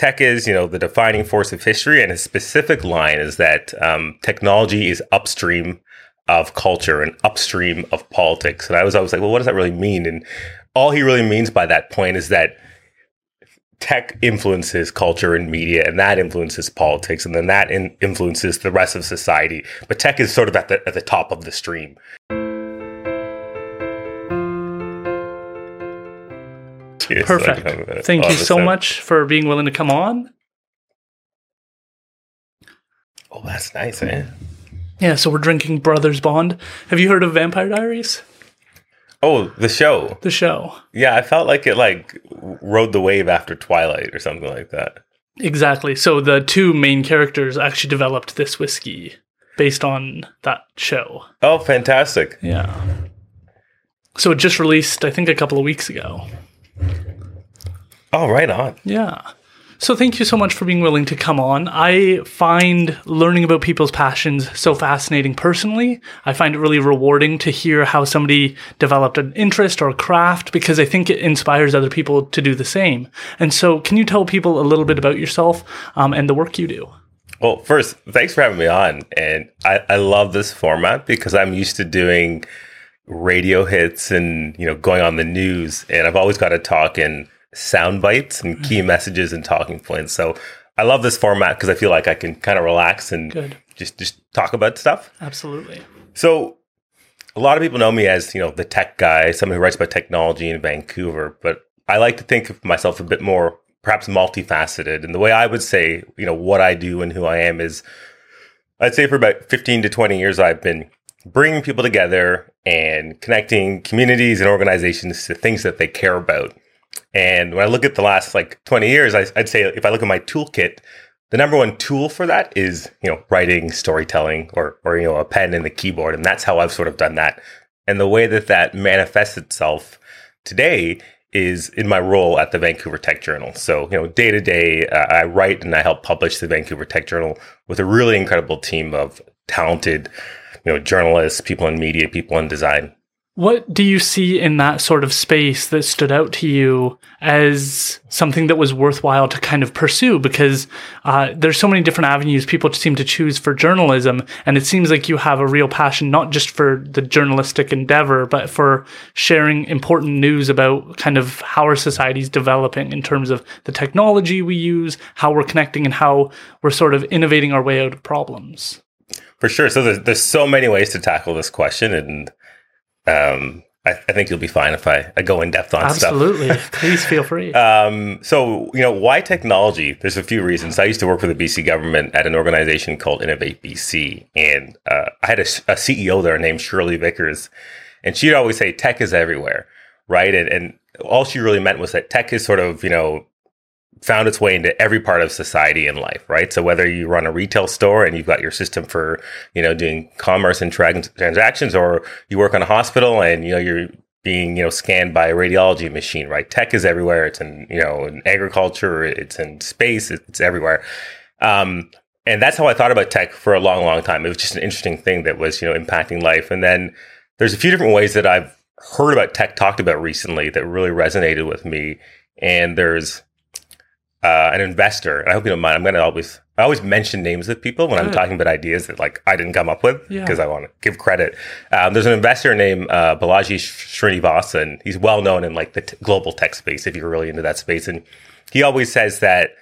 tech is, you know, the defining force of history, and his specific line is that um, technology is upstream of culture and upstream of politics. And I was always like, well, what does that really mean? And all he really means by that point is that tech influences culture and media, and that influences politics, and then that in- influences the rest of society. But tech is sort of at the at the top of the stream. Perfect. Uh, Thank you so much for being willing to come on. Oh, that's nice, man. Yeah, so we're drinking Brothers Bond. Have you heard of Vampire Diaries? Oh, the show. The show. Yeah, I felt like it like rode the wave after Twilight or something like that. Exactly. So the two main characters actually developed this whiskey based on that show. Oh, fantastic. Yeah. So it just released, I think, a couple of weeks ago. Oh, right on. Yeah. So thank you so much for being willing to come on. I find learning about people's passions so fascinating personally. I find it really rewarding to hear how somebody developed an interest or a craft because I think it inspires other people to do the same. And so can you tell people a little bit about yourself um, and the work you do? Well, first, thanks for having me on. And I, I love this format because I'm used to doing radio hits and, you know, going on the news. And I've always got to talk in sound bites and key mm-hmm. messages and talking points. So I love this format because I feel like I can kind of relax and Good. just just talk about stuff. Absolutely. So a lot of people know me as you know the tech guy, someone who writes about technology in Vancouver, but I like to think of myself a bit more perhaps multifaceted. And the way I would say, you know, what I do and who I am is I'd say for about 15 to 20 years I've been bringing people together and connecting communities and organizations to things that they care about. And when I look at the last like 20 years, I, would say if I look at my toolkit, the number one tool for that is, you know, writing, storytelling, or, or, you know, a pen and the keyboard. And that's how I've sort of done that. And the way that that manifests itself today is in my role at the Vancouver Tech Journal. So, you know, day to day, uh, I write and I help publish the Vancouver Tech Journal with a really incredible team of talented, you know, journalists, people in media, people in design. What do you see in that sort of space that stood out to you as something that was worthwhile to kind of pursue? Because uh, there's so many different avenues people seem to choose for journalism, and it seems like you have a real passion not just for the journalistic endeavor, but for sharing important news about kind of how our society is developing in terms of the technology we use, how we're connecting, and how we're sort of innovating our way out of problems. For sure. So there's, there's so many ways to tackle this question, and um, I, I, think you'll be fine if I, I go in depth on Absolutely. stuff. Absolutely. Please feel free. Um, so, you know, why technology? There's a few reasons. I used to work for the BC government at an organization called Innovate BC. And uh, I had a, a, CEO there named Shirley Vickers. And she'd always say, tech is everywhere, right? And, and all she really meant was that tech is sort of, you know, found its way into every part of society and life, right? So whether you run a retail store and you've got your system for, you know, doing commerce and tra- transactions, or you work on a hospital and you know you're being you know scanned by a radiology machine, right? Tech is everywhere. It's in you know in agriculture, it's in space, it's everywhere. Um, and that's how I thought about tech for a long, long time. It was just an interesting thing that was you know impacting life. And then there's a few different ways that I've heard about tech talked about recently that really resonated with me. And there's uh, an investor, and I hope you don't mind. I'm going to always I always mention names of people when Good. I'm talking about ideas that like I didn't come up with because yeah. I want to give credit. Um, there's an investor named uh, Balaji Srinivasan. He's well known in like the t- global tech space if you're really into that space, and he always says that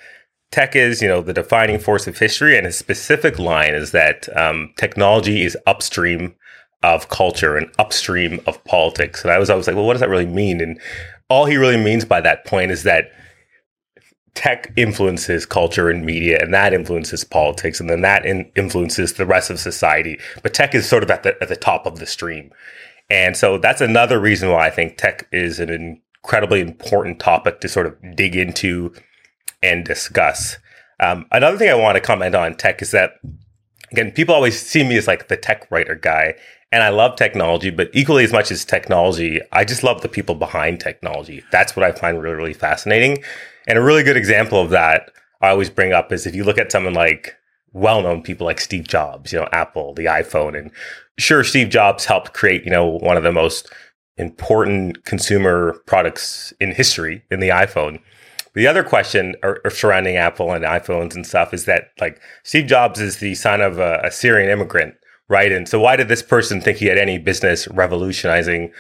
tech is you know the defining force of history, and his specific line is that um, technology is upstream of culture and upstream of politics. And I was always like, well, what does that really mean? And all he really means by that point is that tech influences culture and media, and that influences politics, and then that in- influences the rest of society. But tech is sort of at the at the top of the stream, and so that's another reason why I think tech is an incredibly important topic to sort of dig into and discuss. Um, another thing I want to comment on tech is that again, people always see me as like the tech writer guy, and I love technology, but equally as much as technology, I just love the people behind technology. That's what I find really, really fascinating. And a really good example of that I always bring up is if you look at someone like well known people like Steve Jobs, you know, Apple, the iPhone, and sure, Steve Jobs helped create, you know, one of the most important consumer products in history in the iPhone. the other question or, or surrounding Apple and iPhones and stuff is that like Steve Jobs is the son of a, a Syrian immigrant, right? And so why did this person think he had any business revolutionizing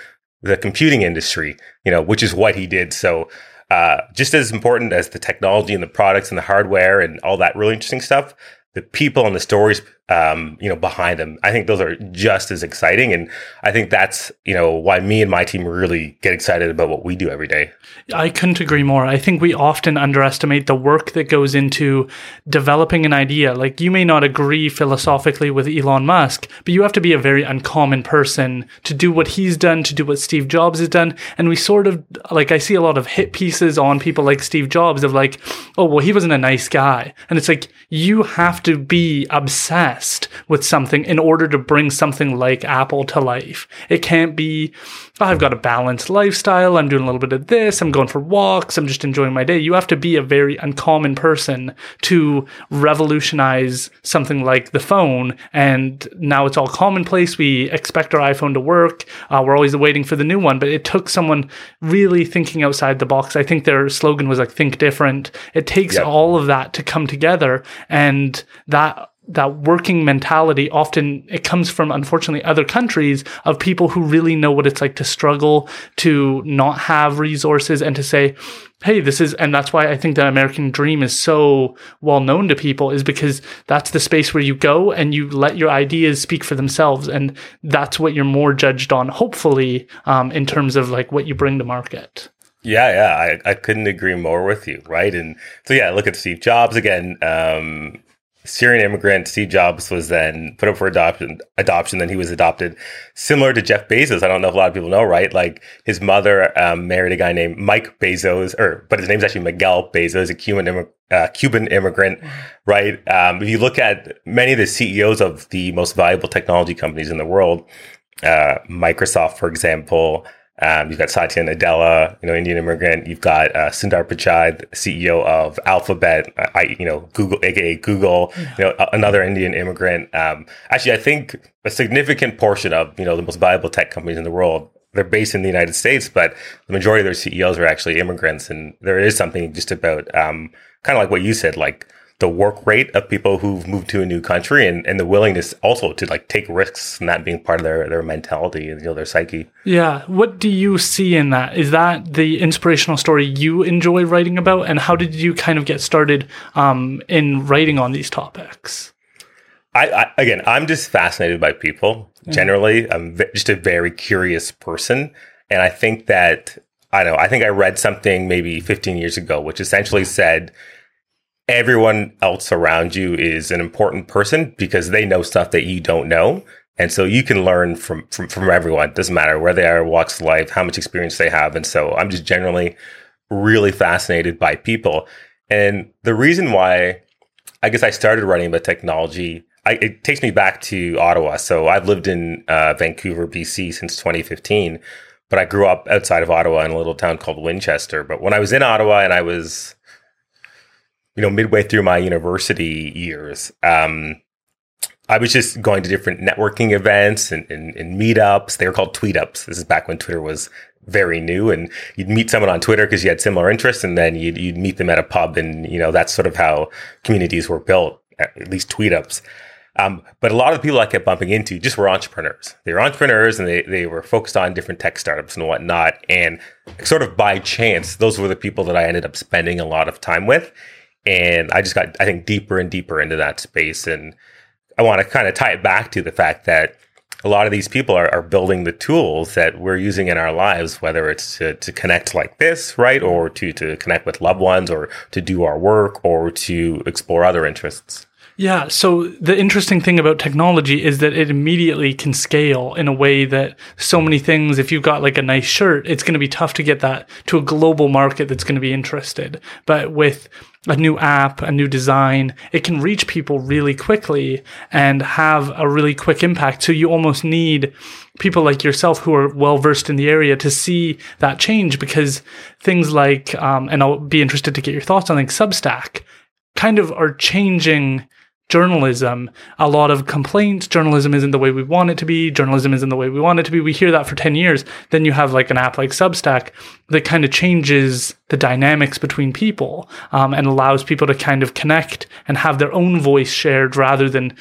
the computing industry? You know, which is what he did. So uh, just as important as the technology and the products and the hardware and all that really interesting stuff, the people and the stories um, you know, behind them. I think those are just as exciting. And I think that's, you know, why me and my team really get excited about what we do every day. I couldn't agree more. I think we often underestimate the work that goes into developing an idea. Like you may not agree philosophically with Elon Musk, but you have to be a very uncommon person to do what he's done, to do what Steve Jobs has done. And we sort of, like, I see a lot of hit pieces on people like Steve Jobs of like, oh, well, he wasn't a nice guy. And it's like, you have to be obsessed obsessed with something in order to bring something like Apple to life. It can't be, oh, I've got a balanced lifestyle. I'm doing a little bit of this. I'm going for walks. I'm just enjoying my day. You have to be a very uncommon person to revolutionize something like the phone. And now it's all commonplace. We expect our iPhone to work. Uh, we're always waiting for the new one, but it took someone really thinking outside the box. I think their slogan was like, think different. It takes yep. all of that to come together. And that that working mentality often it comes from unfortunately other countries of people who really know what it's like to struggle to not have resources and to say hey this is and that's why i think the american dream is so well known to people is because that's the space where you go and you let your ideas speak for themselves and that's what you're more judged on hopefully um, in terms of like what you bring to market yeah, yeah, I, I couldn't agree more with you, right? And so, yeah, look at Steve Jobs again. Um, Syrian immigrant Steve Jobs was then put up for adoption. Adoption, then he was adopted, similar to Jeff Bezos. I don't know if a lot of people know, right? Like his mother um, married a guy named Mike Bezos, or but his name's actually Miguel Bezos, a Cuban uh, Cuban immigrant, right? Um, if you look at many of the CEOs of the most valuable technology companies in the world, uh, Microsoft, for example, um, you've got Satya Nadella, you know, Indian immigrant. You've got uh, Sundar Pichai, CEO of Alphabet, I, you know, Google, aka Google. You know, another Indian immigrant. Um, actually, I think a significant portion of you know the most valuable tech companies in the world they're based in the United States, but the majority of their CEOs are actually immigrants, and there is something just about um, kind of like what you said, like the work rate of people who've moved to a new country and, and the willingness also to like take risks and that being part of their, their mentality and you know their psyche. Yeah. What do you see in that? Is that the inspirational story you enjoy writing about? And how did you kind of get started um, in writing on these topics? I, I, again, I'm just fascinated by people generally. I'm v- just a very curious person, and I think that I don't know. I think I read something maybe 15 years ago, which essentially said everyone else around you is an important person because they know stuff that you don't know. And so you can learn from, from, from everyone. It doesn't matter where they are, walks of life, how much experience they have. And so I'm just generally really fascinated by people. And the reason why I guess I started writing about technology, I, it takes me back to Ottawa. So I've lived in uh, Vancouver, BC since 2015, but I grew up outside of Ottawa in a little town called Winchester. But when I was in Ottawa and I was you know, midway through my university years, um, I was just going to different networking events and, and, and meetups. They were called tweet ups. This is back when Twitter was very new and you'd meet someone on Twitter because you had similar interests and then you'd, you'd meet them at a pub and, you know, that's sort of how communities were built, at least tweet ups. Um, but a lot of the people I kept bumping into just were entrepreneurs. They were entrepreneurs and they, they were focused on different tech startups and whatnot. And sort of by chance, those were the people that I ended up spending a lot of time with. And I just got, I think, deeper and deeper into that space. And I want to kind of tie it back to the fact that a lot of these people are, are building the tools that we're using in our lives, whether it's to, to connect like this, right? Or to, to connect with loved ones or to do our work or to explore other interests. Yeah. So the interesting thing about technology is that it immediately can scale in a way that so many things, if you've got like a nice shirt, it's going to be tough to get that to a global market that's going to be interested. But with a new app, a new design, it can reach people really quickly and have a really quick impact. So you almost need people like yourself who are well versed in the area to see that change because things like, um, and I'll be interested to get your thoughts on like Substack kind of are changing journalism, a lot of complaints. Journalism isn't the way we want it to be. Journalism isn't the way we want it to be. We hear that for 10 years. Then you have like an app like Substack that kind of changes the dynamics between people um, and allows people to kind of connect and have their own voice shared rather than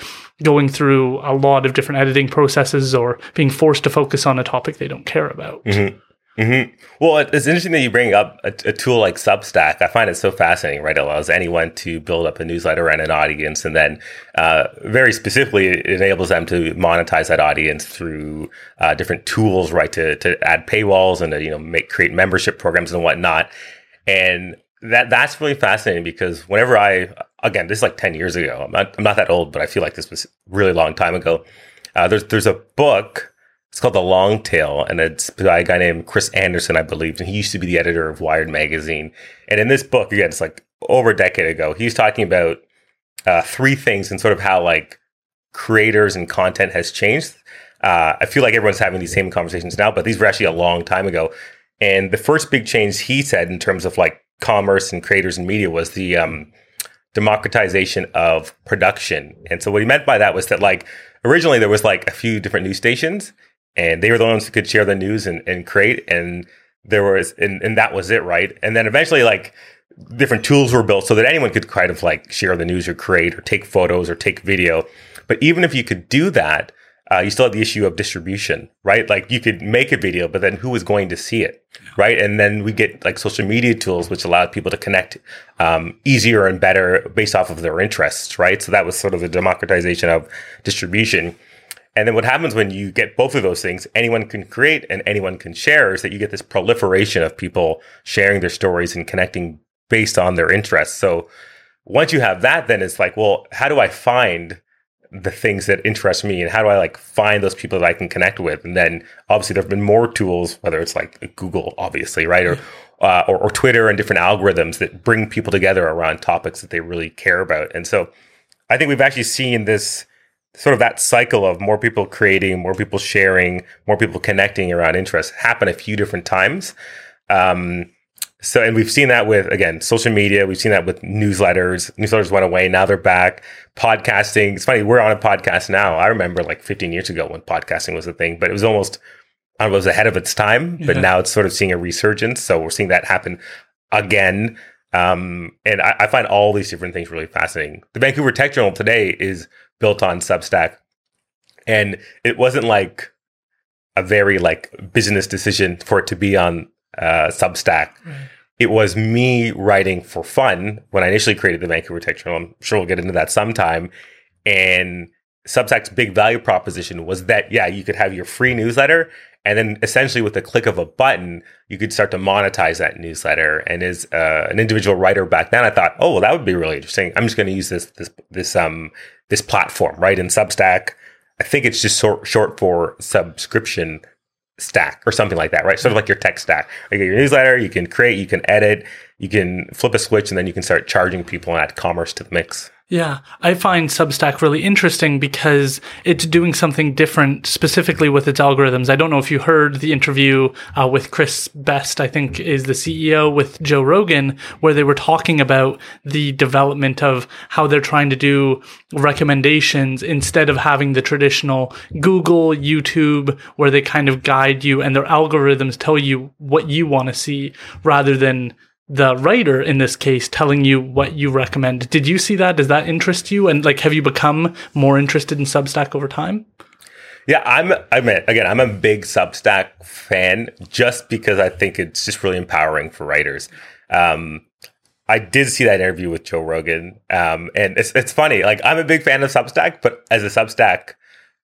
going through a lot of different editing processes or being forced to focus on a topic they don't care about. Mm-hmm. Mm-hmm. Well, it's interesting that you bring up a, a, tool like Substack. I find it so fascinating, right? It allows anyone to build up a newsletter and an audience, and then uh, very specifically, it enables them to monetize that audience through uh, different tools, right? To to add paywalls and to you know make create membership programs and whatnot. And that that's really fascinating because whenever I again, this is like ten years ago. I'm not I'm not that old, but I feel like this was really long time ago. Uh, there's there's a book it's called The Long Tail, and it's by a guy named Chris Anderson, I believe. And he used to be the editor of Wired Magazine. And in this book, again, it's like over a decade ago, he's talking about uh, three things and sort of how like creators and content has changed. Uh, I feel like everyone's having these same conversations now, but these were actually a long time ago. And the first big change he said in terms of like commerce and creators and media was the um, democratization of production. And so what he meant by that was that like originally there was like a few different news stations and they were the ones who could share the news and, and create and there was and, and that was it right? And then eventually like different tools were built so that anyone could kind of like share the news or create or take photos or take video. But even if you could do that uh, you still have the issue of distribution right? Like you could make a video but then who was going to see it right? And then we get like social media tools which allowed people to connect um, easier and better based off of their interests right? So that was sort of the democratization of distribution and then what happens when you get both of those things, anyone can create and anyone can share, is that you get this proliferation of people sharing their stories and connecting based on their interests. So once you have that, then it's like, well, how do I find the things that interest me and how do I like find those people that I can connect with? And then obviously there have been more tools, whether it's like Google, obviously, right? Or, uh, or, or Twitter and different algorithms that bring people together around topics that they really care about. And so I think we've actually seen this sort of that cycle of more people creating, more people sharing, more people connecting around interests happen a few different times. Um, so, and we've seen that with, again, social media. We've seen that with newsletters. Newsletters went away. Now they're back. Podcasting. It's funny. We're on a podcast now. I remember like 15 years ago when podcasting was a thing, but it was almost, I don't know, it was ahead of its time, but yeah. now it's sort of seeing a resurgence. So we're seeing that happen again. Um, and I, I, find all these different things really fascinating. The Vancouver Tech Journal today is built on Substack. And it wasn't like a very like business decision for it to be on uh, Substack. Right. It was me writing for fun when I initially created the Vancouver Tech Journal. I'm sure we'll get into that sometime. And Substack's big value proposition was that, yeah, you could have your free newsletter and then essentially with the click of a button, you could start to monetize that newsletter. And as uh, an individual writer back then, I thought, oh, well, that would be really interesting. I'm just going to use this this this um this platform, right? In Substack, I think it's just short, short for subscription stack or something like that, right? Sort of like your tech stack. You get your newsletter, you can create, you can edit, you can flip a switch, and then you can start charging people and add commerce to the mix. Yeah, I find Substack really interesting because it's doing something different specifically with its algorithms. I don't know if you heard the interview uh, with Chris Best, I think is the CEO with Joe Rogan, where they were talking about the development of how they're trying to do recommendations instead of having the traditional Google, YouTube, where they kind of guide you and their algorithms tell you what you want to see rather than the writer in this case telling you what you recommend. Did you see that? Does that interest you? And like, have you become more interested in Substack over time? Yeah, I'm. I mean, again, I'm a big Substack fan just because I think it's just really empowering for writers. Um, I did see that interview with Joe Rogan, um, and it's it's funny. Like, I'm a big fan of Substack, but as a Substack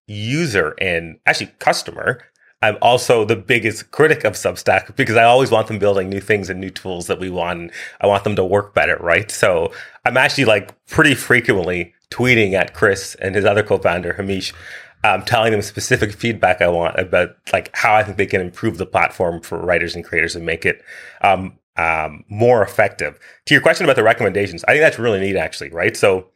user and actually customer, I'm also the biggest critic of Substack because I always want them building new things and new tools that we want. I want them to work better, right? So I'm actually like pretty frequently tweeting at Chris and his other co-founder Hamish, um, telling them specific feedback I want about like how I think they can improve the platform for writers and creators and make it um, um, more effective. To your question about the recommendations, I think that's really neat, actually, right? So.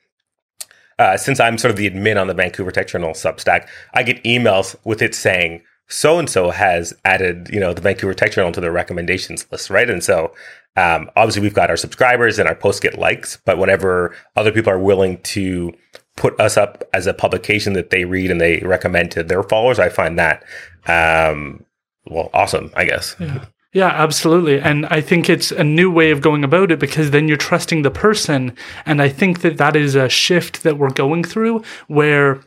Uh, since I'm sort of the admin on the Vancouver Tech Journal Substack, I get emails with it saying, so and so has added, you know, the Vancouver Tech Journal to their recommendations list, right? And so, um, obviously, we've got our subscribers and our posts get likes, but whenever other people are willing to put us up as a publication that they read and they recommend to their followers. I find that um, well awesome. I guess. Yeah. Yeah, absolutely. And I think it's a new way of going about it because then you're trusting the person. And I think that that is a shift that we're going through where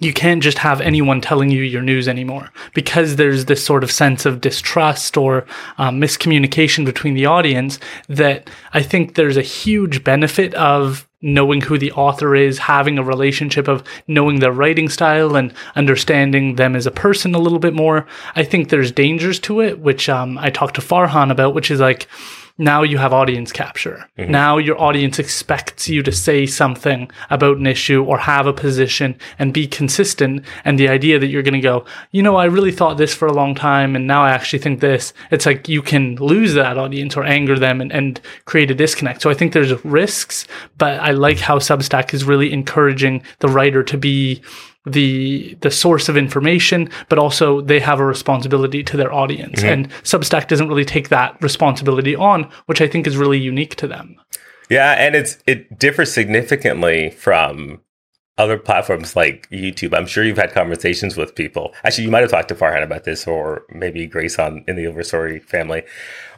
you can't just have anyone telling you your news anymore because there's this sort of sense of distrust or um, miscommunication between the audience that I think there's a huge benefit of knowing who the author is, having a relationship of knowing their writing style and understanding them as a person a little bit more. I think there's dangers to it, which um, I talked to Farhan about, which is like, now you have audience capture. Mm-hmm. Now your audience expects you to say something about an issue or have a position and be consistent. And the idea that you're going to go, you know, I really thought this for a long time and now I actually think this. It's like you can lose that audience or anger them and, and create a disconnect. So I think there's risks, but I like how Substack is really encouraging the writer to be the the source of information, but also they have a responsibility to their audience. Mm-hmm. And Substack doesn't really take that responsibility on, which I think is really unique to them. Yeah, and it's it differs significantly from other platforms like YouTube. I'm sure you've had conversations with people. Actually, you might have talked to Farhan about this, or maybe Grace on in the Overstory family,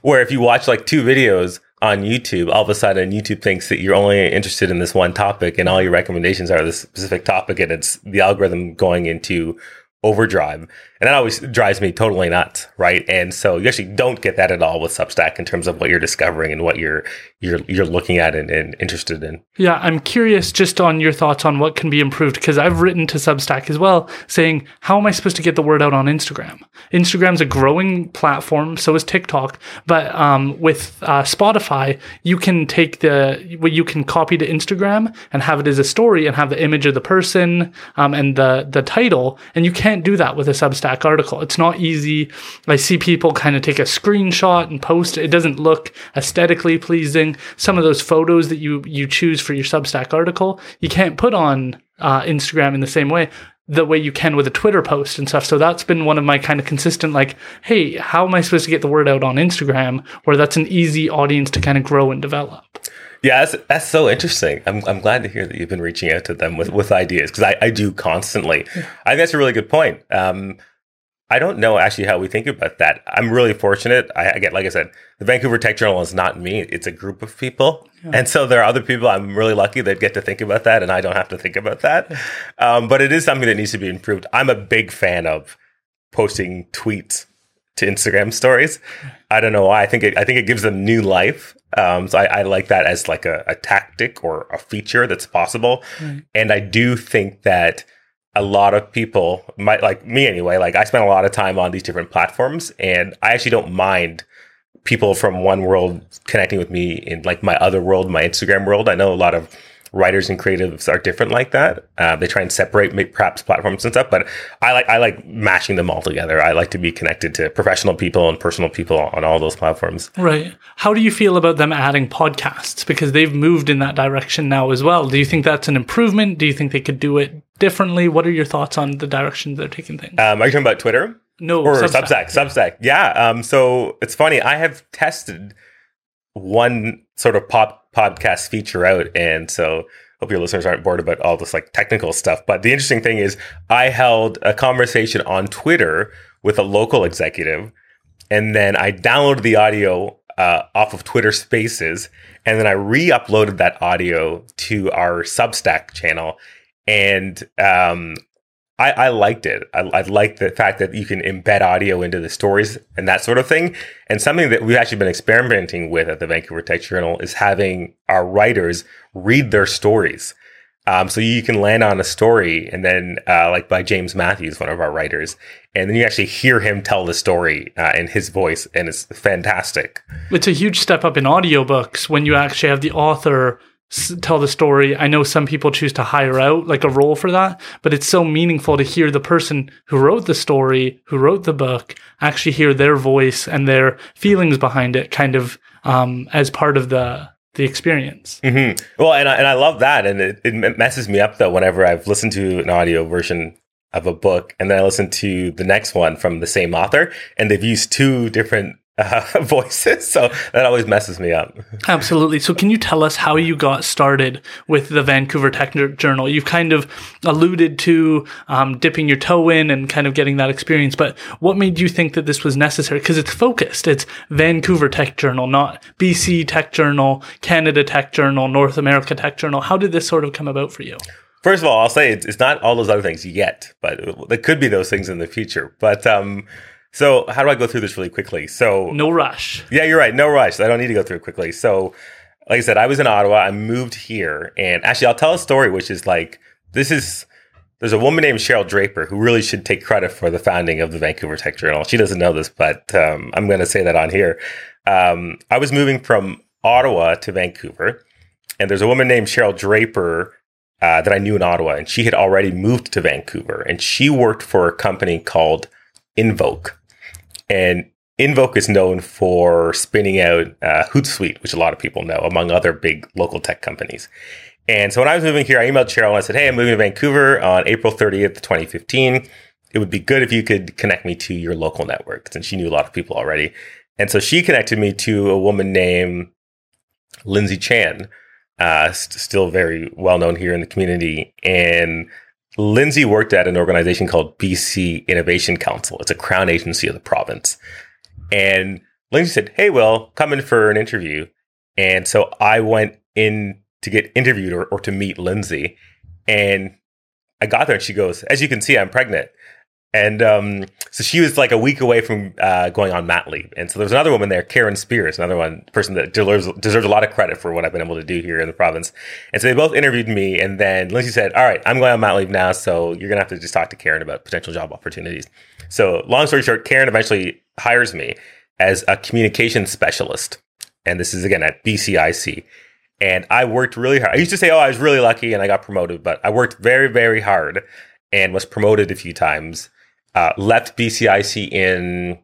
where if you watch like two videos on YouTube, all of a sudden YouTube thinks that you're only interested in this one topic and all your recommendations are this specific topic and it's the algorithm going into overdrive. And that always drives me totally nuts, right? And so you actually don't get that at all with Substack in terms of what you're discovering and what you're you're you're looking at and, and interested in. Yeah, I'm curious just on your thoughts on what can be improved because I've written to Substack as well saying how am I supposed to get the word out on Instagram? Instagram's a growing platform, so is TikTok, but um, with uh, Spotify, you can take the what you can copy to Instagram and have it as a story and have the image of the person um, and the the title, and you can't do that with a Substack Substack article. It's not easy. I see people kind of take a screenshot and post it. It doesn't look aesthetically pleasing. Some of those photos that you you choose for your Substack article, you can't put on uh, Instagram in the same way the way you can with a Twitter post and stuff. So that's been one of my kind of consistent, like, hey, how am I supposed to get the word out on Instagram where that's an easy audience to kind of grow and develop? Yeah, that's, that's so interesting. I'm, I'm glad to hear that you've been reaching out to them with, with ideas because I, I do constantly. I think that's a really good point. Um, I don't know actually how we think about that. I'm really fortunate. I, I, get, like I said, the Vancouver Tech Journal is not me. It's a group of people. Yeah. And so there are other people I'm really lucky that get to think about that and I don't have to think about that. Um, but it is something that needs to be improved. I'm a big fan of posting tweets to Instagram stories. I don't know why. I think it, I think it gives them new life. Um, so I, I, like that as like a, a, tactic or a feature that's possible. Right. And I do think that a lot of people might like me anyway like i spend a lot of time on these different platforms and i actually don't mind people from one world connecting with me in like my other world my instagram world i know a lot of writers and creatives are different like that. Uh, they try and separate make perhaps platforms and stuff, but I like I like mashing them all together. I like to be connected to professional people and personal people on all those platforms. Right. How do you feel about them adding podcasts because they've moved in that direction now as well? Do you think that's an improvement? Do you think they could do it differently? What are your thoughts on the direction they're taking things? Um, are you talking about Twitter? No, or Substack. Substack. Substack. Yeah. Um, so it's funny. I have tested one sort of pop podcast feature out. And so hope your listeners aren't bored about all this like technical stuff. But the interesting thing is I held a conversation on Twitter with a local executive and then I downloaded the audio uh, off of Twitter Spaces, and then I re-uploaded that audio to our Substack channel, and um, I, I liked it. I, I liked the fact that you can embed audio into the stories and that sort of thing. And something that we've actually been experimenting with at the Vancouver Tech Journal is having our writers read their stories. Um, so you can land on a story and then, uh, like by James Matthews, one of our writers, and then you actually hear him tell the story uh, in his voice, and it's fantastic. It's a huge step up in audiobooks when you actually have the author tell the story. I know some people choose to hire out like a role for that, but it's so meaningful to hear the person who wrote the story, who wrote the book, actually hear their voice and their feelings behind it, kind of um, as part of the the experience. Mm-hmm. Well, and I, and I love that, and it, it messes me up though whenever I've listened to an audio version of a book and then I listen to the next one from the same author, and they've used two different uh, voices. So that always messes me up. Absolutely. So, can you tell us how you got started with the Vancouver Tech Journal? You've kind of alluded to um, dipping your toe in and kind of getting that experience, but what made you think that this was necessary? Because it's focused. It's Vancouver Tech Journal, not BC Tech Journal, Canada Tech Journal, North America Tech Journal. How did this sort of come about for you? First of all, I'll say it's, not all those other things yet, but there could be those things in the future. But um, so how do I go through this really quickly? So no rush. Yeah, you're right. No rush. I don't need to go through it quickly. So, like I said, I was in Ottawa. I moved here, and actually, I'll tell a story, which is like this is. There's a woman named Cheryl Draper who really should take credit for the founding of the Vancouver Tech Journal. She doesn't know this, but um, I'm going to say that on here. Um, I was moving from Ottawa to Vancouver, and there's a woman named Cheryl Draper uh, that I knew in Ottawa, and she had already moved to Vancouver, and she worked for a company called Invoke, and Invoke is known for spinning out uh, Hootsuite, which a lot of people know, among other big local tech companies. And so when I was moving here, I emailed Cheryl and I said, "Hey, I'm moving to Vancouver on April 30th, 2015. It would be good if you could connect me to your local network." And she knew a lot of people already, and so she connected me to a woman named Lindsay Chan, uh, st- still very well known here in the community. And Lindsay worked at an organization called BC Innovation Council. It's a crown agency of the province. And Lindsay said, Hey, Will, come in for an interview. And so I went in to get interviewed or, or to meet Lindsay. And I got there and she goes, As you can see, I'm pregnant. And um, so she was like a week away from uh, going on mat leave. And so there's another woman there, Karen Spears, another one person that deserves, deserves a lot of credit for what I've been able to do here in the province. And so they both interviewed me. And then Lindsay said, All right, I'm going on mat leave now. So you're going to have to just talk to Karen about potential job opportunities. So long story short, Karen eventually hires me as a communication specialist. And this is again at BCIC. And I worked really hard. I used to say, Oh, I was really lucky and I got promoted, but I worked very, very hard and was promoted a few times uh, left BCIC in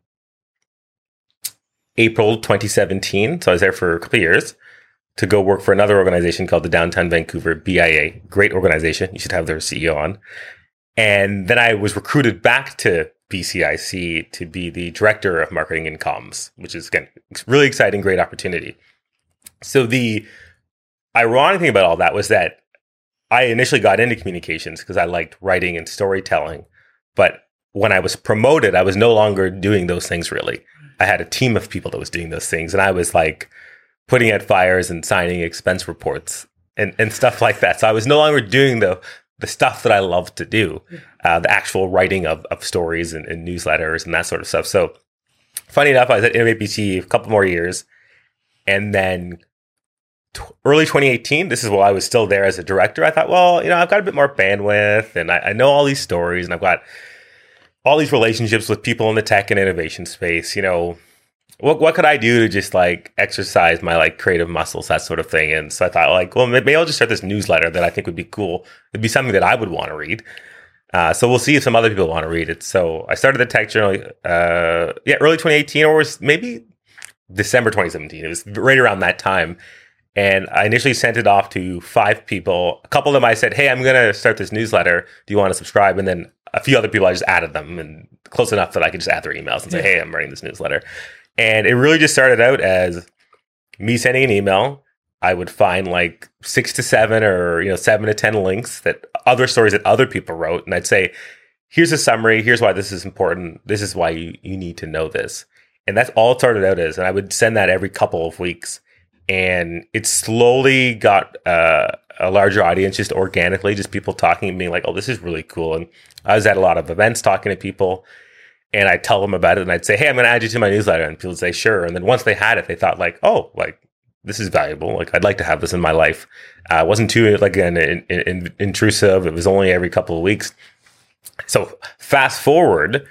April 2017. So I was there for a couple years to go work for another organization called the Downtown Vancouver BIA. Great organization. You should have their CEO on. And then I was recruited back to BCIC to be the director of marketing and comms, which is again really exciting, great opportunity. So the ironic thing about all that was that I initially got into communications because I liked writing and storytelling, but when I was promoted, I was no longer doing those things really. I had a team of people that was doing those things, and I was like putting out fires and signing expense reports and, and stuff like that. So I was no longer doing the the stuff that I love to do, uh, the actual writing of, of stories and, and, newsletters and that sort of stuff. So funny enough, I was at Innovate a couple more years, and then t- early 2018, this is while I was still there as a director. I thought, well, you know, I've got a bit more bandwidth, and I, I know all these stories, and I've got all these relationships with people in the tech and innovation space, you know, what what could I do to just like exercise my like creative muscles, that sort of thing? And so I thought like, well, maybe I'll just start this newsletter that I think would be cool. It'd be something that I would want to read. Uh, so we'll see if some other people want to read it. So I started the tech journal, uh, yeah, early 2018 or was maybe December 2017. It was right around that time. And I initially sent it off to five people. A couple of them I said, Hey, I'm going to start this newsletter. Do you want to subscribe? And then a few other people, I just added them and close enough that I could just add their emails and say, Hey, I'm writing this newsletter. And it really just started out as me sending an email. I would find like six to seven or, you know, seven to 10 links that other stories that other people wrote. And I'd say, here's a summary. Here's why this is important. This is why you, you need to know this. And that's all it started out as. And I would send that every couple of weeks and it slowly got uh, a larger audience just organically, just people talking to me like, "Oh, this is really cool." And I was at a lot of events talking to people, and I'd tell them about it, and I'd say, "Hey, I'm going to add you to my newsletter," and people would say, "Sure." And then once they had it, they thought like, "Oh, like this is valuable. Like I'd like to have this in my life." Uh, it wasn't too like an in, in, intrusive. It was only every couple of weeks. So fast forward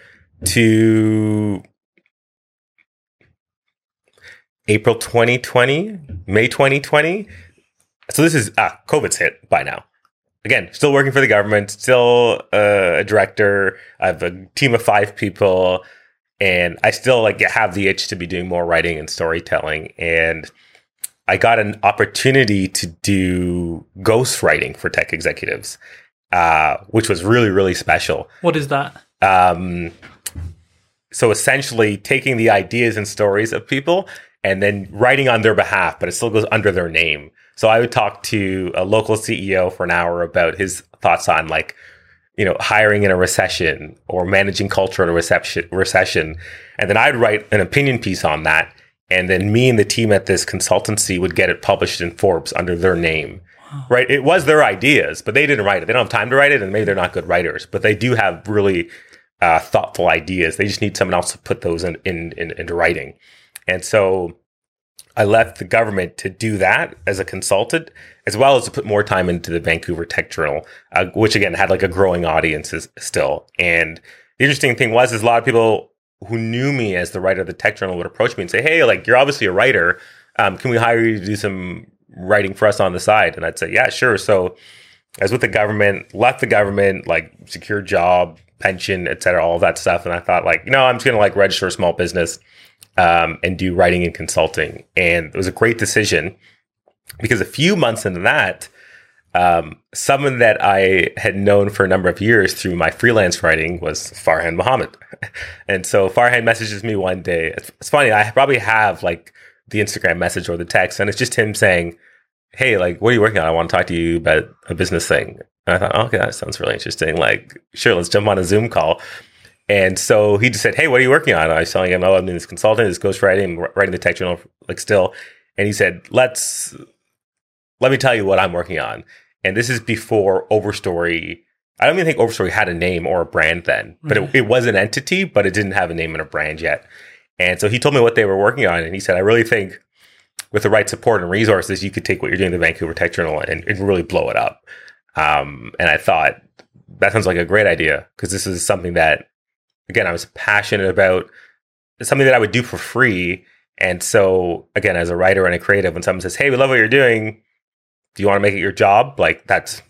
to April 2020, May 2020. So this is ah, COVID's hit by now. Again, still working for the government, still uh, a director. I have a team of five people, and I still like have the itch to be doing more writing and storytelling. And I got an opportunity to do ghost writing for tech executives, uh, which was really really special. What is that? Um, So essentially taking the ideas and stories of people and then writing on their behalf, but it still goes under their name. So I would talk to a local CEO for an hour about his thoughts on like, you know, hiring in a recession or managing culture in a reception, recession. And then I'd write an opinion piece on that. And then me and the team at this consultancy would get it published in Forbes under their name. Wow. Right. It was their ideas, but they didn't write it. They don't have time to write it. And maybe they're not good writers, but they do have really uh, thoughtful ideas. They just need someone else to put those in, in, in, into writing. And so I left the government to do that as a consultant, as well as to put more time into the Vancouver Tech Journal, uh, which again had like a growing audience still. And the interesting thing was, is a lot of people who knew me as the writer of the Tech Journal would approach me and say, "Hey, like you're obviously a writer. Um, can we hire you to do some writing for us on the side?" And I'd say, "Yeah, sure." So I was with the government, left the government, like secure job, pension, et cetera, all that stuff. And I thought, like, you know, I'm just gonna like register a small business um, and do writing and consulting. And it was a great decision because a few months into that, um, someone that I had known for a number of years through my freelance writing was Farhan Mohamed. and so Farhan messages me one day. It's, it's, funny, I probably have like the Instagram message or the text, and it's just him saying, Hey, like, what are you working on? I want to talk to you about a business thing. And I thought, okay, that sounds really interesting. Like, sure, let's jump on a Zoom call. And so he just said, Hey, what are you working on? And I was telling him, Oh, I'm doing this consulting, this ghostwriting, writing the tech journal, like still. And he said, Let's, let me tell you what I'm working on. And this is before Overstory. I don't even think Overstory had a name or a brand then, but it, it was an entity, but it didn't have a name and a brand yet. And so he told me what they were working on. And he said, I really think with the right support and resources, you could take what you're doing the Vancouver Tech Journal and, and really blow it up. Um, and I thought that sounds like a great idea because this is something that again, I was passionate about something that I would do for free. And so, again, as a writer and a creative, when someone says, Hey, we love what you're doing, do you want to make it your job? Like, that's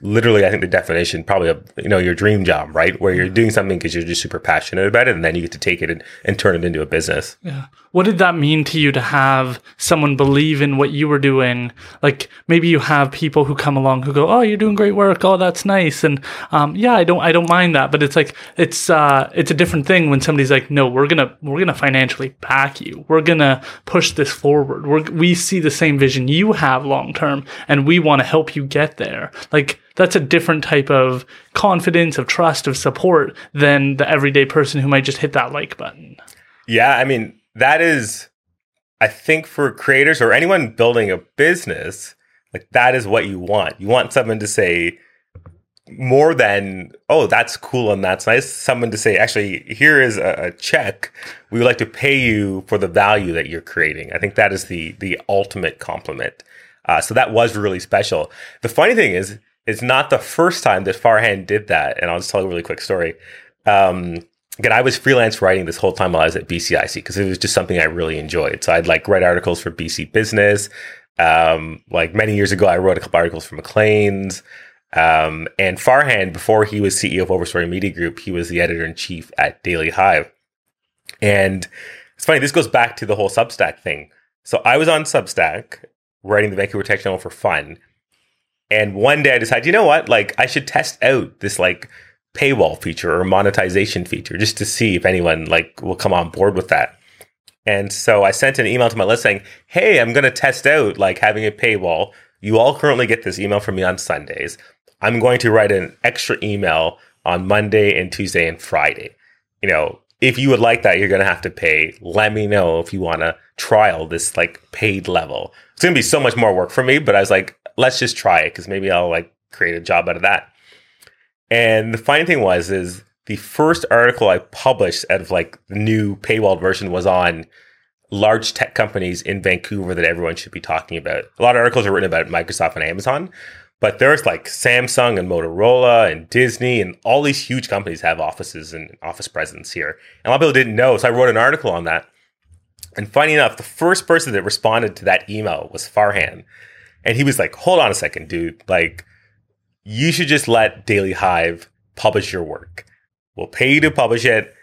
literally, I think the definition probably of, you know, your dream job, right? Where you're doing something because you're just super passionate about it. And then you get to take it and, and turn it into a business. Yeah. What did that mean to you to have someone believe in what you were doing? Like maybe you have people who come along who go, "Oh, you're doing great work. Oh, that's nice." And um, yeah, I don't, I don't mind that. But it's like it's, uh, it's a different thing when somebody's like, "No, we're gonna, we're gonna financially back you. We're gonna push this forward. We're, we see the same vision you have long term, and we want to help you get there." Like that's a different type of confidence, of trust, of support than the everyday person who might just hit that like button. Yeah, I mean, that is, I think, for creators or anyone building a business, like that is what you want. You want someone to say more than, oh, that's cool and that's nice. Someone to say, actually, here is a, a check. We would like to pay you for the value that you're creating. I think that is the the ultimate compliment. Uh, so that was really special. The funny thing is, it's not the first time that Farhan did that. And I'll just tell a really quick story. Um, again, I was freelance writing this whole time while I was at BCIC because it was just something I really enjoyed. So I'd like write articles for BC Business. Um, like many years ago, I wrote a couple articles for Maclean's. Um, and Farhan, before he was CEO of Overstory Media Group, he was the editor in chief at Daily Hive. And it's funny, this goes back to the whole Substack thing. So I was on Substack writing the Vancouver Tech Channel for fun. And one day I decided, you know what? Like I should test out this like paywall feature or monetization feature just to see if anyone like will come on board with that. And so I sent an email to my list saying, "Hey, I'm going to test out like having a paywall. You all currently get this email from me on Sundays. I'm going to write an extra email on Monday and Tuesday and Friday. You know, if you would like that, you're going to have to pay. Let me know if you want to trial this like paid level. It's going to be so much more work for me, but I was like, let's just try it because maybe I'll like create a job out of that. And the funny thing was, is the first article I published out of like the new paywall version was on large tech companies in Vancouver that everyone should be talking about. A lot of articles are written about Microsoft and Amazon, but there's like Samsung and Motorola and Disney and all these huge companies have offices and office presence here. And a lot of people didn't know, so I wrote an article on that. And funny enough, the first person that responded to that email was Farhan. And he was like, hold on a second, dude. Like, you should just let Daily Hive publish your work. We'll pay you to publish it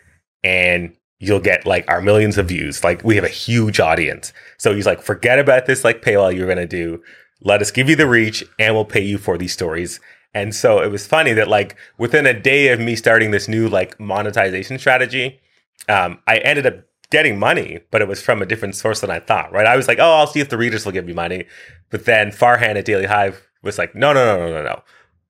and you'll get like our millions of views. Like we have a huge audience. So he's like, forget about this like paywall you're going to do. Let us give you the reach and we'll pay you for these stories. And so it was funny that like within a day of me starting this new like monetization strategy, um, I ended up getting money, but it was from a different source than I thought, right? I was like, oh, I'll see if the readers will give me money. But then Farhan at Daily Hive was like, no, no, no, no, no, no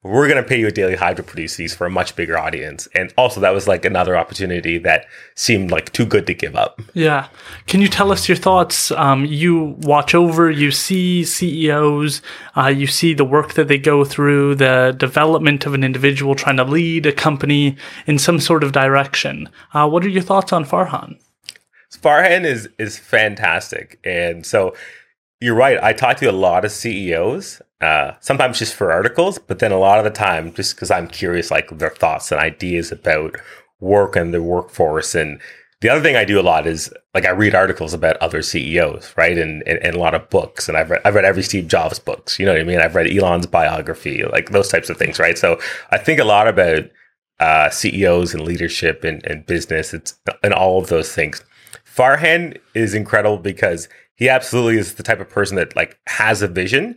we're going to pay you a Daily Hive to produce these for a much bigger audience. And also, that was like another opportunity that seemed like too good to give up. Yeah. Can you tell us your thoughts? Um, you watch over, you see CEOs, uh, you see the work that they go through, the development of an individual trying to lead a company in some sort of direction. Uh, what are your thoughts on Farhan? Farhan is is fantastic, and so you're right. I talk to a lot of CEOs, uh, sometimes just for articles, but then a lot of the time just because I'm curious, like their thoughts and ideas about work and the workforce. And the other thing I do a lot is like I read articles about other CEOs, right? And, and, and a lot of books. And I've read, I've read every Steve Jobs books, you know what I mean? I've read Elon's biography, like those types of things, right? So I think a lot about uh, CEOs and leadership and, and business it's, and all of those things. Farhan is incredible because he absolutely is the type of person that like has a vision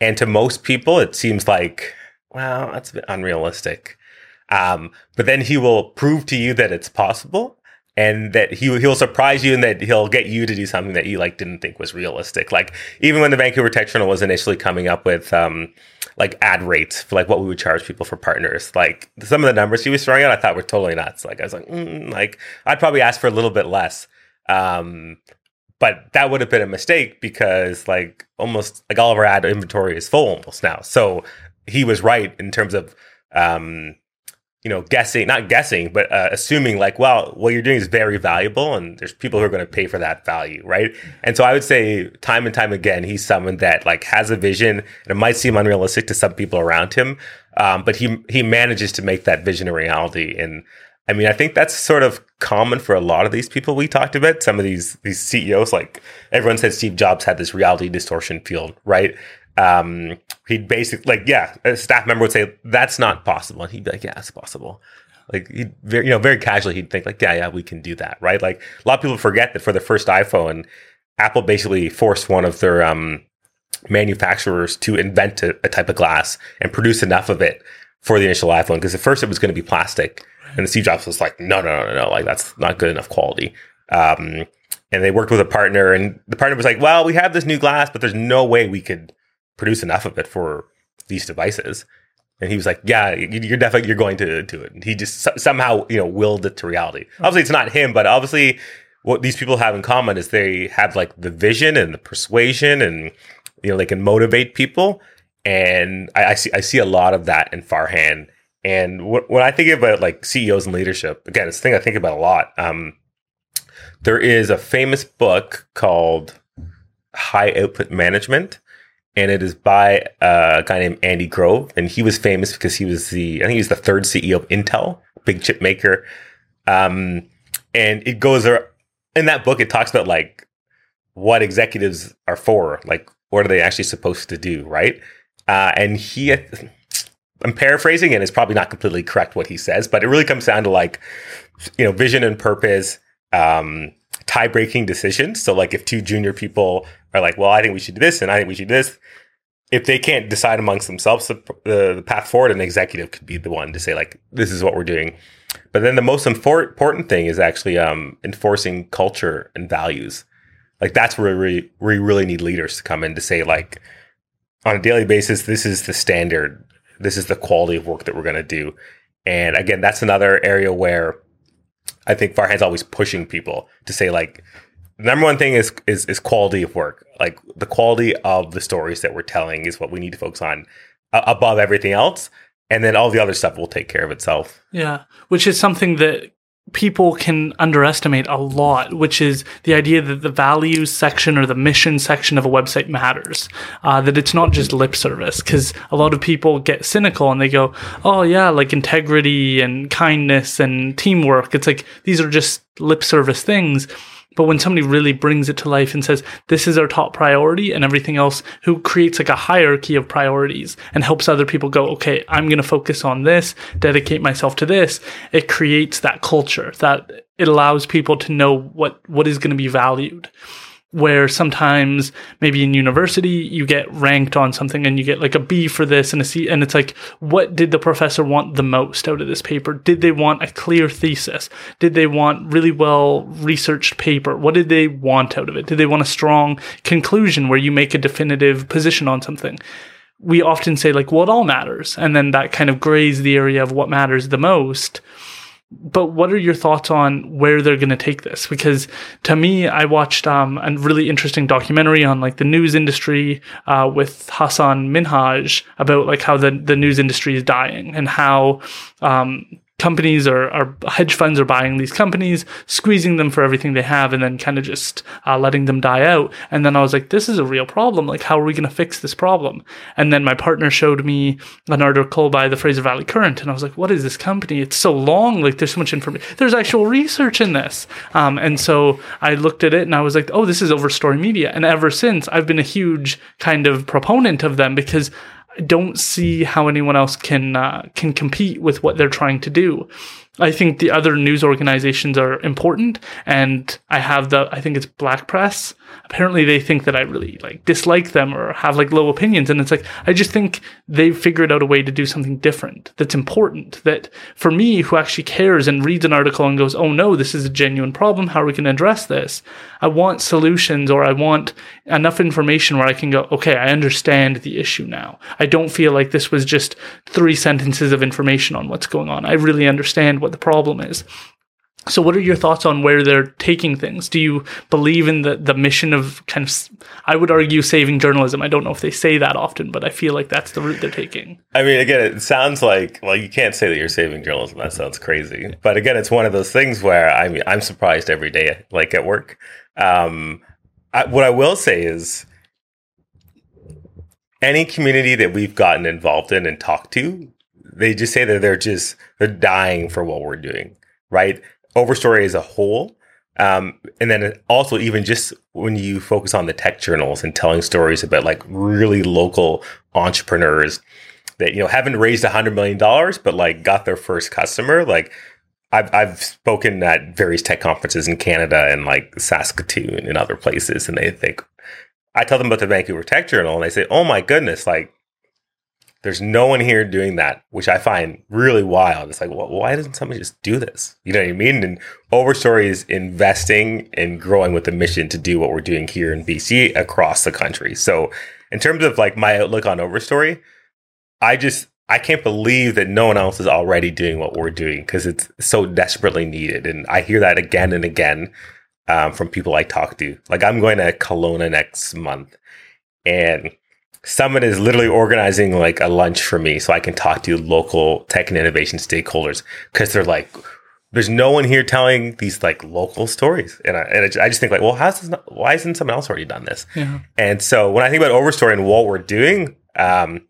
and to most people, it seems like, well, that's a bit unrealistic. Um, but then he will prove to you that it's possible and that he he'll surprise you and that he'll get you to do something that you like didn't think was realistic. Like even when the Vancouver Tech Journal was initially coming up with um, like ad rates for like what we would charge people for partners, like some of the numbers he was throwing out, I thought were totally nuts. Like I was like, mm, like I'd probably ask for a little bit less. Um, but that would have been a mistake because like almost like all of our ad inventory is full almost now. So he was right in terms of um, you know guessing, not guessing, but uh, assuming like, well, what you're doing is very valuable, and there's people who are going to pay for that value, right? And so I would say time and time again, he's someone that like has a vision, and it might seem unrealistic to some people around him, um, but he he manages to make that vision a reality and I mean, I think that's sort of common for a lot of these people we talked about. Some of these these CEOs, like everyone said, Steve Jobs had this reality distortion field, right? Um, he'd basically like, yeah, a staff member would say that's not possible, and he'd be like, yeah, it's possible. Like he, very, you know, very casually, he'd think like, yeah, yeah, we can do that, right? Like a lot of people forget that for the first iPhone, Apple basically forced one of their um, manufacturers to invent a, a type of glass and produce enough of it for the initial iPhone because at first it was going to be plastic and Steve Jobs was like, no, no, no, no, like that's not good enough quality. Um, and they worked with a partner, and the partner was like, well, we have this new glass, but there's no way we could produce enough of it for these devices. And he was like, "Yeah, you're definitely you're going to do it." And he just somehow you know willed it to reality. Obviously, it's not him, but obviously, what these people have in common is they have like the vision and the persuasion, and you know they can motivate people. And I, I see I see a lot of that in Farhan and when I think about like CEOs and leadership, again, it's a thing I think about a lot. Um, there is a famous book called High Output Management, and it is by a guy named Andy Grove, and he was famous because he was the I think he was the third CEO of Intel, big chip maker. Um, and it goes in that book. It talks about like what executives are for, like what are they actually supposed to do, right? Uh, and he I'm paraphrasing and it's probably not completely correct what he says, but it really comes down to like, you know, vision and purpose, um, tie breaking decisions. So like if two junior people are like, well, I think we should do this and I think we should do this. If they can't decide amongst themselves the, the, the path forward, an executive could be the one to say like, this is what we're doing. But then the most important thing is actually um, enforcing culture and values. Like that's where we, we really need leaders to come in to say like, on a daily basis, this is the standard this is the quality of work that we're going to do. And again, that's another area where I think Farhan's always pushing people to say like, number one thing is, is is quality of work. Like the quality of the stories that we're telling is what we need to focus on uh, above everything else. And then all the other stuff will take care of itself. Yeah, which is something that people can underestimate a lot, which is the idea that the values section or the mission section of a website matters. Uh, that it's not just lip service, because a lot of people get cynical and they go, oh, yeah, like integrity and kindness and teamwork. It's like these are just lip service things. But when somebody really brings it to life and says, this is our top priority and everything else, who creates like a hierarchy of priorities and helps other people go, okay, I'm going to focus on this, dedicate myself to this, it creates that culture that it allows people to know what, what is going to be valued. Where sometimes maybe in university you get ranked on something and you get like a B for this and a C and it's like what did the professor want the most out of this paper? Did they want a clear thesis? Did they want really well researched paper? What did they want out of it? Did they want a strong conclusion where you make a definitive position on something? We often say like what all matters? And then that kind of grays the area of what matters the most but what are your thoughts on where they're going to take this? Because to me, I watched um, a really interesting documentary on like the news industry uh, with Hassan Minhaj about like how the, the news industry is dying and how um, companies or, or, hedge funds are buying these companies, squeezing them for everything they have, and then kind of just uh, letting them die out. And then I was like, this is a real problem. Like, how are we going to fix this problem? And then my partner showed me an article by the Fraser Valley Current, and I was like, what is this company? It's so long. Like, there's so much information. There's actual research in this. Um, and so I looked at it and I was like, oh, this is Overstory Media. And ever since, I've been a huge kind of proponent of them because don't see how anyone else can uh, can compete with what they're trying to do. I think the other news organizations are important, and I have the I think it's Black Press apparently they think that I really like dislike them or have like low opinions. And it's like, I just think they've figured out a way to do something different that's important. That for me, who actually cares and reads an article and goes, oh no, this is a genuine problem. How are we going to address this? I want solutions or I want enough information where I can go, okay, I understand the issue now. I don't feel like this was just three sentences of information on what's going on. I really understand what the problem is. So, what are your thoughts on where they're taking things? Do you believe in the, the mission of kind of, I would argue, saving journalism? I don't know if they say that often, but I feel like that's the route they're taking. I mean, again, it sounds like, well, you can't say that you're saving journalism. That sounds crazy. But again, it's one of those things where I mean, I'm surprised every day, like at work. Um, I, what I will say is, any community that we've gotten involved in and talked to, they just say that they're just, they're dying for what we're doing, right? Overstory as a whole. Um, and then also even just when you focus on the tech journals and telling stories about like really local entrepreneurs that you know haven't raised a hundred million dollars but like got their first customer like I've I've spoken at various tech conferences in Canada and like Saskatoon and other places and they think I tell them about the Vancouver Tech Journal and they say oh my goodness like there's no one here doing that, which I find really wild. It's like, well, why doesn't somebody just do this? You know what I mean? And Overstory is investing and growing with the mission to do what we're doing here in BC across the country. So, in terms of like my outlook on Overstory, I just I can't believe that no one else is already doing what we're doing because it's so desperately needed. And I hear that again and again um, from people I talk to. Like I'm going to Kelowna next month, and Summit is literally organizing like a lunch for me so I can talk to local tech and innovation stakeholders because they're like, there's no one here telling these like local stories. And I, and I just think like, well, how's this not, why isn't someone else already done this? Yeah. And so when I think about Overstory and what we're doing, um,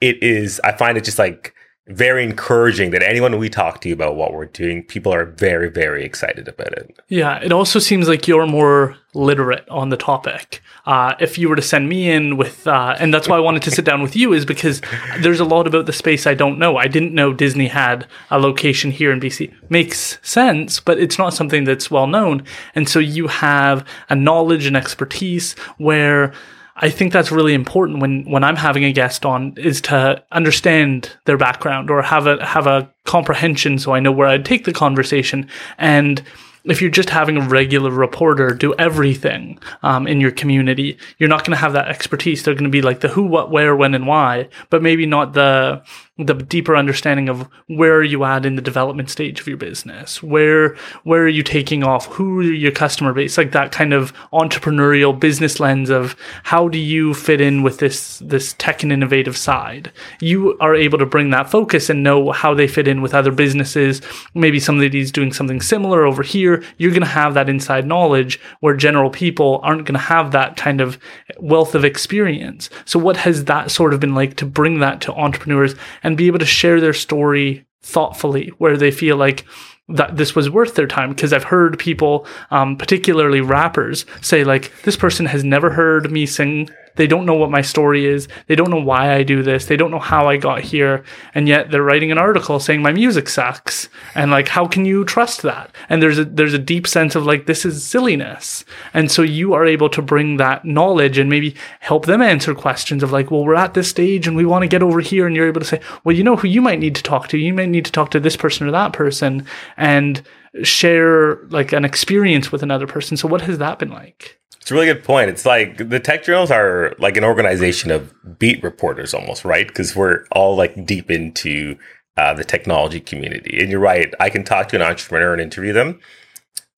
it is, I find it just like very encouraging that anyone we talk to about what we're doing, people are very, very excited about it. Yeah, it also seems like you're more literate on the topic. Uh, if you were to send me in with, uh, and that's why I wanted to sit down with you, is because there's a lot about the space I don't know. I didn't know Disney had a location here in BC. Makes sense, but it's not something that's well known. And so you have a knowledge and expertise where I think that's really important when when I'm having a guest on is to understand their background or have a have a comprehension so I know where I'd take the conversation and if you're just having a regular reporter do everything um, in your community, you're not going to have that expertise. They're going to be like the who, what, where, when, and why, but maybe not the the deeper understanding of where are you at in the development stage of your business? Where where are you taking off? Who are your customer base? Like that kind of entrepreneurial business lens of how do you fit in with this this tech and innovative side? You are able to bring that focus and know how they fit in with other businesses. Maybe somebody's doing something similar over here. You're going to have that inside knowledge where general people aren't going to have that kind of wealth of experience. So what has that sort of been like to bring that to entrepreneurs be able to share their story thoughtfully where they feel like that this was worth their time. Because I've heard people, um, particularly rappers, say like this person has never heard me sing They don't know what my story is. They don't know why I do this. They don't know how I got here. And yet they're writing an article saying my music sucks. And like, how can you trust that? And there's a, there's a deep sense of like, this is silliness. And so you are able to bring that knowledge and maybe help them answer questions of like, well, we're at this stage and we want to get over here. And you're able to say, well, you know who you might need to talk to? You might need to talk to this person or that person and share like an experience with another person. So what has that been like? It's a really good point. It's like the tech journals are like an organization of beat reporters almost, right? Because we're all like deep into uh, the technology community. And you're right. I can talk to an entrepreneur and interview them.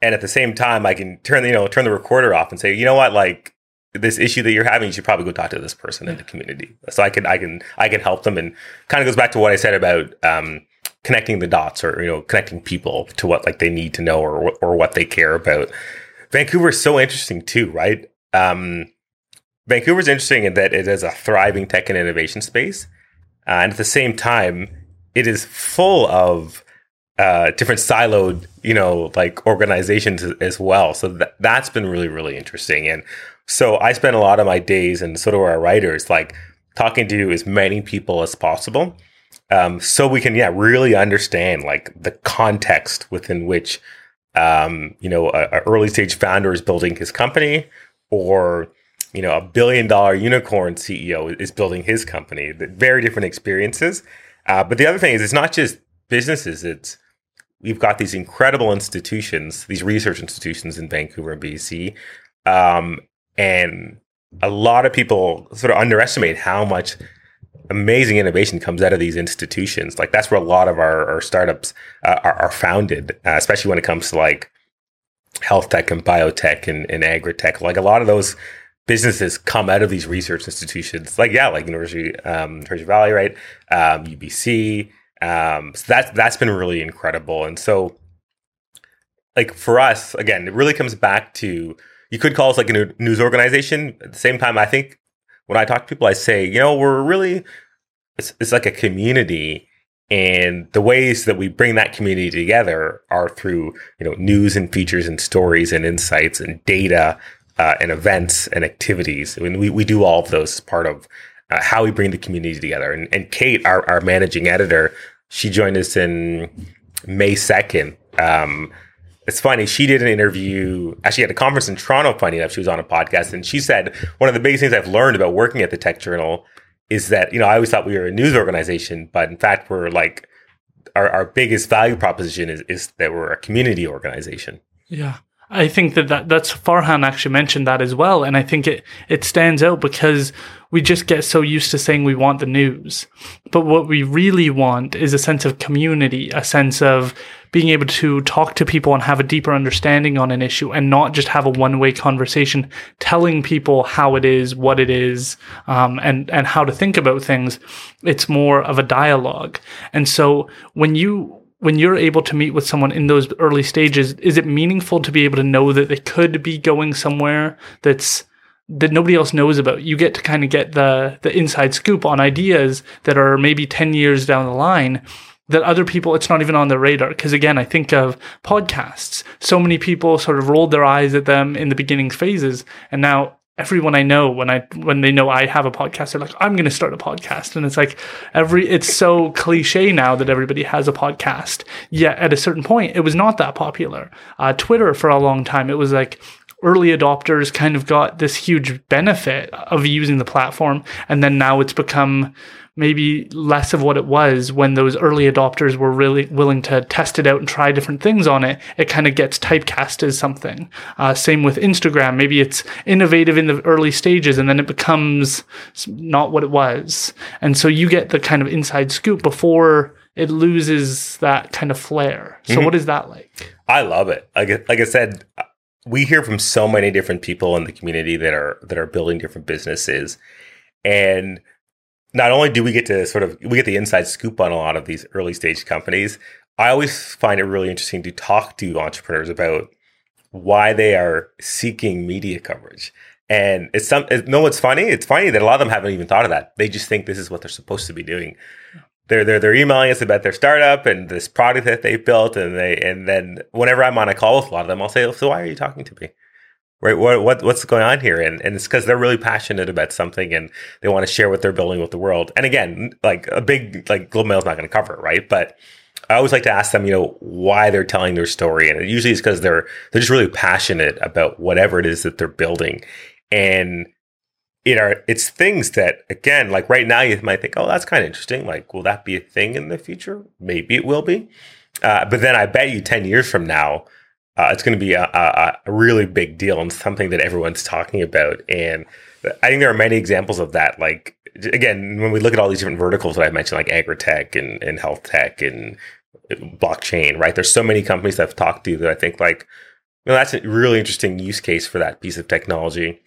And at the same time, I can turn, the, you know, turn the recorder off and say, you know what, like this issue that you're having, you should probably go talk to this person in the community. So I can, I can, I can help them. And kind of goes back to what I said about, um, connecting the dots or, you know, connecting people to what like they need to know or, or what they care about. Vancouver is so interesting too, right? Um, Vancouver is interesting in that it is a thriving tech and innovation space, uh, and at the same time, it is full of uh, different siloed, you know, like organizations as well. So th- that's been really, really interesting. And so I spend a lot of my days, and so do our writers, like talking to as many people as possible, um, so we can, yeah, really understand like the context within which um, you know, a, early stage founder is building his company, or you know, a billion dollar unicorn CEO is building his company. Very different experiences. Uh, but the other thing is, it's not just businesses. It's we've got these incredible institutions, these research institutions in Vancouver and BC, um, and a lot of people sort of underestimate how much amazing innovation comes out of these institutions. Like that's where a lot of our, our startups uh, are, are, founded, uh, especially when it comes to like health tech and biotech and, and agri-tech. Like a lot of those businesses come out of these research institutions. Like yeah, like University um, University Valley, right? Um, UBC. Um, so that's that's been really incredible. And so, like for us, again, it really comes back to you could call us like a news organization. At the same time, I think when I talk to people, I say, you know, we're really, it's, it's like a community. And the ways that we bring that community together are through, you know, news and features and stories and insights and data uh, and events and activities. I mean, we, we do all of those as part of uh, how we bring the community together. And, and Kate, our, our managing editor, she joined us in May 2nd. Um, it's funny. She did an interview actually at a conference in Toronto. Funny enough, she was on a podcast, and she said one of the biggest things I've learned about working at the Tech Journal is that you know I always thought we were a news organization, but in fact we're like our, our biggest value proposition is is that we're a community organization. Yeah. I think that, that that's Farhan actually mentioned that as well. And I think it, it stands out because we just get so used to saying we want the news. But what we really want is a sense of community, a sense of being able to talk to people and have a deeper understanding on an issue and not just have a one way conversation telling people how it is, what it is, um, and, and how to think about things. It's more of a dialogue. And so when you, when you're able to meet with someone in those early stages, is it meaningful to be able to know that they could be going somewhere that's that nobody else knows about? You get to kind of get the the inside scoop on ideas that are maybe 10 years down the line that other people it's not even on their radar. Because again i think of podcasts. So many people sort of rolled their eyes at them in the beginning phases. And now everyone I know when I when they know I have a podcast, they're like, I'm going to start a podcast, and it's like every it's so cliche now that everybody has a podcast. Yet at a certain point, it was not that popular. Uh, Twitter for a long time, it was like early adopters kind of got this huge benefit of using the platform, and then now it's become maybe less of what it was when those early adopters were really willing to test it out and try different things on it. It kind of gets typecast as something. Uh, same with Instagram. Maybe it's innovative in the early stages and then it becomes not what it was. And so you get the kind of inside scoop before it loses that kind of flair. So mm-hmm. what is that like? I love it. Like, like I said, we hear from so many different people in the community that are that are building different businesses and not only do we get to sort of we get the inside scoop on a lot of these early stage companies, I always find it really interesting to talk to entrepreneurs about why they are seeking media coverage. And it's some it, no, it's funny. It's funny that a lot of them haven't even thought of that. They just think this is what they're supposed to be doing. They're they're they're emailing us about their startup and this product that they built, and they and then whenever I'm on a call with a lot of them, I'll say, "So why are you talking to me?" Right? What, what what's going on here? And and it's because they're really passionate about something and they want to share what they're building with the world. And again, like a big like Globe and Mail is not going to cover it, right? But I always like to ask them, you know, why they're telling their story, and it usually is because they're they're just really passionate about whatever it is that they're building, and it are it's things that again, like right now, you might think, oh, that's kind of interesting. Like, will that be a thing in the future? Maybe it will be, uh, but then I bet you ten years from now, uh, it's going to be a, a, a, really big deal and something that everyone's talking about. And I think there are many examples of that. Like again, when we look at all these different verticals that I mentioned, like agri-tech and, and health tech and blockchain, right? There's so many companies that I've talked to that I think like, you know, that's a really interesting use case for that piece of technology.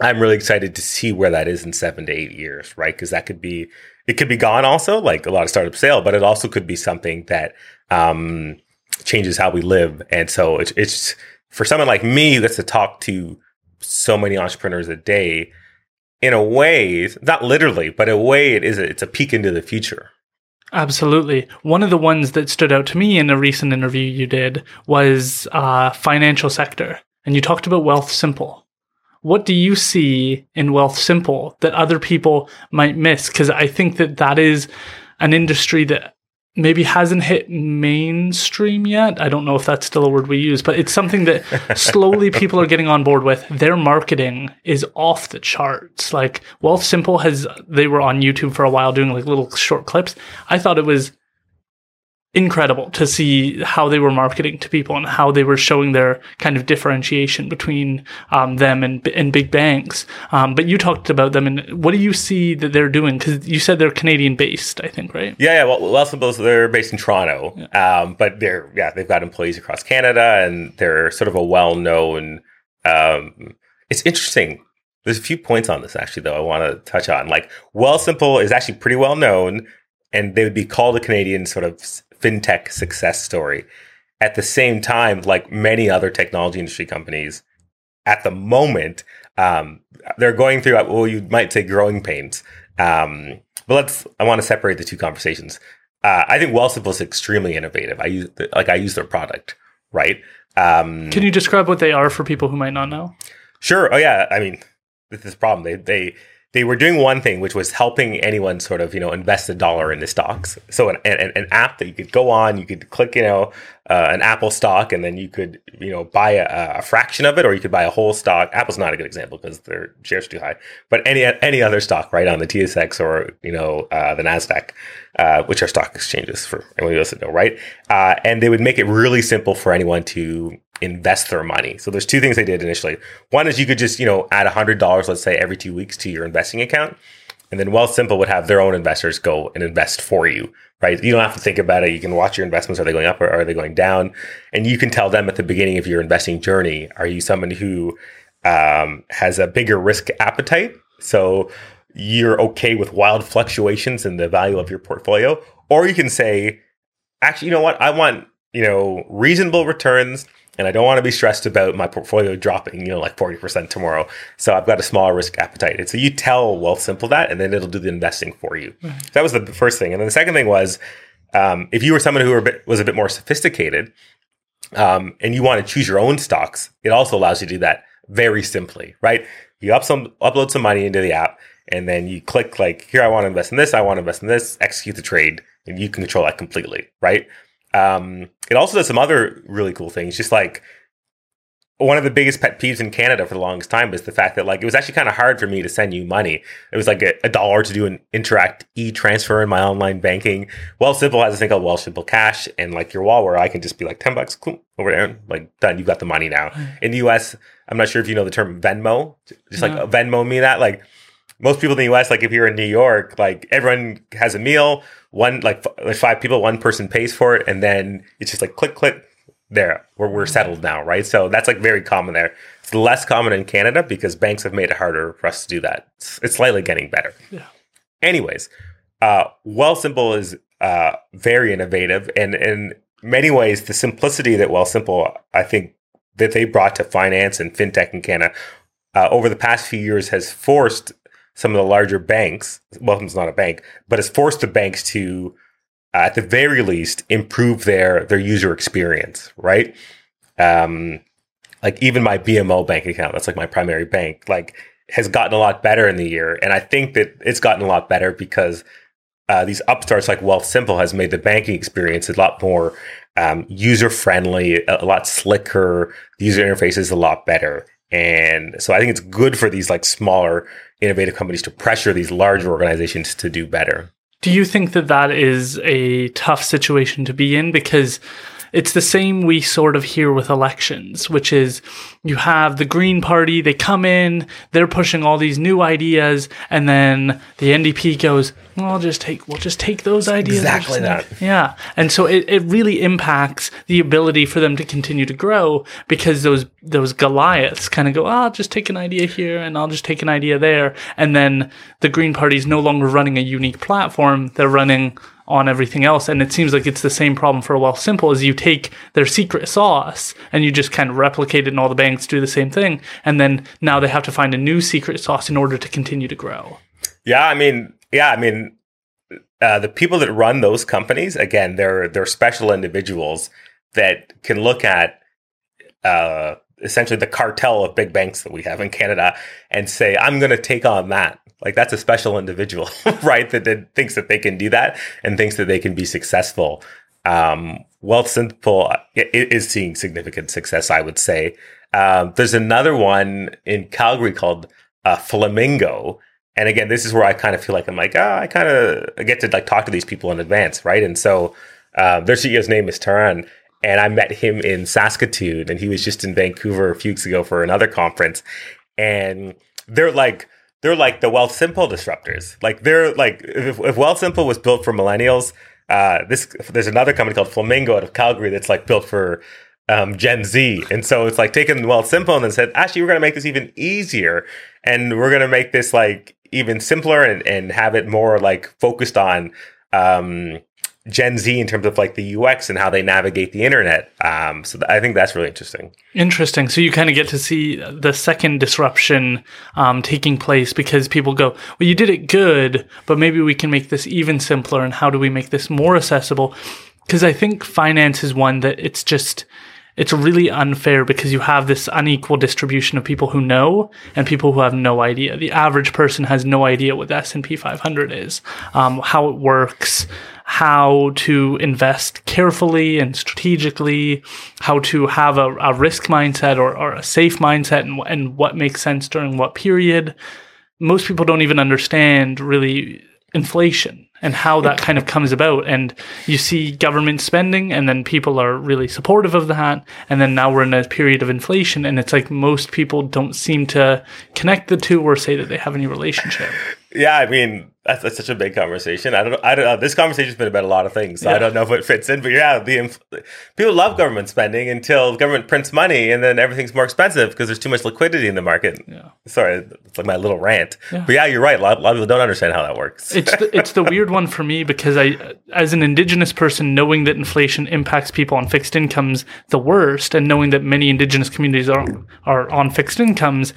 I'm really excited to see where that is in seven to eight years, right? Because that could be, it could be gone also, like a lot of startup sale, but it also could be something that um, changes how we live. And so it's, it's for someone like me who gets to talk to so many entrepreneurs a day, in a way, not literally, but in a way, it is a, it's a peek into the future. Absolutely. One of the ones that stood out to me in a recent interview you did was uh, financial sector, and you talked about Wealthsimple. What do you see in Wealthsimple that other people might miss? Because I think that that is an industry that maybe hasn't hit mainstream yet. I don't know if that's still a word we use, but it's something that slowly people are getting on board with. Their marketing is off the charts. Like Wealthsimple has, they were on YouTube for a while doing like little short clips. I thought it was incredible to see how they were marketing to people and how they were showing their kind of differentiation between um, them and, and big banks. Um, but you talked about them, and what do you see that they're doing? Because you said they're Canadian based, I think, right? Yeah, yeah. Well, Wealthsimple, they're based in Toronto, yeah. um, but they're yeah they've got employees across Canada, and they're sort of a well known. Um, it's interesting. There's a few points on this actually, though. I want to touch on. Like, Wealthsimple is actually pretty well known, and they would be called a Canadian sort of fintech success story. At the same time, like many other technology industry companies, at the moment, um, they're going through, well, you might say growing pains. Um, but let's, I want to separate the two conversations. Uh, I think Wealthsimple is extremely innovative. I use, like, I use their product, right? Um, Can you describe what they are for people who might not know? Sure. Oh, yeah. I mean, this is a problem. They, they, they were doing one thing, which was helping anyone sort of, you know, invest a dollar in the stocks. So an, an, an app that you could go on, you could click, you know, uh, an Apple stock, and then you could, you know, buy a, a, fraction of it, or you could buy a whole stock. Apple's not a good example because their shares are too high, but any any other stock, right, on the TSX or you know uh, the Nasdaq, uh, which are stock exchanges for anyone who doesn't know, right? Uh, and they would make it really simple for anyone to invest their money. So there's two things they did initially. One is you could just, you know, add $100, let's say every two weeks to your investing account. And then Wealthsimple would have their own investors go and invest for you, right? You don't have to think about it. You can watch your investments. Are they going up or are they going down? And you can tell them at the beginning of your investing journey, are you someone who um, has a bigger risk appetite? So you're okay with wild fluctuations in the value of your portfolio. Or you can say, actually, you know what? I want, you know, reasonable returns and I don't want to be stressed about my portfolio dropping, you know, like 40% tomorrow. So I've got a smaller risk appetite. And so you tell Wealthsimple that, and then it'll do the investing for you. Mm-hmm. That was the first thing. And then the second thing was um, if you were someone who were a bit, was a bit more sophisticated um, and you want to choose your own stocks, it also allows you to do that very simply, right? You up some, upload some money into the app, and then you click like, here, I want to invest in this, I want to invest in this, execute the trade, and you can control that completely, right? Um, it also does some other really cool things, just like one of the biggest pet peeves in Canada for the longest time was the fact that like it was actually kind of hard for me to send you money. It was like a, a dollar to do an Interac e transfer in my online banking. Wealthsimple has a thing called Wealthsimple Cash, and like your wall where I can just be like ten bucks over there, like done. You got the money now. In the U.S., I'm not sure if you know the term Venmo. Just like Venmo me that like most people in the US, like if you're in New York, like everyone has a meal, one like f- five people, one person pays for it, and then it's just like click, click, there, we're, we're settled now, right? So that's like very common there. It's less common in Canada because banks have made it harder for us to do that. It's, it's slightly getting better. Yeah. Anyways, uh, Wealthsimple is uh, very innovative, and in many ways, the simplicity that Wealthsimple, I think, that they brought to finance and fintech in Canada uh, over the past few years has forced some of the larger banks. Welcome's not a bank, but has forced the banks to uh, at the very least improve their their user experience right um, like even my BMO bank account, that's like my primary bank, like has gotten a lot better in the year. And I think that it's gotten a lot better because uh, these upstarts like Wealthsimple has made the banking experience a lot more um, user friendly, a, a lot slicker. The user interface is a lot better. And so I think it's good for these like smaller innovative companies to pressure these larger organizations to do better. Do you think that that is a tough situation to be in? Because it's the same we sort of hear with elections, which is you have the Green Party, they come in, they're pushing all these new ideas, and then the NDP goes, well, I'll just take we'll just take those ideas. Exactly that. Yeah. And so it, it really impacts the ability for them to continue to grow because those those Goliaths kind of go, oh, I'll just take an idea here and I'll just take an idea there. And then the Green Party is no longer running a unique platform. They're running on everything else. And it seems like it's the same problem for Wealthsimple as you take their secret sauce and you just kind of replicate it and all the banks do the same thing. And then now they have to find a new secret sauce in order to continue to grow. Yeah, I mean, yeah, I mean, uh, the people that run those companies, again, they're they're special individuals that can look at uh, essentially the cartel of big banks that we have in Canada and say, I'm going to take on that. Like that's a special individual, right? That, that, thinks that they can do that and thinks that they can be successful. Um, Wealthsimple is seeing significant success, I would say. Um, there's another one in Calgary called uh, Flamingo. And again, this is where I kind of feel like I'm like, oh, I kind of get to like talk to these people in advance, right? And so uh, their CEO's name is Taran, and I met him in Saskatoon, and he was just in Vancouver a few weeks ago for another conference. And they're like they're like the Wealthsimple disruptors. Like they're like if, if Wealthsimple was built for millennials, uh, this there's another company called Flamingo out of Calgary that's like built for um, Gen Z, and so it's like taking Wealthsimple and then said, actually, we're going to make this even easier, and we're going to make this like even simpler and and have it more like focused on um, Gen Z in terms of like the UX and how they navigate the internet. Um, so th- I think that's really interesting. Interesting. So you kind of get to see the second disruption um, taking place because people go, well, you did it good, but maybe we can make this even simpler. And how do we make this more accessible? Because I think finance is one that it's just it's really unfair because you have this unequal distribution of people who know and people who have no idea. The average person has no idea what the S and P 500 is, um, how it works, how to invest carefully and strategically, how to have a, a risk mindset or, or, a safe mindset, and, and what makes sense during what period. Most people don't even understand really inflation and how that kind of comes about. And you see government spending, and then people are really supportive of that. And then now we're in a period of inflation, and it's like most people don't seem to connect the two or say that they have any relationship. Yeah, I mean, that's, that's, such a big conversation. I don't, I don't know. This conversation's been about a lot of things. So yeah. I don't know if it fits in, but yeah, the people love government spending until government prints money, and then everything's more expensive because there's too much liquidity in the market. Yeah. Sorry, it's like my little rant. Yeah. But yeah, you're right. A lot, a lot, of people don't understand how that works. it's the, it's the weird one for me because I, as an indigenous person, knowing that inflation impacts people on fixed incomes the worst, and knowing that many indigenous communities are are on fixed incomes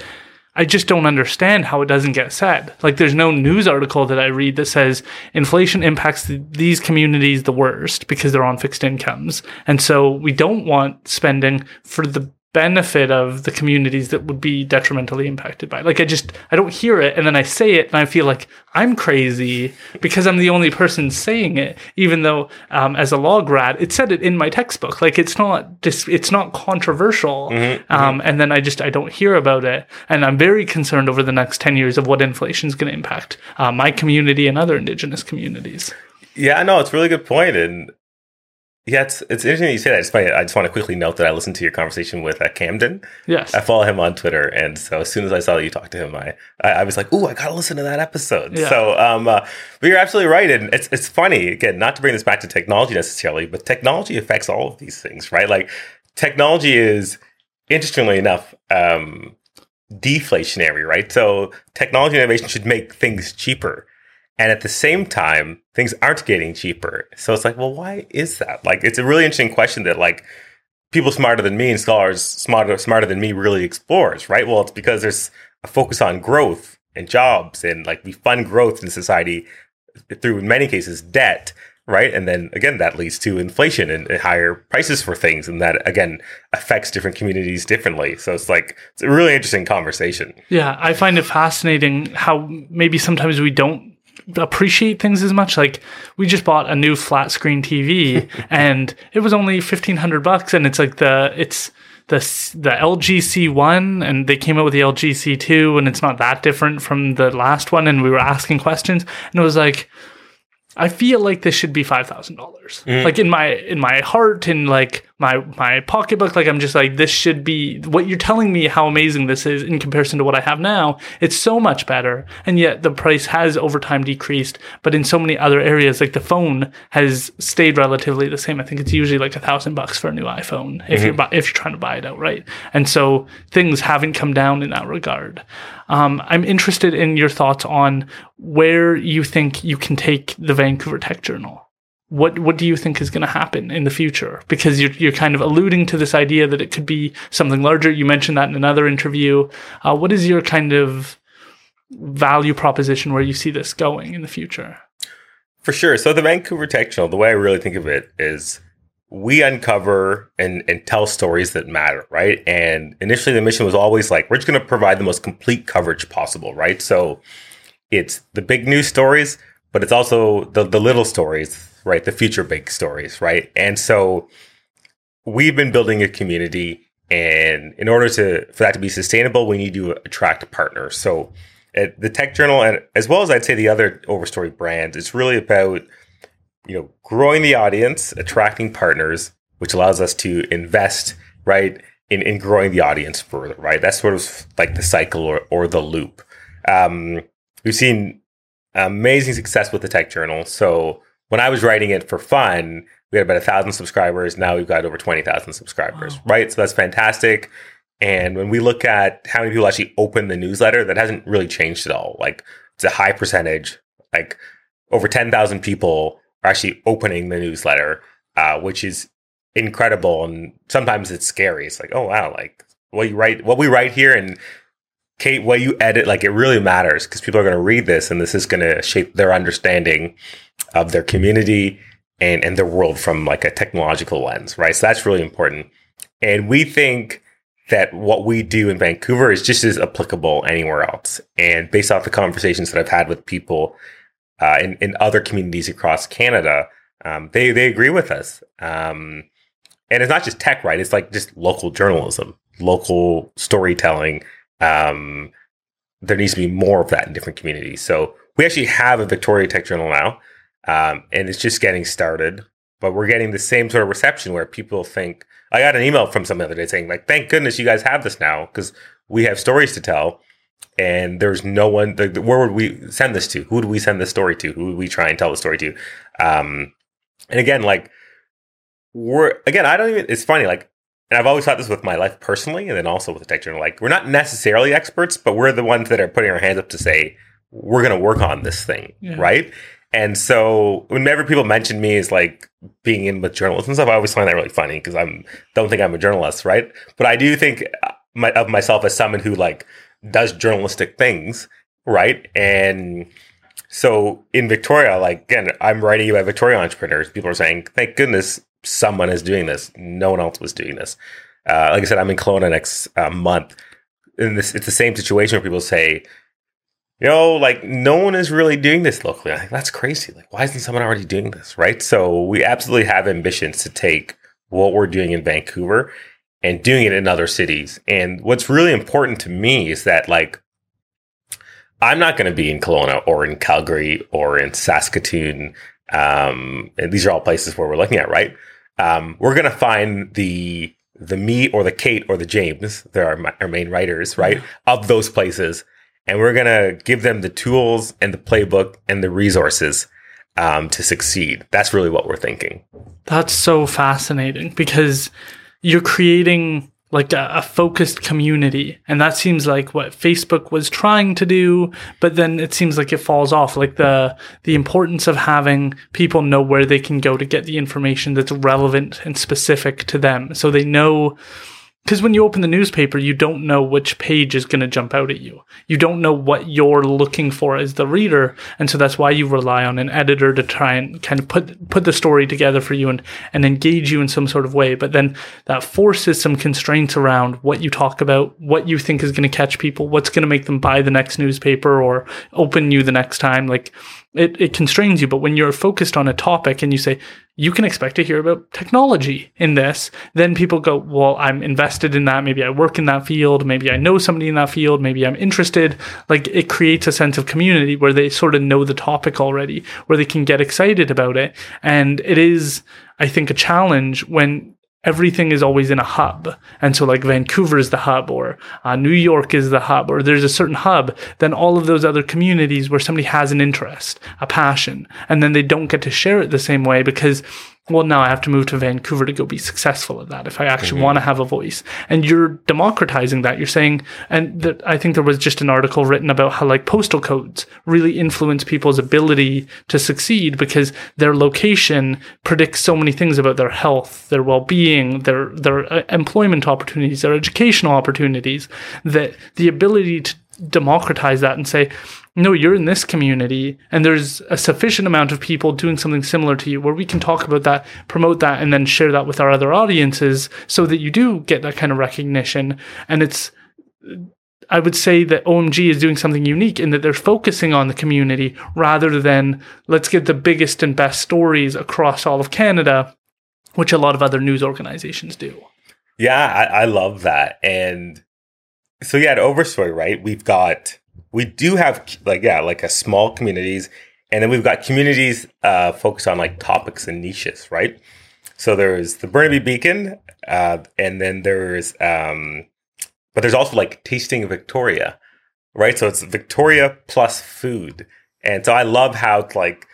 I just don't understand how it doesn't get said. Like, there's no news article that I read that says inflation impacts the, these communities the worst because they're on fixed incomes. And so we don't want spending for the benefit of the communities that would be detrimentally impacted by it. Like I just I don't hear it and then I say it and I feel like I'm crazy because I'm the only person saying it, even though um, as a law grad, it said it in my textbook. Like it's not just it's not controversial. Mm-hmm, um, mm-hmm. and then I just I don't hear about it. And I'm very concerned over the next 10 years of what inflation is going to impact uh, my community and other indigenous communities. Yeah, no, it's a really good point. And yeah, it's it's interesting you say that. I just, I just want to quickly note that I listened to your conversation with uh, Camden. Yes, I follow him on Twitter, and so as soon as I saw that you talked to him, I I, I was like, "Ooh, I gotta listen to that episode." Yeah. So, um, uh, but you're absolutely right, and it's it's funny again, not to bring this back to technology necessarily, but technology affects all of these things, right? Like technology is interestingly enough um, deflationary, right? So technology innovation should make things cheaper. And at the same time, things aren't getting cheaper. So it's like, well, why is that? Like, it's a really interesting question that like people smarter than me and scholars smarter smarter than me really explores, right? Well, it's because there's a focus on growth and jobs, and like we fund growth in society through, in many cases, debt. right? And then again, that leads to inflation and, and higher prices for things, and that again affects different communities differently. So it's like it's a really interesting conversation. Yeah, I find it fascinating how maybe sometimes we don't appreciate things as much. Like we just bought a new flat screen TV and it was only fifteen hundred bucks, and it's like the it's the the LG C1 and they came out with the LG C2 and it's not that different from the last one and we were asking questions and it was like I feel like this should be five thousand dollars. Mm. Like in my in my heart, in like my my pocketbook, like I'm just like this should be what you're telling me how amazing this is in comparison to what I have now. It's so much better, and yet the price has over time decreased. But in so many other areas, like the phone has stayed relatively the same. I think it's usually like a thousand bucks for a new iPhone if you're bu- if you're trying to buy it outright. And so things haven't come down in that regard. Um, I'm interested in your thoughts on where you think you can take the Vancouver Tech Journal. What what do you think is going to happen in the future? Because you're you're kind of alluding to this idea that it could be something larger. You mentioned that in another interview. Uh, what is your kind of value proposition where you see this going in the future? For sure. So the Vancouver Tech Journal, the way I really think of it is we uncover and, and tell stories that matter, right? And initially the mission was always like, we're just going to provide the most complete coverage possible, right? So it's the big news stories, but it's also the, the little stories, right? The future big stories, right? And so we've been building a community and in order to for that to be sustainable, we need to attract partners. So at the Tech Journal, and as well as I'd say the other Overstory brands, it's really about you know growing the audience, attracting partners, which allows us to invest right in, in growing the audience further. Right, that's sort of like the cycle or, or the loop. Um, we've seen amazing success with the Tech Journal. So when I was writing it for fun, we had about a thousand subscribers. Now we've got over twenty thousand subscribers. Wow. Right, so that's fantastic. And when we look at how many people actually open the newsletter, that hasn't really changed at all. Like it's a high percentage. Like over ten thousand people are actually opening the newsletter, uh, which is incredible. And sometimes it's scary. It's like, oh wow, like what you write, what we write here, and Kate, what you edit, like it really matters because people are going to read this, and this is going to shape their understanding of their community and and their world from like a technological lens, right? So that's really important. And we think that what we do in Vancouver is just as applicable anywhere else. And based off the conversations that I've had with people uh, in, in other communities across Canada, um, they they agree with us. Um, and it's not just tech, right? It's like just local journalism, local storytelling. Um, there needs to be more of that in different communities. So we actually have a Victoria Tech Journal now, um, and it's just getting started. But we're getting the same sort of reception where people think. I got an email from some the other day saying, like, "Thank goodness you guys have this now because we have stories to tell." and there's no one the, the- where would we send this to who would we send this story to who would we try and tell the story to um and again like we're again i don't even it's funny like and i've always thought this with my life personally and then also with the tech journal like we're not necessarily experts but we're the ones that are putting our hands up to say we're going to work on this thing Yeah. right and so whenever people mention me as like being in with journalism and stuff i always find that really funny because i'm don't think i'm a journalist right but i do think uh, my, of myself as someone who like does journalistic things, right? And so in Victoria, like again, I'm writing about Victoria entrepreneurs. People are saying, "Thank goodness someone is doing this. No one else was doing this." Uh, like I said, I'm in Kelowna next uh, month, and this it's the same situation where people say, "You know, like no one is really doing this locally." I think that's crazy. Like, why isn't someone already doing this? Right? So we absolutely have ambitions to take what we're doing in Vancouver and doing it in other cities. And what's really important to me is that like I'm not going to be in Kelowna or in Calgary or in Saskatoon. Um, and these are all places where we're looking at, right? Um, we're going to find the the me or the Kate or the James, they're our, our main writers, right, of those places, and we're going to give them the tools and the playbook and the resources um, to succeed. That's really what we're thinking. That's so fascinating because you're creating like a, a focused community. And that seems like what Facebook was trying to do, but then it seems like it falls off. Like the the importance of having people know where they can go to get the information that's relevant and specific to them. So they know because when you open the newspaper, you don't know which page is going to jump out at you. You don't know what you're looking for as the reader, and so that's why you rely on an editor to try and kind of put put the story together for you and and engage you in some sort of way. But then that forces some constraints around what you talk about, what you think is going to catch people, what's going to make them buy the next newspaper or open you the next time. Like it, it constrains you. But when you're focused on a topic and you say, you can expect to hear about technology in this, then people go, well, I'm invested in that. Maybe I work in that field. Maybe I know somebody in that field. Maybe I'm interested. Like it creates a sense of community where they sort of know the topic already, where they can get excited about it. And it is, I think, a challenge when everything is always in a hub. And so like Vancouver is the hub or uh, New York is the hub or there's a certain hub, then all of those other communities where somebody has an interest, a passion, and then they don't get to share it the same way because well, now I have to move to Vancouver to go be successful at that if I actually mm-hmm. want to have a voice. And you're democratizing that. You're saying, and that I think there was just an article written about how like postal codes really influence people's ability to succeed because their location predicts so many things about their health, their well-being, their their uh, employment opportunities, their educational opportunities. That the ability to democratize that and say, no, you're in this community and there's a sufficient amount of people doing something similar to you where we can talk about that, promote that, and then share that with our other audiences so that you do get that kind of recognition. And it's, I would say that OMG is doing something unique in that they're focusing on the community rather than let's get the biggest and best stories across all of Canada, which a lot of other news organizations do. Yeah, I, I love that. And so, yeah, at Overstory, right, we've got we do have like yeah like a small communities and then we've got communities uh, focused on like topics and niches right? So there's the burnaby beacon uh, and then there's um, but there's also like tasting victoria right? So it's victoria plus food. And so i love how like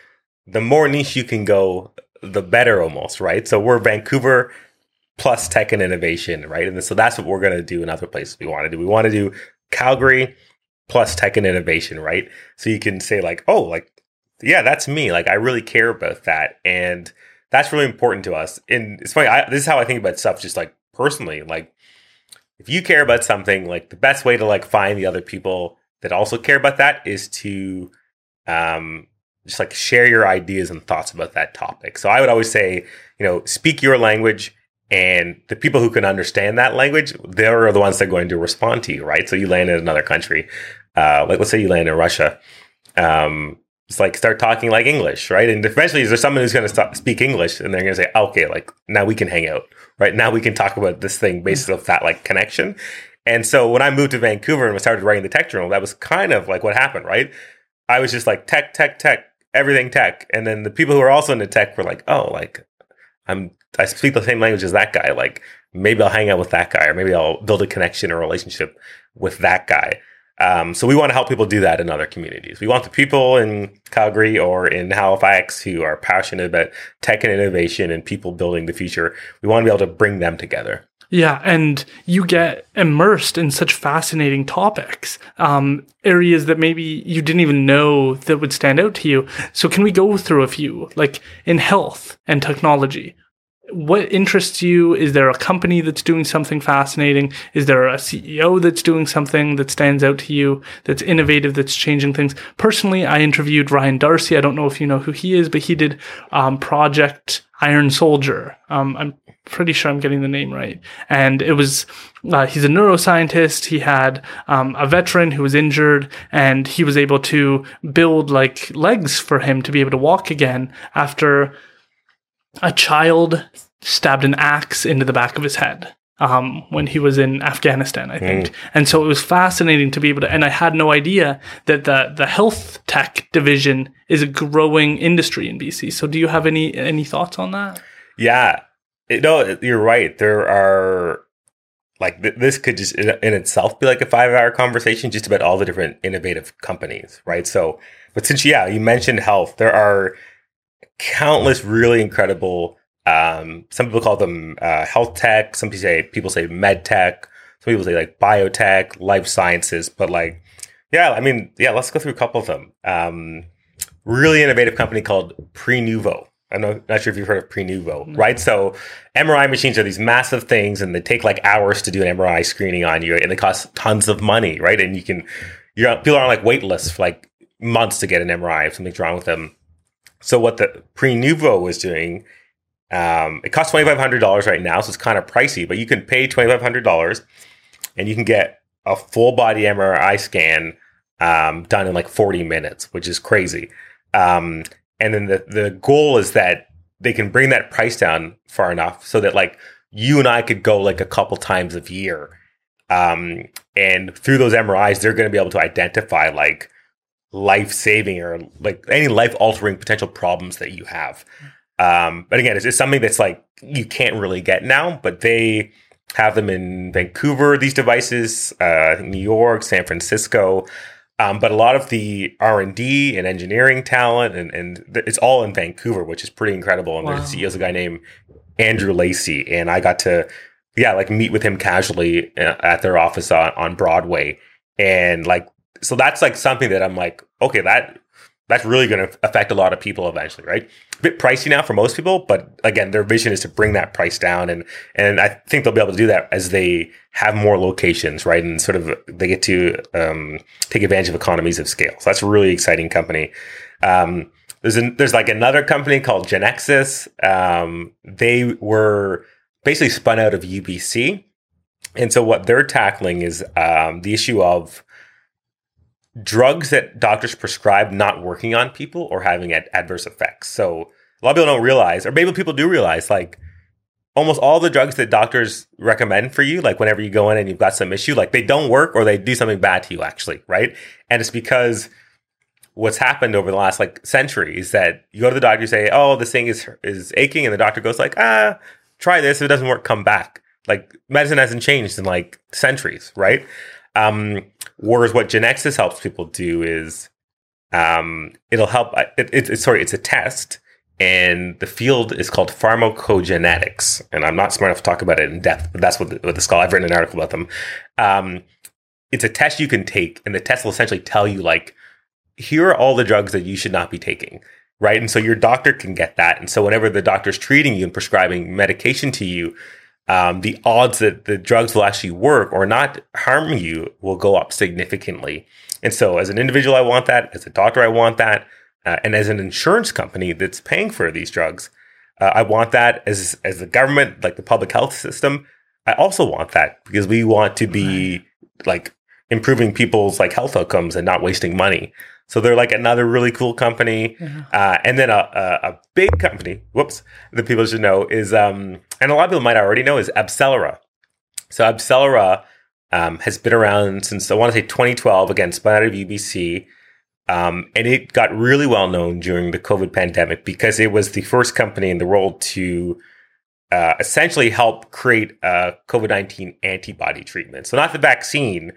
the more niche you can go the better almost right? So we're vancouver plus tech and innovation right? And so that's what we're going to do in other places we want to do. We want to do calgary plus tech and innovation, right? So you can say like, oh, like, yeah, that's me. Like, I really care about that, and that's really important to us. And it's funny. I, this is how I think about stuff, just like personally. Like, if you care about something, like the best way to like find the other people that also care about that is to um, just like share your ideas and thoughts about that topic. So I would always say, you know, speak your language and the people who can understand that language, they're the ones that are going to respond to you, right? So you land in another country uh, like let's say you land in Russia, um, it's like start talking like English, right? And eventually, there someone who's going to speak English, and they're going to say, "Okay, like now we can hang out, right? Now we can talk about this thing based off that like connection." And so when I moved to Vancouver and started writing the tech journal, that was kind of like what happened, right? I was just like tech, tech, tech, everything tech, and then the people who are also into tech were like, "Oh, like I'm I speak the same language as that guy. Like maybe I'll hang out with that guy, or maybe I'll build a connection or relationship with that guy." Um, so we want to help people do that in other communities. We want the people in Calgary or in Halifax who are passionate about tech and innovation and people building the future. We want to be able to bring them together. Yeah, and you get immersed in such fascinating topics, um, areas that maybe you didn't even know that would stand out to you. So, can we go through a few, like in health and technology? What interests you? Is there a company that's doing something fascinating? Is there a CEO that's doing something that stands out to you, that's innovative, that's changing things? Personally, I interviewed Ryan D'Arcy. I don't know if you know who he is, but he did um, Project Iron Soldier. Um, I'm pretty sure I'm getting the name right. And it was, uh, he's a neuroscientist. He had um, a veteran who was injured, and he was able to build like legs for him to be able to walk again after a child stabbed an axe into the back of his head um, when he was in Afghanistan, I think. Mm. And so it was fascinating to be able to, and I had no idea that the, the health tech division is a growing industry in BC. So do you have any, any thoughts on that? Yeah, it, no, you're right. There are like th- this could just in, in itself be like a five hour conversation just about all the different innovative companies, right? So, but since, yeah, you mentioned health, there are, countless really incredible. Um, some people call them uh, health tech. Some people say people say med tech. Some people say like biotech, life sciences. But like, yeah, I mean, yeah, let's go through a couple of them. Um, really innovative company called Prenuvo. I'm not, not sure if you've heard of Prenuvo, no. right? So MRI machines are these massive things, and they take like hours to do an MRI screening on you, and they cost tons of money, right? And you can, you're people are on like wait lists for like months to get an MRI if something's wrong with them. So what the Prenuvo is doing, um, it costs twenty five hundred dollars right now, so it's kind of pricey, but you can pay twenty five hundred dollars, and you can get a full body MRI scan um, done in like forty minutes, which is crazy. Um, and then the the goal is that they can bring that price down far enough so that like you and I could go like a couple times a year. Um, and through those MRIs, they're going to be able to identify like life saving or like any life altering potential problems that you have. Um, but again, it's, it's something that's like you can't really get now, but they have them in Vancouver, these devices, uh, New York, San Francisco. Um, but a lot of the R and D and engineering talent, and, and it's all in Vancouver, which is pretty incredible. And wow. their CEO is a guy named Andrew Lacy, and I got to, yeah, like meet with him casually uh, at their office on, on Broadway, and like, so that's like something that I'm like, okay, that that's really going to affect a lot of people eventually, right? A bit pricey now for most people, but again, their vision is to bring that price down, and and I think they'll be able to do that as they have more locations, right? And sort of they get to um, take advantage of economies of scale. So that's a really exciting company. Um, there's an, there's like another company called GenXys. Um, they were basically spun out of UBC, and so what they're tackling is um, the issue of drugs that doctors prescribe not working on people or having ad- adverse effects. So a lot of people don't realize, or maybe people do realize, like almost all the drugs that doctors recommend for you, like whenever you go in and you've got some issue, like they don't work or they do something bad to you, actually, right? And it's because what's happened over the last like century is that you go to the doctor, you say, "Oh, this thing is is aching," and the doctor goes like, "Ah, try this. If it doesn't work, come back." Like medicine hasn't changed in like centuries, right? Um, whereas what GenXys helps people do is um, it'll help. Uh, it, it, it's sorry, it's a test, and the field is called pharmacogenetics. And I'm not smart enough to talk about it in depth, but that's what the, what the. I've written an article about them. Um, it's a test you can take, and the test will essentially tell you like, here are all the drugs that you should not be taking. Right. And so your doctor can get that. And so whenever the doctor's treating you and prescribing medication to you, um, the odds that the drugs will actually work or not harm you will go up significantly. And so, as an individual, I want that. As a doctor, I want that. Uh, and as an insurance company that's paying for these drugs, uh, I want that. As as the government, like the public health system, I also want that because we want to be like improving people's like health outcomes and not wasting money. So they're like another really cool company. Yeah. Uh, and then a, a, a, big company, whoops, that people should know is, um, and a lot of people might already know, is AbCellera. So AbCellera um, has been around since I want to say 2012, again, spun out of UBC. Um, and it got really well known during the COVID pandemic because it was the first company in the world to uh, essentially help create a COVID 19 antibody treatment. So, not the vaccine,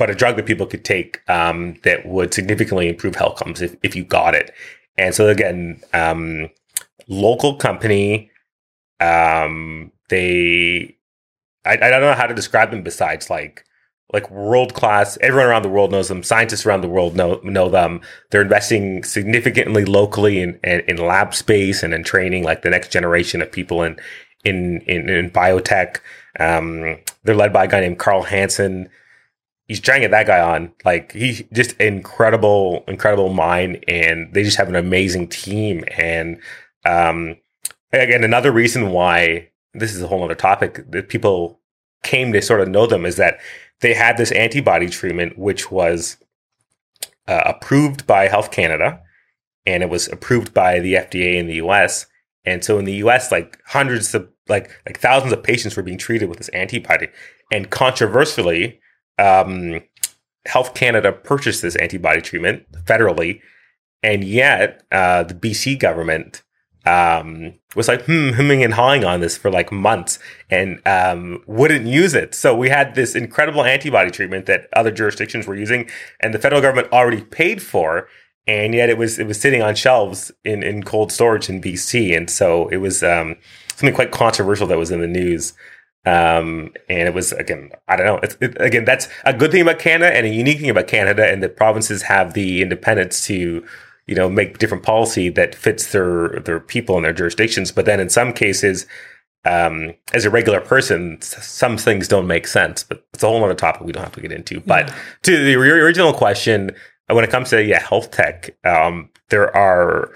but a drug that people could take um, that would significantly improve health outcomes if, if you got it. And so again, um, local company, um, they, I, I don't know how to describe them besides like, like world class. Everyone around the world knows them. Scientists around the world know know them. They're investing significantly locally in, in, in lab space and in training, like the next generation of people in in in, in biotech. Um, they're led by a guy named Carl Hansen he's trying to get that guy on. Like he's just incredible, incredible mind, and they just have an amazing team. And um, again, another reason why this is a whole other topic that people came to sort of know them is that they had this antibody treatment, which was uh, approved by Health Canada, and it was approved by the FDA in the U.S. And so in the U.S., like hundreds of like like thousands of patients were being treated with this antibody, and controversially um, Health Canada purchased this antibody treatment federally, and yet uh, the BC government um, was like hmm, hemming and hawing on this for like months and um, wouldn't use it. So we had this incredible antibody treatment that other jurisdictions were using, and the federal government already paid for, and yet it was it was sitting on shelves in in cold storage in BC, and so it was um, something quite controversial that was in the news. Um, and it was again, I don't know. It's, it, again, that's a good thing about Canada and a unique thing about Canada, and the provinces have the independence to, you know, make different policy that fits their their people and their jurisdictions. But then in some cases, um, as a regular person, some things don't make sense. But it's a whole other topic we don't have to get into. But to the original question, when it comes to yeah health tech, um, there are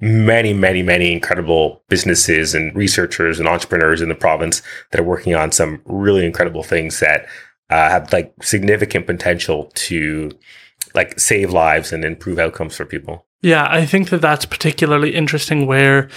many, many, many incredible businesses and researchers and entrepreneurs in the province that are working on some really incredible things that uh, have like significant potential to like save lives and improve outcomes for people. Yeah, I think that that's particularly interesting where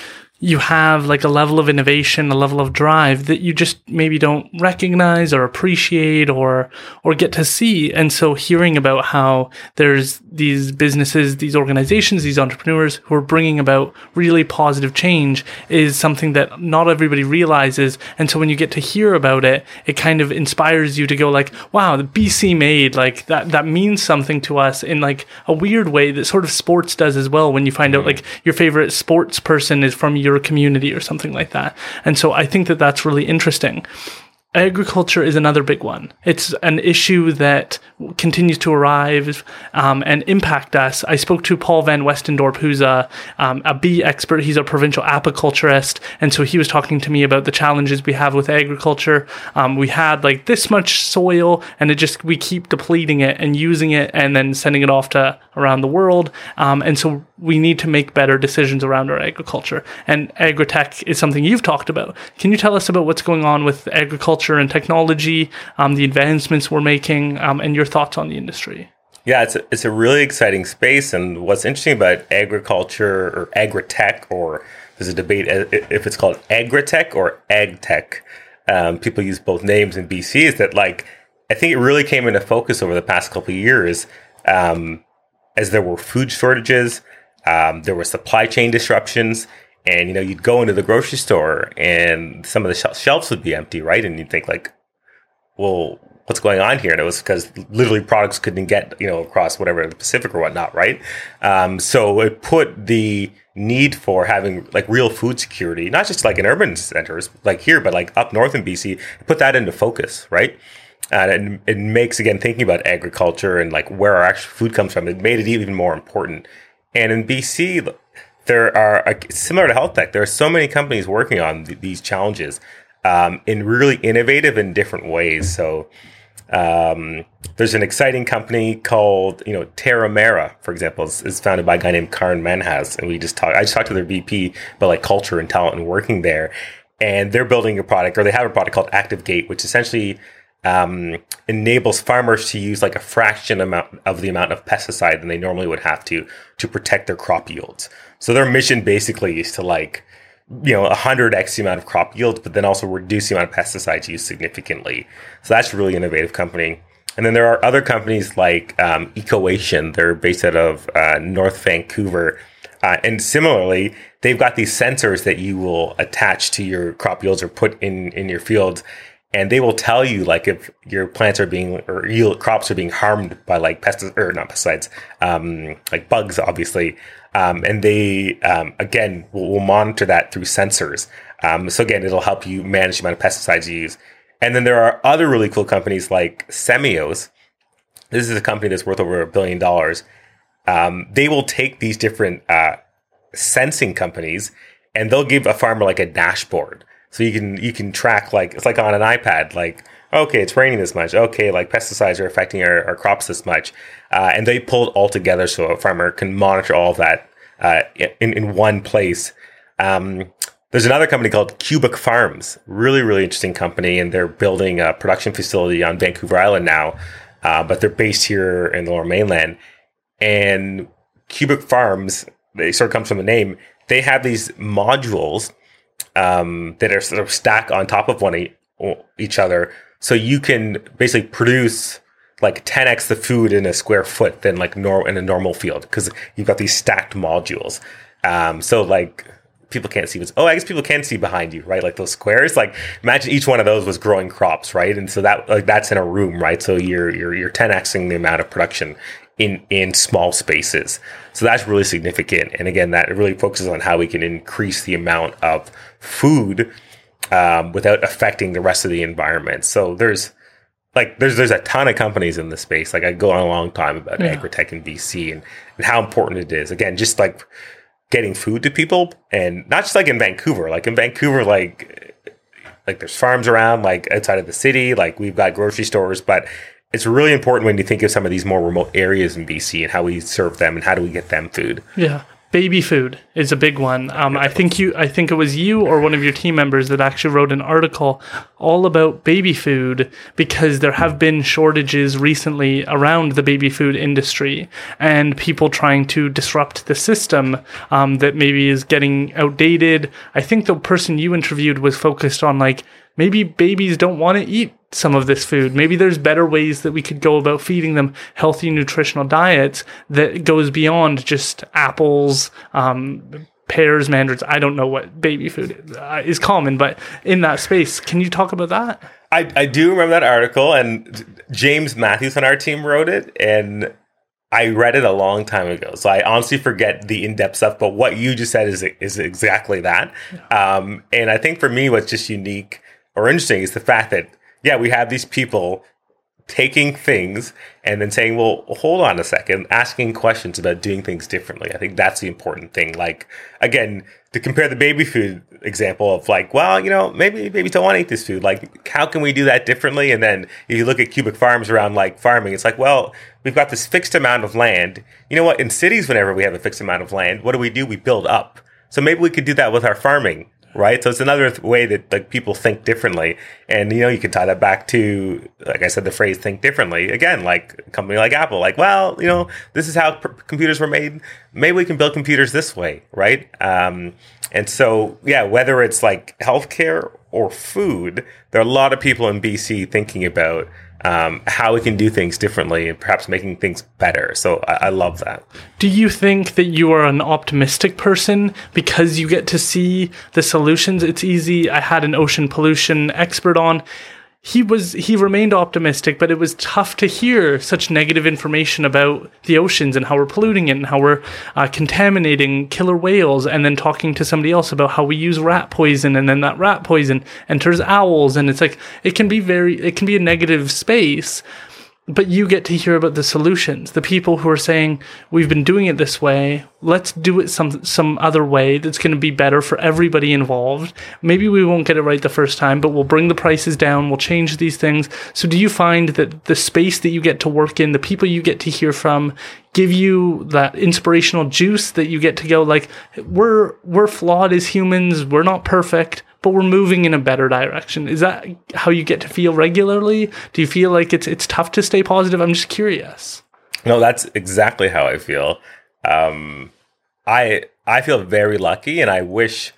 you have like a level of innovation, a level of drive that you just maybe don't recognize or appreciate or or get to see. And so hearing about how there's these businesses, these organizations, these entrepreneurs who are bringing about really positive change is something that not everybody realizes. And so when you get to hear about it, it kind of inspires you to go like, wow, the BC made like that that means something to us in like a weird way that sort of sports does as well when you find out mm. like your favorite sports person is from your community or something like that. And so I think that that's really interesting. Agriculture is another big one. It's an issue that continues to arrive um, and impact us. I spoke to Paul Van Westendorp, who's a, um, a bee expert. He's a provincial apiculturist. And so he was talking to me about the challenges we have with agriculture. Um, we had like this much soil and it just, we keep depleting it and using it and then sending it off to around the world. Um, and so we need to make better decisions around our agriculture. And agritech is something you've talked about. Can you tell us about what's going on with agriculture and technology, um, the advancements we're making, um, and your thoughts on the industry? Yeah, it's a, it's a really exciting space. And what's interesting about agriculture or agritech, or there's a debate uh, if it's called agritech or agtech. Um, people use both names in BC. Is that like I think it really came into focus over the past couple of years um, as there were food shortages, um, there were supply chain disruptions, and you know you'd go into the grocery store and some of the shel- shelves would be empty, right? And you'd think like, well, what's going on here? And it was because literally products couldn't get, you know, across whatever the Pacific or whatnot, right? Um, so it put the need for having like real food security, not just like in urban centers like here, but like up north in BC, put that into focus, right? And it, it makes again thinking about agriculture and like where our actual food comes from. It made it even more important. And in BC, there are uh, similar to health tech. There are so many companies working on th- these challenges um, in really innovative and different ways. So um, there's an exciting company called you know Terramera, for example, is, is founded by a guy named Karan Manhas, and we just talked. I just talked to their VP about like culture and talent and working there, and they're building a product or they have a product called Actigate, which essentially um, enables farmers to use like a fraction amount of the amount of pesticide than they normally would have to to protect their crop yields. So their mission basically is to like you know a 100x the amount of crop yield, but then also reduce the amount of pesticides used significantly. So that's a really innovative company. And then there are other companies like um, Ecoation. They're based out of uh, North Vancouver. Uh, and similarly, they've got these sensors that you will attach to your crop yields or put in, in your fields and they will tell you like if your plants are being or yield crops are being harmed by like pesticides or not pesticides, um, like bugs, obviously. Um, and they um, again will, will, monitor that through sensors. Um, so again, it'll help you manage the amount of pesticides you use. And then there are other really cool companies like Semios. This is a company that's worth over a billion dollars. Um, they will take these different uh, sensing companies and they'll give a farmer like a dashboard so you can you can track like it's like on an iPad, like okay, it's raining this much. Okay, like pesticides are affecting our, our crops this much, uh, and they pull it all together so a farmer can monitor all of that uh, in in one place. Um, there's another company called Cubic Farms, really really interesting company, and they're building a production facility on Vancouver Island now, uh, but they're based here in the Lower Mainland. And Cubic Farms, they sort of comes from the name. They have these modules um, that are sort of stacked on top of one each other. So you can basically produce like 10x the food in a square foot than like nor- in a normal field because you've got these stacked modules. Um, so like people can't see what's, oh, I guess people can see behind you, right? Like those squares, like imagine each one of those was growing crops, right? And so that, like that's in a room, right? So you're, you're, you're 10xing the amount of production in, in small spaces. So that's really significant. And again, that really focuses on how we can increase the amount of food um, without affecting the rest of the environment. So there's like there's there's a ton of companies in the space. Like I go on a long time about Yeah. agritech in BC and, and how important it is. Again, just like getting food to people and not just like in Vancouver. Like in Vancouver, like like there's farms around like outside of the city. Like we've got grocery stores, but it's really important when you think of some of these more remote areas in BC and how we serve them and how do we get them food. Yeah. Baby food is a big one. Um, I think you, I think it was you or one of your team members that actually wrote an article all about baby food because there have been shortages recently around the baby food industry and people trying to disrupt the system um, that maybe is getting outdated. I think the person you interviewed was focused on like maybe babies don't want to eat some of this food. Maybe there's better ways that we could go about feeding them healthy nutritional diets that goes beyond just apples, um, pears, mandarins. I don't know what baby food uh, is common, but in that space, can you talk about that? I, I do remember that article, and James Matthews on our team wrote it, and I read it a long time ago. So I honestly forget the in depth stuff, but what you just said is is exactly that. Um, and I think for me, what's just unique or interesting is the fact that yeah, we have these people taking things and then saying, well, hold on a second, asking questions about doing things differently. I think that's the important thing. Like, again, to compare the baby food example of like, well, you know, maybe babies don't want to eat this food. Like, how can we do that differently? And then if you look at cubic farms around like farming, it's like, well, we've got this fixed amount of land. You know what? In cities, whenever we have a fixed amount of land, what do we do? We build up. So maybe we could do that with our farming right? So it's another th- way that like people think differently, and you know you can tie that back to like I said, the phrase "think differently." Again, like a company like Apple, like well, you know, this is how computers were made. Maybe we can build computers this way, right? Um, and so yeah, whether it's like healthcare or food, there are a lot of people in BC thinking about. Um, how we can do things differently and perhaps making things better. So I, I love that. Do you think that you are an optimistic person because you get to see the solutions? It's easy. I had an ocean pollution expert on. He was he remained optimistic, but it was tough to hear such negative information about the oceans and how we're polluting it and how we're uh, contaminating killer whales. And then talking to somebody else about how we use rat poison, and then that rat poison enters owls, and it's like it can be very it can be a negative space but you get to hear about the solutions. The people who are saying we've been doing it this way. Let's do it some some other way that's going to be better for everybody involved. Maybe we won't get it right the first time but we'll bring the prices down. We'll change these things. So do you find that the space that you get to work in the people you get to hear from give you that inspirational juice that you get to go like we're we're flawed as humans. We're not perfect but we're moving in a better direction. Is that how you get to feel regularly? Do you feel like it's it's tough to stay positive? I'm just curious. No, that's exactly how I feel. Um, I I feel very lucky, and I wish.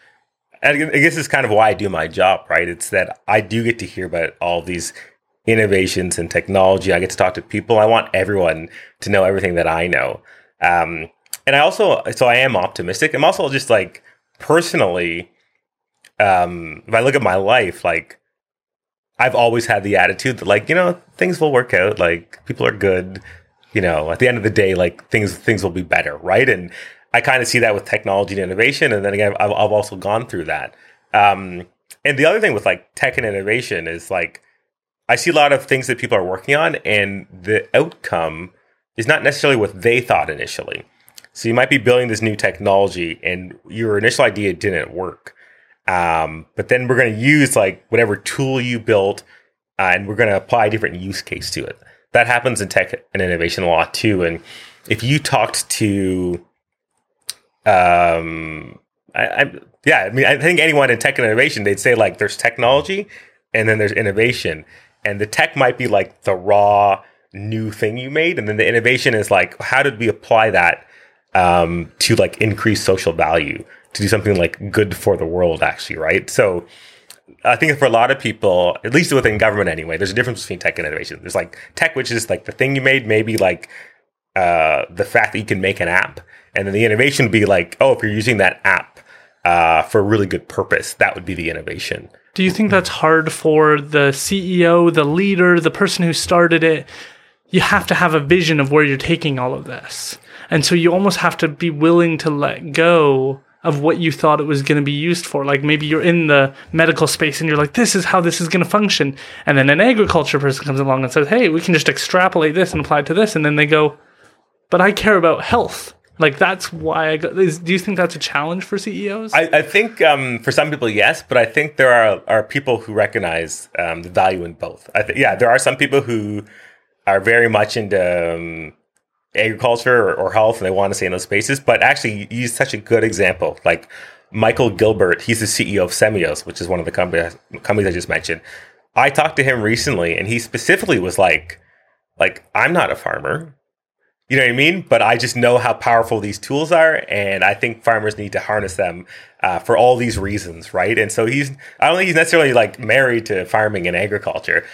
And I guess it's kind of why I do my job, right? It's that I do get to hear about all these innovations and technology. I get to talk to people. I want everyone to know everything that I know. Um, and I also, so I am optimistic. I'm also just like personally, um, if I look at my life, like I've always had the attitude that like, you know, things will work out. Like people are good. You know, at the end of the day, like things, things will be better. Right. And I kind of see that with technology and innovation. And then again, I've, I've also gone through that. Um, and the other thing with like tech and innovation is like, I see a lot of things that people are working on and the outcome is not necessarily what they thought initially. So you might be building this new technology and your initial idea didn't work. Um, but then we're going to use like whatever tool you built uh, and we're going to apply a different use case to it. That happens in tech and innovation a lot too. And if you talked to, um, I, I, yeah, I mean, I think anyone in tech and innovation, they'd say like there's technology and then there's innovation. And the tech might be like the raw new thing you made. And then the innovation is like, how did we apply that um, to like increase social value, to do something like good for the world, actually, right? So I think for a lot of people, at least within government anyway, there's a difference between tech and innovation. There's like tech, which is like the thing you made, maybe like uh, the fact that you can make an app. And then the innovation would be like, oh, if you're using that app uh, for a really good purpose, that would be the innovation. Do you think that's hard for the CEO, the leader, the person who started it? You have to have a vision of where you're taking all of this. And so you almost have to be willing to let go of what you thought it was going to be used for. Like maybe you're in the medical space and you're like, this is how this is going to function. And then an agriculture person comes along and says, hey, we can just extrapolate this and apply it to this. And then they go, but I care about health. Like that's why I go. Is, do you think that's a challenge for CEOs? I, I think um, for some people, yes, but I think there are are people who recognize um, the value in both. I th- yeah, there are some people who are very much into um, agriculture or, or, health and they want to stay in those spaces. But actually, use such a good example. Like Michael Gilbert, he's the CEO of Semios, which is one of the companies companies I just mentioned. I talked to him recently, and he specifically was like, "Like I'm not a farmer." You know what I mean? But I just know how powerful these tools are, and I think farmers need to harness them uh, for all these reasons, right? And so he's, I don't think he's necessarily like married to farming and agriculture,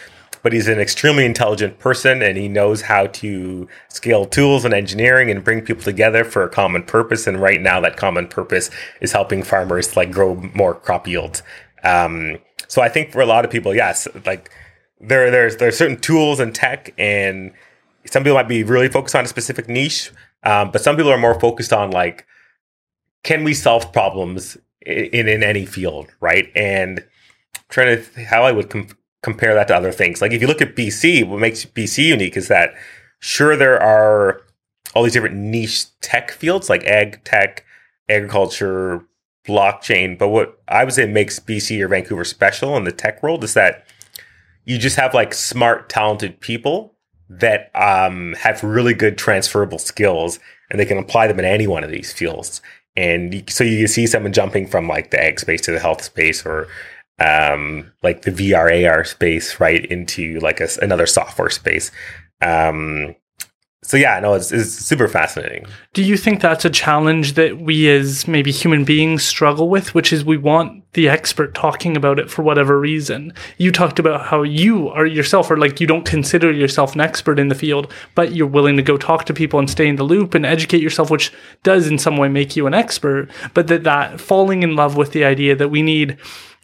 but he's an extremely intelligent person, and he knows how to scale tools and engineering and bring people together for a common purpose. And right now, that common purpose is helping farmers like grow more crop yields. Um, so I think for a lot of people, yes, like there, there's there's certain tools and tech and some people might be really focused on a specific niche, um, but some people are more focused on like, can we solve problems in in any field, right? And trying to how I would com- compare that to other things. Like if you look at BC, what makes BC unique is that sure there are all these different niche tech fields like ag tech, agriculture, blockchain, but what I would say makes BC or Vancouver special in the tech world is that you just have like smart, talented people that um, have really good transferable skills and they can apply them in any one of these fields. And so you see someone jumping from like the ag space to the health space or um, like the VR AR space right into like a, another software space. Um, so yeah, no, it's, it's super fascinating. Do you think that's a challenge that we as maybe human beings struggle with, which is we want the expert talking about it for whatever reason? You talked about how you are yourself, or like you don't consider yourself an expert in the field, but you're willing to go talk to people and stay in the loop and educate yourself, which does in some way make you an expert. But that that falling in love with the idea that we need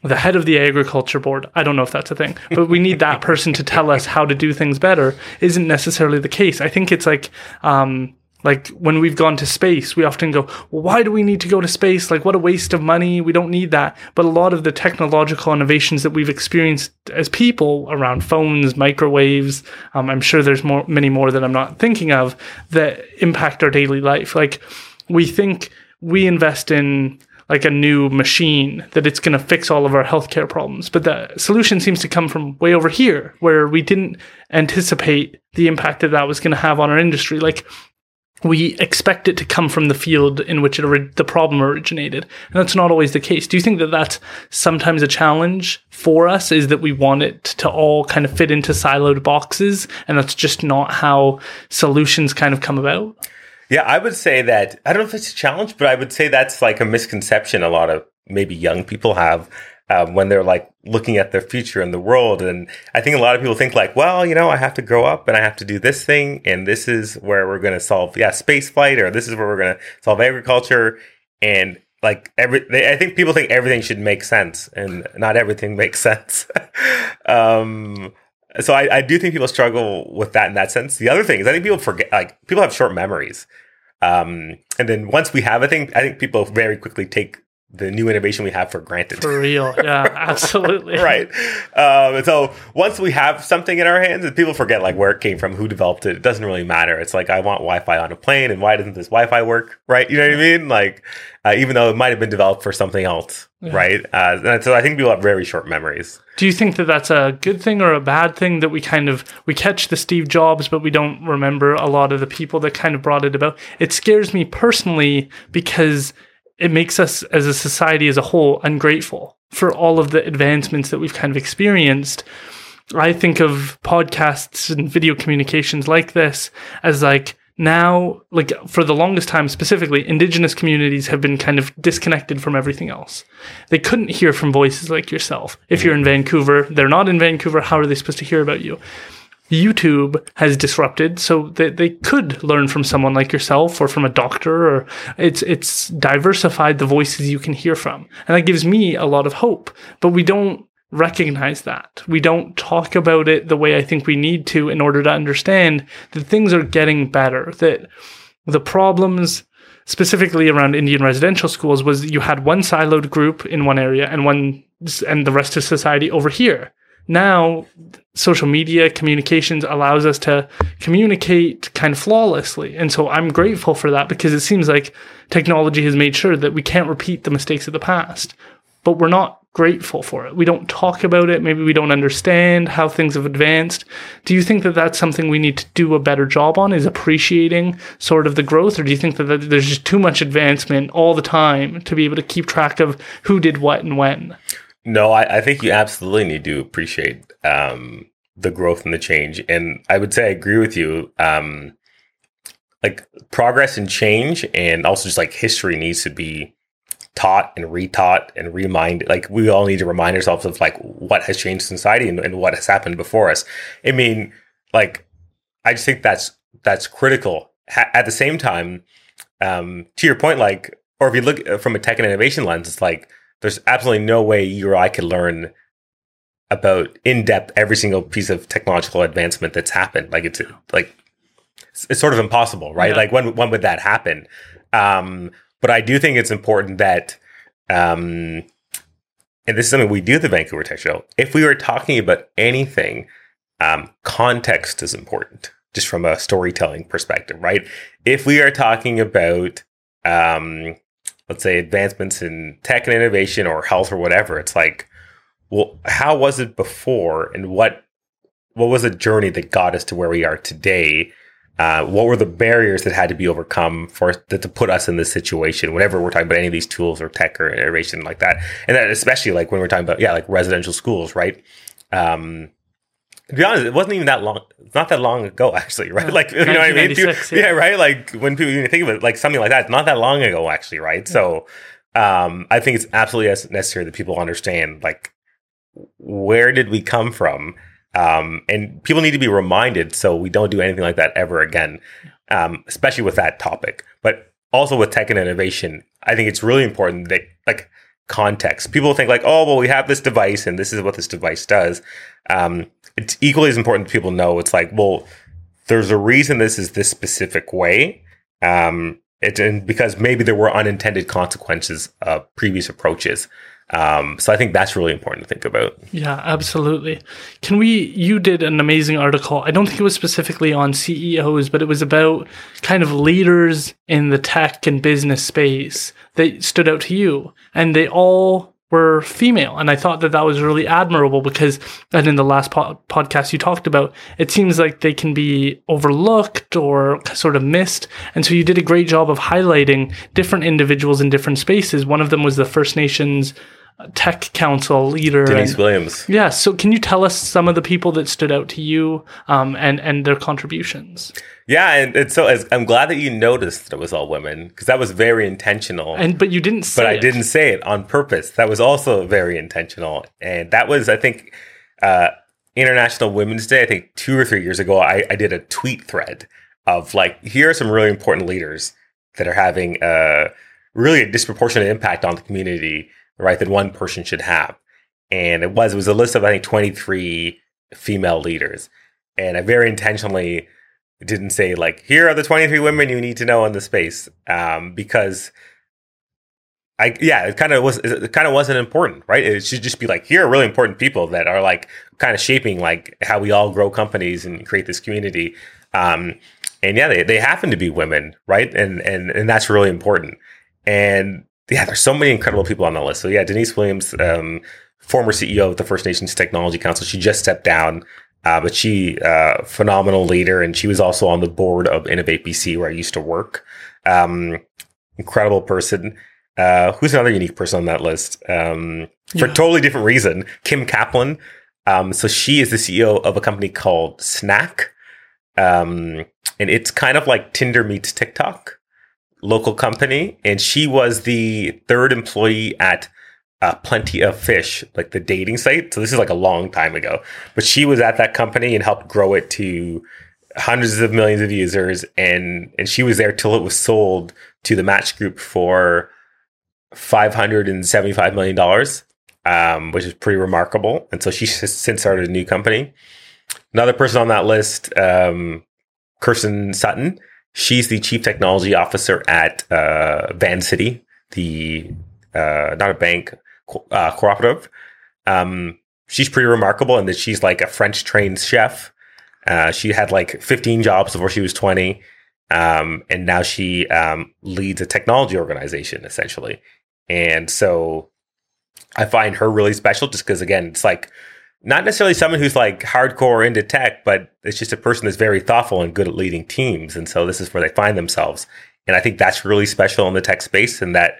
the head of the agriculture board, I don't know if that's a thing, but we need that person to tell us how to do things better isn't necessarily the case. I think it's like, um, like when we've gone to space, we often go, well, why do we need to go to space? Like, what a waste of money. We don't need that. But a lot of the technological innovations that we've experienced as people around phones, microwaves, um, I'm sure there's more, many more that I'm not thinking of that impact our daily life. Like, we think we invest in like a new machine that it's going to fix all of our healthcare problems. But the solution seems to come from way over here where we didn't anticipate the impact that that was going to have on our industry. Like we expect it to come from the field in which it, the problem originated. And that's not always the case. Do you think that that's sometimes a challenge for us is that we want it to all kind of fit into siloed boxes and that's just not how solutions kind of come about? Yeah, I would say that I don't know if it's a challenge, but I would say that's like a misconception a lot of maybe young people have um, when they're like looking at their future in the world. And I think a lot of people think like, well, you know, I have to grow up and I have to do this thing, and this is where we're going to solve, yeah, space flight, or this is where we're going to solve agriculture, and like every, they, I think people think everything should make sense, and not everything makes sense. um, so I, I do think people struggle with that in that sense. The other thing is I think people forget like people have short memories. Um, and then once we have a thing, I think people very quickly take the new innovation we have for granted. For real. Yeah, absolutely. right. Um, and so once we have something in our hands and people forget like where it came from, who developed it, it doesn't really matter. It's like, I want Wi-Fi on a plane and why doesn't this Wi-Fi work? Right. You know what I mean? Like, uh, even though it might have been developed for something else. Yeah. Right. Uh, and so I think people have very short memories. Do you think that that's a good thing or a bad thing that we kind of, we catch the Steve Jobs, but we don't remember a lot of the people that kind of brought it about? It scares me personally because it makes us as a society as a whole ungrateful for all of the advancements that we've kind of experienced. I think of podcasts and video communications like this as like now, like for the longest time specifically, indigenous communities have been kind of disconnected from everything else. They couldn't hear from voices like yourself. If mm-hmm. you're in Vancouver, they're not in Vancouver, how are they supposed to hear about you? YouTube has disrupted so that they could learn from someone like yourself or from a doctor or it's it's diversified the voices you can hear from. And that gives me a lot of hope. But we don't recognize that. We don't talk about it the way I think we need to in order to understand that things are getting better, that the problems specifically around Indian residential schools was you had one siloed group in one area and one and the rest of society over here. Now, social media communications allows us to communicate kind of flawlessly. And so I'm grateful for that because it seems like technology has made sure that we can't repeat the mistakes of the past. But we're not grateful for it. We don't talk about it. Maybe we don't understand how things have advanced. Do you think that that's something we need to do a better job on is appreciating sort of the growth? Or do you think that there's just too much advancement all the time to be able to keep track of who did what and when? No, I, I think you absolutely need to appreciate um, the growth and the change. And I would say I agree with you. Um, like progress and change and also just like history needs to be taught and retaught and reminded. Like we all need to remind ourselves of like what has changed society and, and what has happened before us. I mean, like I just think that's that's critical. Ha- at the same time, um, to your point, like, or if you look uh, from a tech and innovation lens, it's like there's absolutely no way you or I could learn about in depth every single piece of technological advancement that's happened. Like it's like it's, it's sort of impossible, right? Yeah. Like when when would that happen? Um, but I do think it's important that, um, and this is something we do at the Vancouver Tech Show. If we were talking about anything, um, context is important, just from a storytelling perspective, right? If we are talking about, um, let's say, advancements in tech and innovation or health or whatever, it's like, well, how was it before, and what what was the journey that got us to where we are today? Uh, what were the barriers that had to be overcome for that to put us in this situation whenever we're talking about any of these tools or tech or innovation like that and that especially like when we're talking about yeah like residential schools right um, to be honest, it wasn't even that long. It's not that long ago, actually, right? like, you know what I mean? People, yeah. yeah. right. Like when people even think of it, like something like that, it's not that long ago, actually, right? Yeah. So, um, I think it's absolutely necessary that people understand, like, where did we come from, um, and people need to be reminded so we don't do anything like that ever again, um, especially with that topic. But also with tech and innovation, I think it's really important that like context. People think like, oh, well, we have this device and this is what this device does. Um, it's equally as important that people know it's like, well, there's a reason this is this specific way. Um, it, and because maybe there were unintended consequences of previous approaches. Um, so I think that's really important to think about. Yeah, absolutely. Can we? You did an amazing article. I don't think it was specifically on CEOs, but it was about kind of leaders in the tech and business space that stood out to you, and they all were female. And I thought that that was really admirable because, and in the last po- podcast you talked about, it seems like they can be overlooked or sort of missed. And so you did a great job of highlighting different individuals in different spaces. One of them was the First Nations tech council leader Denise and, Williams. Yeah. So can you tell us some of the people that stood out to you um, and and their contributions? Yeah, and, and so as, I'm glad that you noticed that it was all women because that was very intentional. And but you didn't say But it. I didn't say it on purpose. That was also very intentional. And that was I think uh, International Women's Day, I think 2 or 3 years ago I, I did a tweet thread of like here are some really important leaders that are having uh, really a disproportionate impact on the community right, that one person should have. And it was it was a list of I think 23 female leaders. And I very intentionally didn't say like here are the 23 women you need to know in the space um, because I yeah it kind of was it kind of wasn't important right it should just be like here are really important people that are like kind of shaping like how we all grow companies and create this community um, and yeah they, they happen to be women right and and and that's really important and yeah, there's so many incredible people on the list. So yeah, Denise Williams, um, former CEO of the First Nations Technology Council, she just stepped down, uh, but she uh, phenomenal leader, and she was also on the board of Innovate BC where I used to work. Um, incredible person. Uh, who's another unique person on that list? Um, for yeah. a totally different reason, Kim Kaplan. Um, so she is the CEO of a company called Snack, um, and it's kind of like Tinder meets TikTok local company, and she was the third employee at uh, Plenty of Fish, like the dating site. So this is like a long time ago, but she was at that company and helped grow it to hundreds of millions of users, and and she was there till it was sold to the Match Group for five hundred and seventy five million dollars, um, which is pretty remarkable. And so she since started a new company. Another person on that list, um, Kirsten Sutton she's the chief technology officer at uh, Vancity, the uh, not a bank uh, cooperative. Um, she's pretty remarkable in that she's like a French trained chef. Uh, she had like 15 jobs before she was 20. Um, and now she um, leads a technology organization essentially. And so I find her really special just because, again, it's like not necessarily someone who's like hardcore into tech, but it's just a person that's very thoughtful and good at leading teams. And so this is where they find themselves. And I think that's really special in the tech space and that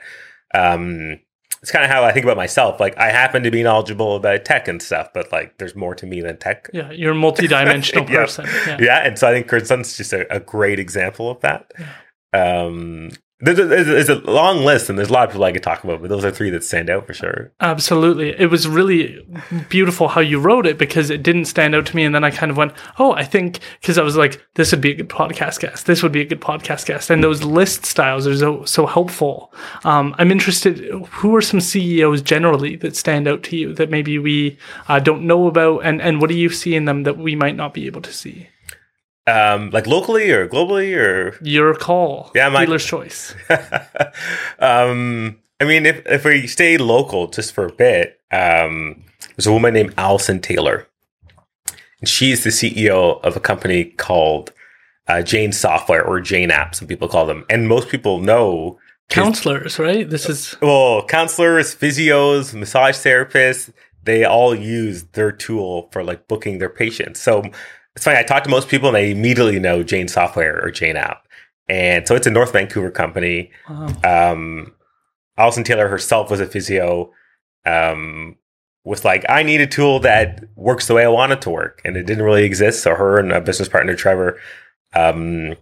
um, it's kind of how I think about myself. Like I happen to be knowledgeable about tech and stuff, but like there's more to me than tech. Yeah, you're a multidimensional yeah. person. Yeah. yeah. and so I think Kirsten's just a, a, great example of that. Yeah. Um, there's a, there's a, long list, and there's a lot of people I could talk about, but those are three that stand out for sure. Absolutely, it was really beautiful how you wrote it because it didn't stand out to me, and then I kind of went, "Oh, I think," because I was like, "This would be a good podcast guest. This would be a good podcast guest," and those list styles are so so helpful. Um, I'm interested. Who are some CEOs generally that stand out to you that maybe we uh, don't know about, and and what do you see in them that we might not be able to see? Um, like locally or globally or your call. Yeah, my dealer's choice. um, I mean, if if we stay local just for a bit, um, there's a woman named Allison Taylor, and she's the CEO of a company called uh, Jane Software or Jane App. Some people call them, and most people know counselors, right? This is well, counselors, physios, massage therapists. They all use their tool for like booking their patients. So it's funny. I talk to most people and they immediately know Jane Software or Jane App. And so it's a North Vancouver company. Wow. Um, Alison Taylor herself was a physio. Um, was like, I need a tool that works the way I want it to work. And it didn't really exist. So her and a business partner, Trevor, um,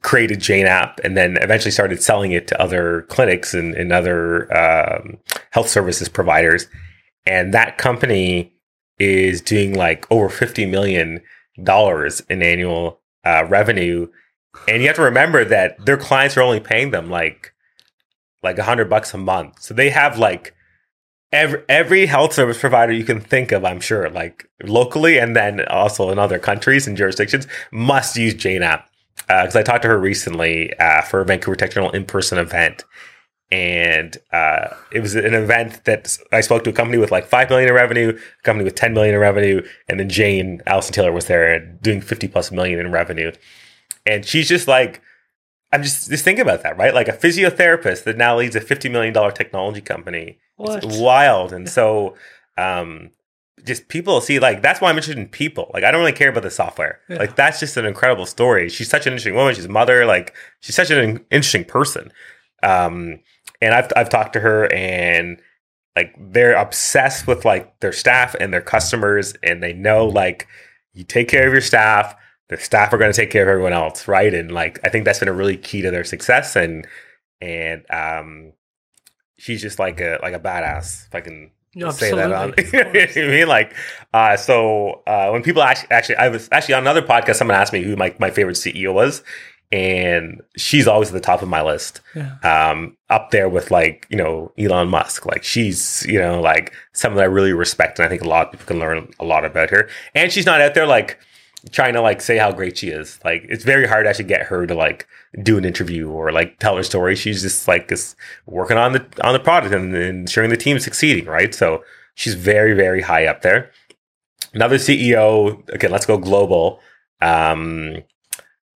created Jane App and then eventually started selling it to other clinics and, and other um, health services providers. And that company is doing like over fifty million dollars in annual uh, revenue, and you have to remember that their clients are only paying them like like a hundred bucks a month. So they have like every every health service provider you can think of. I'm sure, like locally and then also in other countries and jurisdictions, must use Jane app because uh, I talked to her recently uh, for a Vancouver Tech Journal in person event, and uh, it was an event that I spoke to a company with like five million in revenue, a company with ten million in revenue, and then Jane Alison Taylor was there doing fifty plus million in revenue, and she's just like, I'm just just thinking about that, right? Like a physiotherapist that now leads a fifty million dollar technology company. What? It's wild, and so. Um, just people see like that's why I'm interested in people. Like I don't really care about the software. Yeah. Like that's just an incredible story. She's such an interesting woman. She's a mother. Like she's such an interesting person. Um, and I've I've talked to her and like they're obsessed with like their staff and their customers and they know like you take care of your staff the staff are going to take care of everyone else right? And like i think that's been a really key to their success and and um she's just like a like a badass if i can say that on you know what I mean? Like uh so uh when people actually actually I was actually on another podcast someone asked me who my, my favorite CEO was and she's always at the top of my list. Yeah. Um, up there with like, you know, Elon Musk. Like she's, you know, like someone that I really respect and I think a lot of people can learn a lot about her. And she's not out there like trying to like say how great she is. Like it's very hard to actually get her to like do an interview or like tell her story. She's just like just working on the on the product and, and ensuring the team is succeeding, right? So she's very, very high up there. Another CEO, again, let's go global. Um,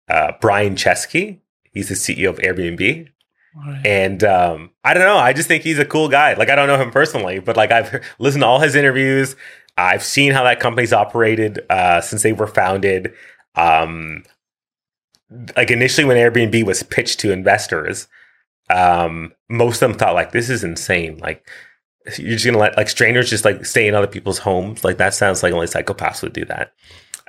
uh, Brian Chesky. He's the CEO of Airbnb. Right. And um, I don't know. I just think he's a cool guy. Like I don't know him personally, but like I've listened to all his interviews. I've seen how that company's operated uh, since they were founded. Um, like initially when Airbnb was pitched to investors, um, most of them thought like this is insane. Like you're just gonna let like strangers just like stay in other people's homes. Like that sounds like only psychopaths would do that.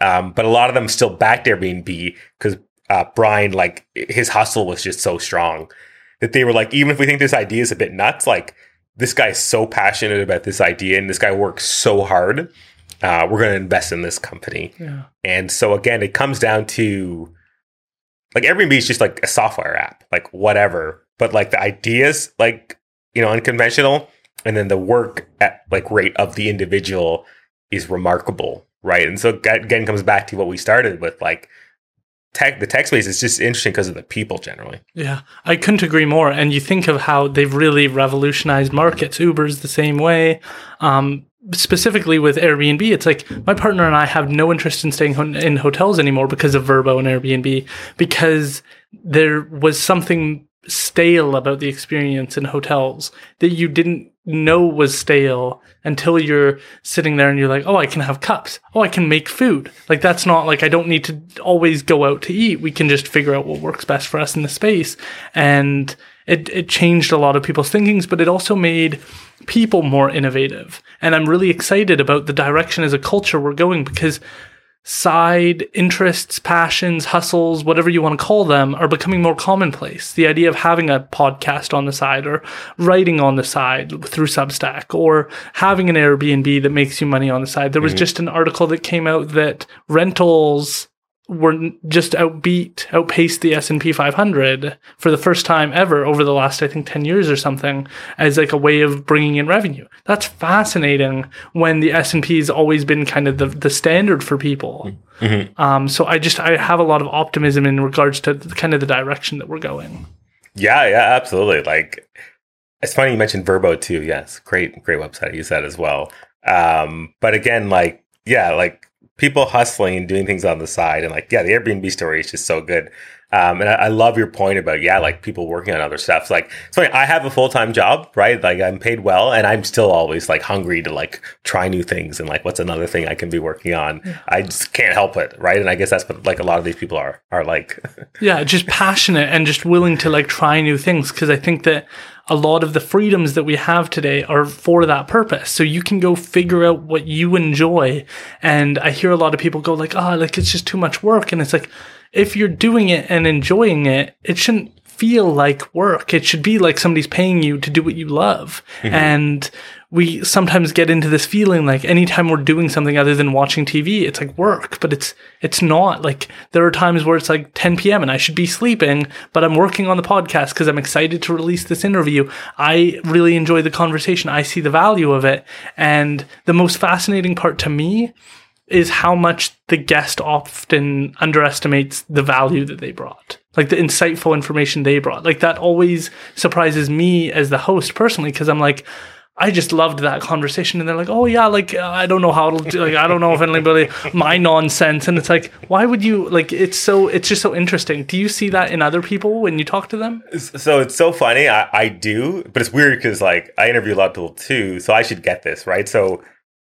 Um, but a lot of them still backed Airbnb because uh, Brian, like his hustle was just so strong that they were like, even if we think this idea is a bit nuts, like this guy is so passionate about this idea and this guy works so hard. Uh, we're going to invest in this company. Yeah. And so again, it comes down to like Airbnb is just like a software app, like whatever. But like the ideas, like you know, unconventional, and then the work at like rate of the individual is remarkable, right? And so again, comes back to what we started with, like tech the tech space is just interesting because of the people generally. Yeah, I couldn't agree more. And you think of how they've really revolutionized markets. Uber's the same way. Um, specifically with Airbnb, it's like my partner and I have no interest in staying ho- in hotels anymore because of Vrbo and Airbnb because there was something stale about the experience in hotels that you didn't know was stale until you're sitting there and you're like, oh, I can have cups. Oh, I can make food. Like that's not like I don't need to always go out to eat. We can just figure out what works best for us in the space. And it, it changed a lot of people's thinkings, but it also made people more innovative. And I'm really excited about the direction as a culture we're going because side interests, passions, hustles, whatever you want to call them, are becoming more commonplace. The idea of having a podcast on the side or writing on the side through Substack or having an Airbnb that makes you money on the side. There was mm-hmm. just an article that came out that rentals were just outbeat, outpaced the S and P 500 for the first time ever over the last, I think, 10 years or something, as like a way of bringing in revenue. That's fascinating. When the S and P has always been kind of the, the standard for people. Mm-hmm. Um, so I just I have a lot of optimism in regards to the, kind of the direction that we're going. Yeah, yeah, absolutely. Like it's funny you mentioned Vrbo too. Yes, great, great website. I use that as well. Um, but again, like yeah, like people hustling, and doing things on the side, and like yeah, the Airbnb story is just so good. Um, and I, I, love your point about yeah, like people working on other stuff. Like it's funny. I have a full time job, right? Like I'm paid well, and I'm still always like hungry to like try new things and like what's another thing I can be working on. Yeah. I just can't help it, right? And I guess that's what like a lot of these people are are like. yeah, just passionate and just willing to like try new things because I think that a lot of the freedoms that we have today are for that purpose. So you can go figure out what you enjoy. And I hear a lot of people go like, oh, like it's just too much work. And it's like, if you're doing it and enjoying it, it shouldn't feel like work. It should be like somebody's paying you to do what you love. Mm-hmm. And we sometimes get into this feeling like anytime we're doing something other than watching TV, it's like work, but it's, it's not like there are times where it's like 10 PM and I should be sleeping, but I'm working on the podcast because I'm excited to release this interview. I really enjoy the conversation. I see the value of it. And the most fascinating part to me is how much the guest often underestimates the value that they brought. Like the insightful information they brought. Like that always surprises me as the host personally, because I'm like, I just loved that conversation. And they're like, oh, yeah, like, uh, I don't know how it'll do. Like, I don't know if anybody, my nonsense. And it's like, why would you, like, it's so, it's just so interesting. Do you see that in other people when you talk to them? So it's so funny. I, I do, but it's weird because, like, I interview a lot of people too. So I should get this, right? So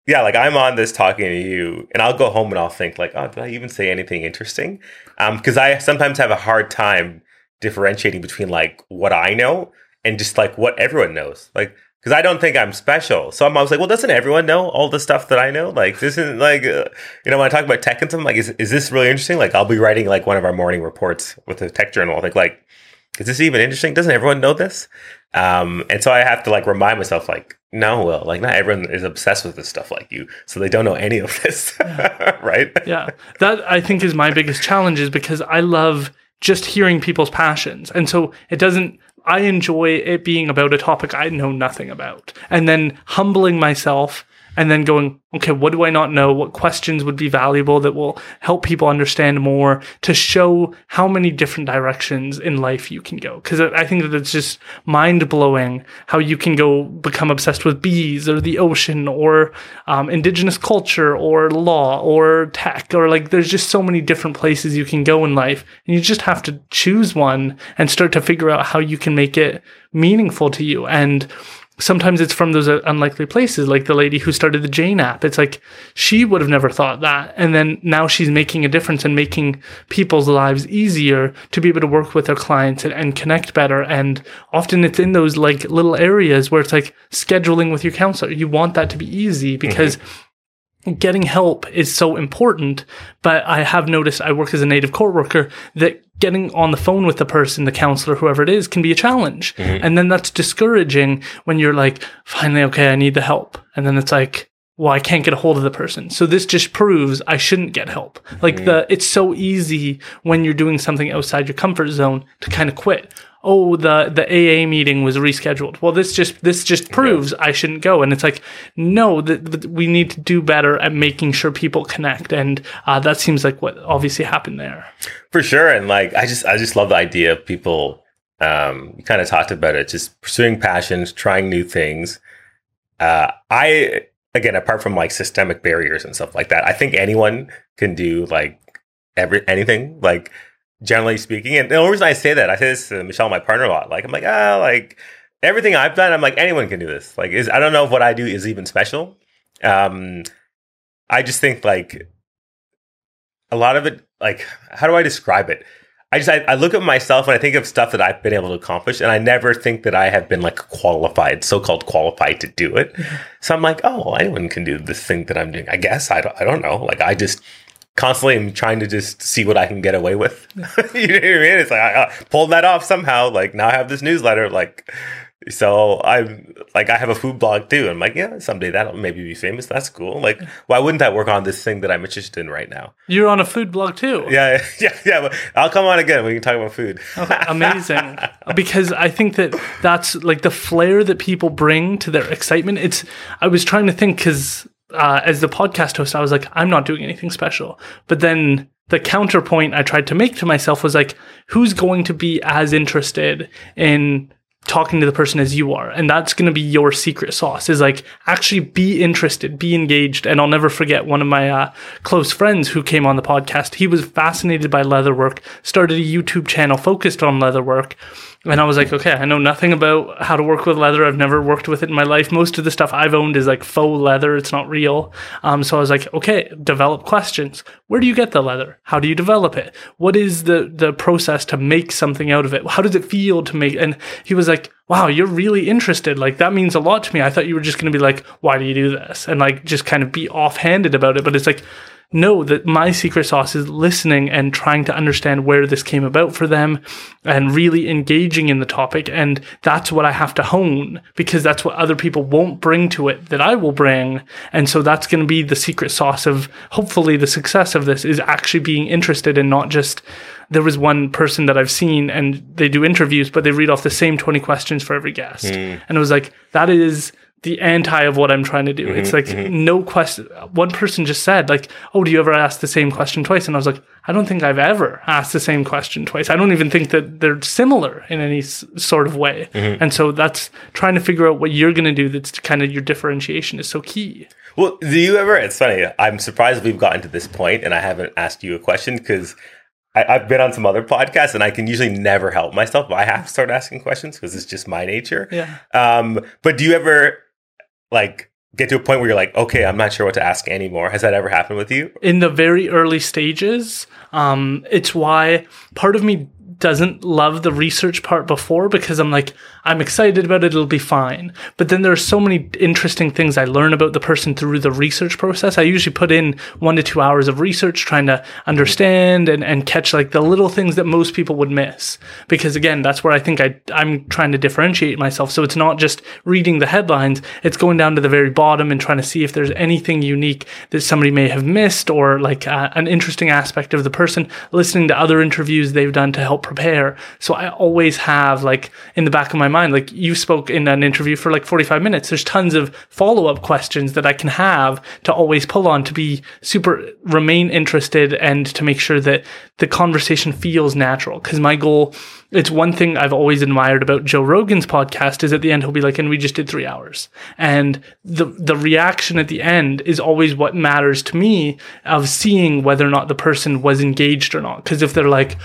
yeah, like I'm on this talking to you, and I'll go home and I'll think like, oh, did I even say anything interesting? Because um, I sometimes have a hard time differentiating between like what I know and just like what everyone knows. Like, because I don't think I'm special, so I'm always like, well, doesn't everyone know all the stuff that I know? Like, this isn't like, uh, you know, when I talk about tech and something, like, is is this really interesting? Like, I'll be writing like one of our morning reports with the tech journal. Think like, is this even interesting? Doesn't everyone know this? Um, and so I have to like remind myself, like, no, Will, like not everyone is obsessed with this stuff like you, so they don't know any of this, yeah. right? Yeah, that I think is my biggest challenge, is because I love just hearing people's passions, and so it doesn't. I enjoy it being about a topic I know nothing about, and then humbling myself and then going, okay, what do I not know? What questions would be valuable that will help people understand more to show how many different directions in life you can go? Because I think that it's just mind blowing how you can go become obsessed with bees or the ocean or um, indigenous culture or law or tech or like there's just so many different places you can go in life. And you just have to choose one and start to figure out how you can make it meaningful to you. And sometimes it's from those unlikely places, like the lady who started the Jane app. It's like she would have never thought that. And then now she's making a difference and making people's lives easier to be able to work with their clients and, and connect better. And often it's in those like little areas where it's like scheduling with your counselor. You want that to be easy because mm-hmm getting help is so important. But I have noticed I work as a native court worker that getting on the phone with the person, the counselor, whoever it is, can be a challenge. Mm-hmm. And then that's discouraging when you're like, finally, okay, I need the help. And then it's like, well, I can't get a hold of the person. So this just proves I shouldn't get help. Like mm-hmm. the, it's so easy when you're doing something outside your comfort zone to kind of quit oh the the AA meeting was rescheduled. Well, this just this just proves I shouldn't go. And it's like no, that we need to do better at making sure people connect, and uh, that seems like what obviously happened there. For sure, and like I just I just love the idea of people. Um, you kind of talked about it, just pursuing passions, trying new things. Uh, I again, apart from like systemic barriers and stuff like that, I think anyone can do like every anything. Like generally speaking, and the only reason I say that, I say this to Michelle, my partner, a lot. Like I'm like, ah, like everything I've done, I'm like anyone can do this. Like, is I don't know if what I do is even special. Um, I just think like a lot of it. Like, how do I describe it? I just I, I, look at myself and I think of stuff that I've been able to accomplish, and I never think that I have been like qualified, so-called qualified to do it. So I'm like, oh, well, anyone can do this thing that I'm doing. I guess I don't, I don't know. Like I just constantly am trying to just see what I can get away with. you know what I mean? It's like I, I pulled that off somehow. Like now I have this newsletter. Like so I'm like I have a food blog too. I'm like, yeah, someday that'll maybe be famous. That's cool. Like, why wouldn't that work on this thing that I'm interested in right now? You're on a food blog too. Yeah, yeah, yeah. But I'll come on again. We can talk about food. Okay, amazing. because I think that that's like the flair that people bring to their excitement. It's I was trying to think because uh, as the podcast host, I was like, I'm not doing anything special. But then the counterpoint I tried to make to myself was like, who's going to be as interested in talking to the person as you are and that's going to be your secret sauce is like actually be interested be engaged and i'll never forget one of my uh, close friends who came on the podcast he was fascinated by leatherwork started a youtube channel focused on leatherwork and I was like, okay, I know nothing about how to work with leather. I've never worked with it in my life. Most of the stuff I've owned is like faux leather. It's not real. Um, so I was like, okay, develop questions. Where do you get the leather? How do you develop it? What is the, the process to make something out of it? How does it feel to make? And he was like, wow, you're really interested. Like that means a lot to me. I thought you were just going to be like, why do you do this? And like just kind of be offhanded about it. But it's like, no, that my secret sauce is listening and trying to understand where this came about for them and really engaging in the topic. And that's what I have to hone because that's what other people won't bring to it that I will bring. And so that's going to be the secret sauce of hopefully the success of this is actually being interested and not just there was one person that I've seen and they do interviews, but they read off the same 20 questions for every guest. Mm. And it was like, that is the anti of what I'm trying to do. Mm-hmm, it's like mm-hmm. no question. One person just said like, "Oh, do you ever ask the same question twice?" And I was like, "I don't think I've ever asked the same question twice. I don't even think that they're similar in any s- sort of way." Mm-hmm. And so that's trying to figure out what you're going to do. That's kind of your differentiation is so key. Well, do you ever? It's funny. I'm surprised we've gotten to this point, and I haven't asked you a question because. I've been on some other podcasts and I can usually never help myself. But I have to start asking questions because it's just my nature. Yeah. Um, but do you ever like get to a point where you're like, okay, I'm not sure what to ask anymore. Has that ever happened with you? In the very early stages, um, it's why part of me doesn't love the research part before because I'm like, I'm excited about it, it'll be fine. But then there are so many interesting things I learn about the person through the research process. I usually put in one to two hours of research trying to understand and, and catch like the little things that most people would miss. Because again, that's where I think I, I'm trying to differentiate myself. So it's not just reading the headlines, it's going down to the very bottom and trying to see if there's anything unique that somebody may have missed or like uh, an interesting aspect of the person, listening to other interviews they've done to help prepare. So I always have like in the back of my mind. Like you spoke in an interview for like 45 minutes. There's tons of follow up questions that I can have to always pull on to be super remain interested and to make sure that the conversation feels natural. Cause my goal, it's one thing I've always admired about Joe Rogan's podcast is at the end, he'll be like, and we just did three hours. And the, the reaction at the end is always what matters to me of seeing whether or not the person was engaged or not. Cause if they're like,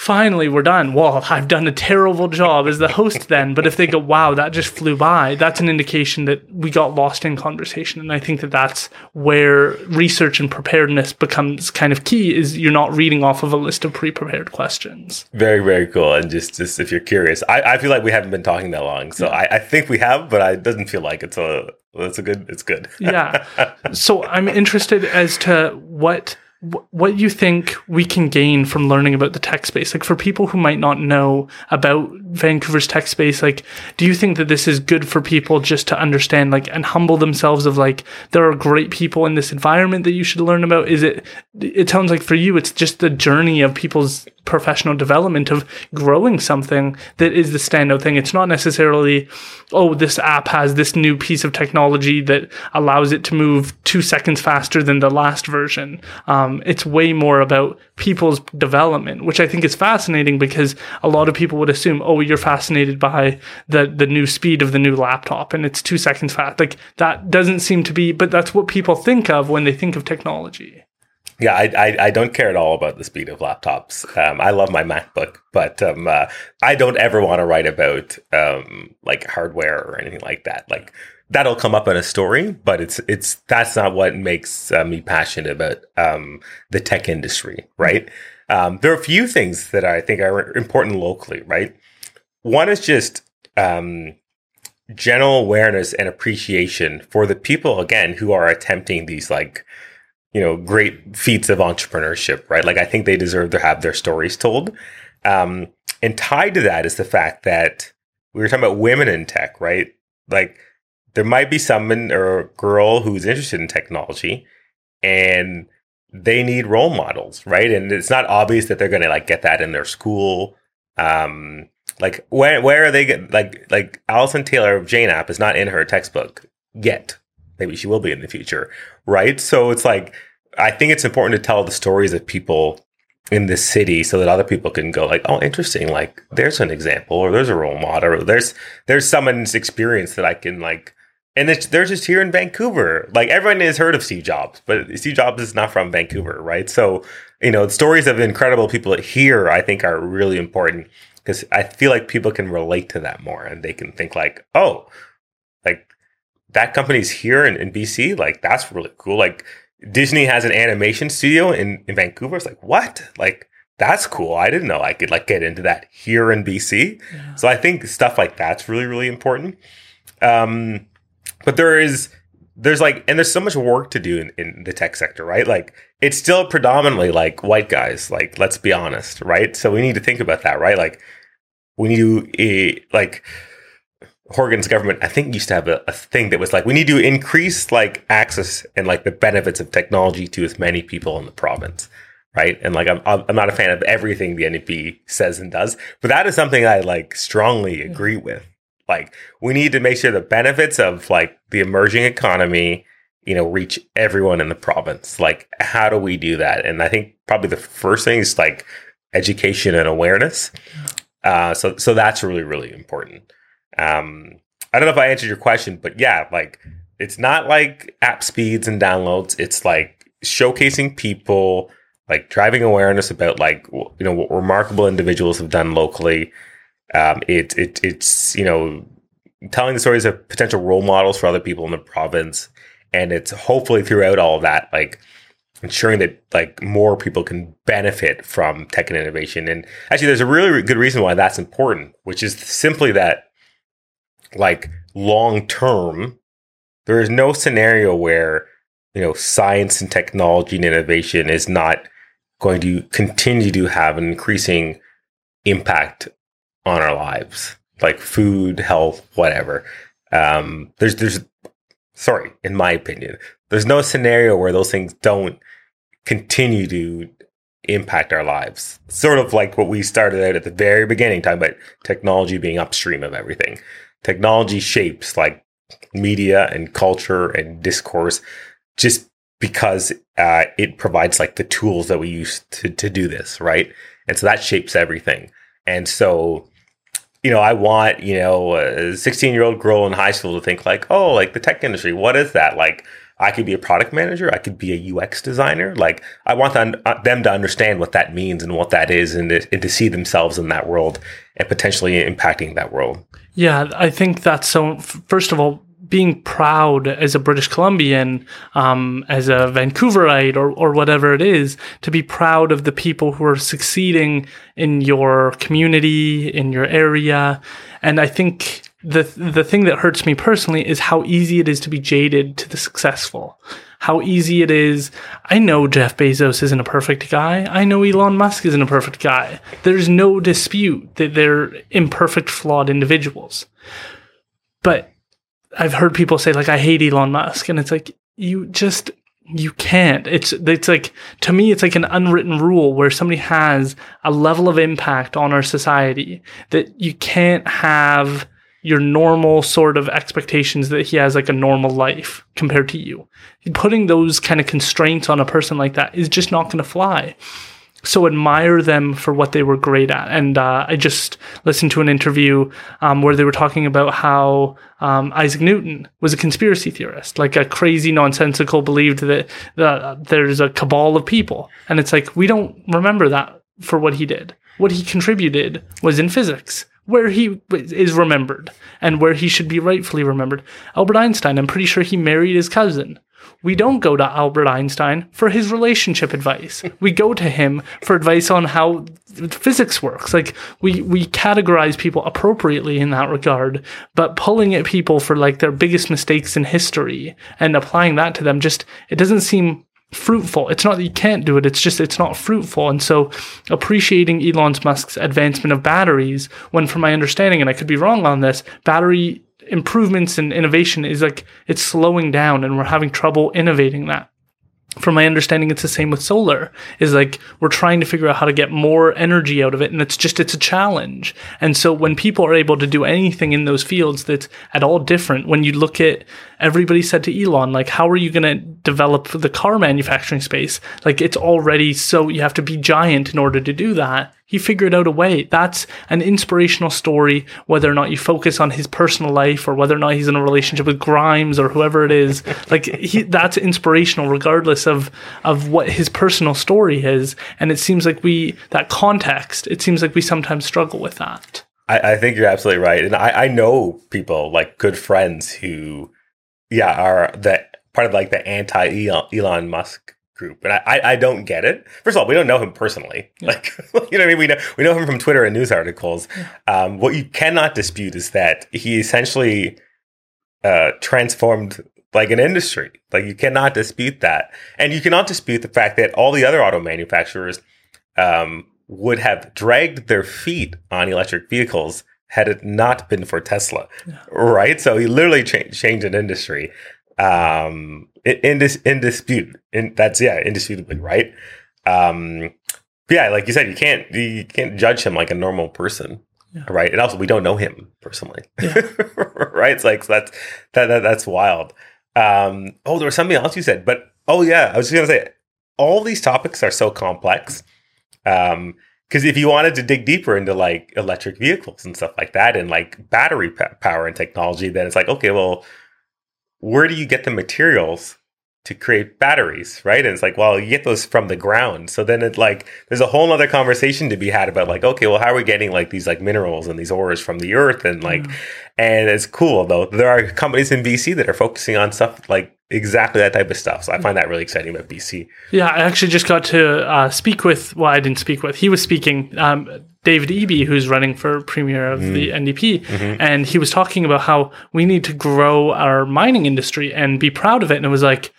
finally we're done. Well, I've done a terrible job as the host then. But if they go, wow, that just flew by, that's an indication that we got lost in conversation. And I think that that's where research and preparedness becomes kind of key is you're not reading off of a list of pre-prepared questions. Very, very cool. And just, just if you're curious, I, I feel like we haven't been talking that long. So I, I think we have, but it doesn't feel like it's a, it's a good, it's good. yeah. So I'm interested as to what what you think we can gain from learning about the tech space? Like for people who might not know about Vancouver's tech space, like, do you think that this is good for people just to understand, like, and humble themselves of like, there are great people in this environment that you should learn about? Is it, it sounds like for you, it's just the journey of people's professional development of growing something that is the standout thing. It's not necessarily, oh, this app has this new piece of technology that allows it to move two seconds faster than the last version. Um, it's way more about people's development, which I think is fascinating because a lot of people would assume, oh, you're fascinated by the the new speed of the new laptop and it's two seconds fast. Like that doesn't seem to be, but that's what people think of when they think of technology. Yeah, I, I, I, don't care at all about the speed of laptops. Um, I love my MacBook, but um, uh, I don't ever want to write about um, like hardware or anything like that. Like that'll come up in a story, but it's it's that's not what makes uh, me passionate about um, the tech industry, right? Um, there are a few things that I think are important locally, right? One is just um, general awareness and appreciation for the people again who are attempting these like you know, great feats of entrepreneurship, right? Like I think they deserve to have their stories told. Um, and tied to that is the fact that we were talking about women in tech, right? Like there might be someone or a girl who's interested in technology and they need role models, right? And it's not obvious that they're going to like get that in their school. Um, like where where are they get like like Alison Taylor of Jane App is not in her textbook yet. Maybe she will be in the future, right? So it's like I think it's important to tell the stories of people in this city so that other people can go like, oh, interesting. Like there's an example or there's a role model or there's there's someone's experience that I can like and it's, they're just here in Vancouver. Like everyone has heard of Steve Jobs, but Steve Jobs is not from Vancouver, right? So, you know, the stories of incredible people here, I think, are really important because I feel like people can relate to that more and they can think like, oh, like that company's here in, in BC. Like that's really cool. Like Disney has an animation studio in, in Vancouver. It's like, what? Like, that's cool. I didn't know I could like get into that here in BC. Yeah. So I think stuff like that's really, really important. Um, but there is, there's like, and there's so much work to do in, in the tech sector, right? Like, it's still predominantly like white guys. Like, let's be honest, right? So we need to think about that, right? Like, we need to, uh, like, Horgan's government, I think, used to have a, a, thing that was like, we need to increase like access and like the benefits of technology to as many people in the province, right? And like, I'm I'm not a fan of everything the NDP says and does, but that is something I like strongly agree with. Like, we need to make sure the benefits of like the emerging economy, you know, reach everyone in the province. Like, how do we do that? And I think probably the first thing is like education and awareness. Uh, so so that's really really important. Um, I don't know if I answered your question, but yeah, like it's not like app speeds and downloads. It's like showcasing people, like driving awareness about like you know what remarkable individuals have done locally. Um, it it it's you know telling the stories of potential role models for other people in the province, and it's hopefully throughout all of that like ensuring that like more people can benefit from tech and innovation. And actually, there's a really good reason why that's important, which is simply that like long term, there is no scenario where you know science and technology and innovation is not going to continue to have an increasing impact on our lives, like food, health, whatever. Um, there's there's sorry, in my opinion, there's no scenario where those things don't continue to impact our lives. Sort of like what we started out at the very beginning, talking about technology being upstream of everything technology shapes like media and culture and discourse just because uh, it provides like the tools that we use to, to do this, right? And so that shapes everything. And so, you know, I want, you know, a 16 year old girl in high school to think like, oh, like the tech industry, what is that? Like, I could be a product manager. I could be a UX designer. Like, I want them, uh, to understand what that means and what that is and to, and to see themselves in that world and potentially impacting that world. Yeah, I think that's so. First of all, being proud as a British Columbian, um, as a Vancouverite, or or whatever it is, to be proud of the people who are succeeding in your community, in your area, and I think the the thing that hurts me personally is how easy it is to be jaded to the successful. how easy it is. I know Jeff Bezos isn't a perfect guy. I know Elon Musk isn't a perfect guy. There's no dispute that they're imperfect, flawed individuals. But I've heard people say like I hate Elon Musk and it's like you just you can't. It's it's like to me it's like an unwritten rule where somebody has a level of impact on our society that you can't have your normal sort of expectations that he has like a normal life compared to you. Putting those kind of constraints on a person like that is just not going to fly so admire them for what they were great at. And uh, I just listened to an interview um, where they were talking about how um, Isaac Newton was a conspiracy theorist, like a crazy, nonsensical, believed that, there's a cabal of people. And it's like, we don't remember that for what he did. What he contributed was in physics, where he is remembered and where he should be rightfully remembered. Albert Einstein, I'm pretty sure he married his cousin we don't go to Albert Einstein for his relationship advice. We go to him for advice on how physics works. Like we we categorize people appropriately in that regard, but pulling at people for like their biggest mistakes in history and applying that to them just it doesn't seem fruitful. It's not that you can't do it, it's just it's not fruitful. And so appreciating Elon Musk's advancement of batteries, when from my understanding, and I could be wrong on this, battery improvements and innovation is like it's slowing down and we're having trouble innovating that. From my understanding it's the same with solar is like we're trying to figure out how to get more energy out of it and it's just it's a challenge. And so when people are able to do anything in those fields that's at all different when you look at everybody said to elon like how are you going to develop the car manufacturing space like it's already so you have to be giant in order to do that he figured out a way. That's an inspirational story, whether or not you focus on his personal life or whether or not he's in a relationship with Grimes or whoever it is. like he, that's inspirational, regardless of of what his personal story is. And it seems like we that context. It seems like we sometimes struggle with that. I, I think you're absolutely right, and I, I know people like good friends who, yeah, are the part of like the anti Elon Musk group, and I, I don't get it. First of all, we don't know him personally. Yeah. Like you know what I mean. We know we know him from Twitter and news articles. Yeah. Um, what you cannot dispute is that he essentially uh, transformed like an industry. Like you cannot dispute that, and you cannot dispute the fact that all the other auto manufacturers um, would have dragged their feet on electric vehicles had it not been for Tesla, right? So he literally changed, changed an industry. Um, in this in dispute. And that's yeah, indisputably right. Um, yeah, like you said, you can't you can't judge him like a normal person. Yeah. Right. And also we don't know him personally. Yeah. right. It's like so that's that, that that's wild. Um, oh, there was something else you said, but oh yeah, I was just gonna say all these topics are so complex. Um, because if you wanted to dig deeper into like electric vehicles and stuff like that and like battery power and technology, then it's like, okay, well, where do you get the materials to create batteries, right? And it's like, well, you get those from the ground. So then it's like there's a whole other conversation to be had about like, okay, well, how are we getting like these like minerals and these ores from the earth and like mm. and it's cool though. There are companies in BC that are focusing on stuff like exactly that type of stuff. So I find that really exciting about BC. Yeah, I actually just got to uh, speak with well, I didn't speak with. He was speaking um, David Eby, who's running for premier of mm. the NDP, mm-hmm. and he was talking about how we need to grow our mining industry and be proud of it. And it was like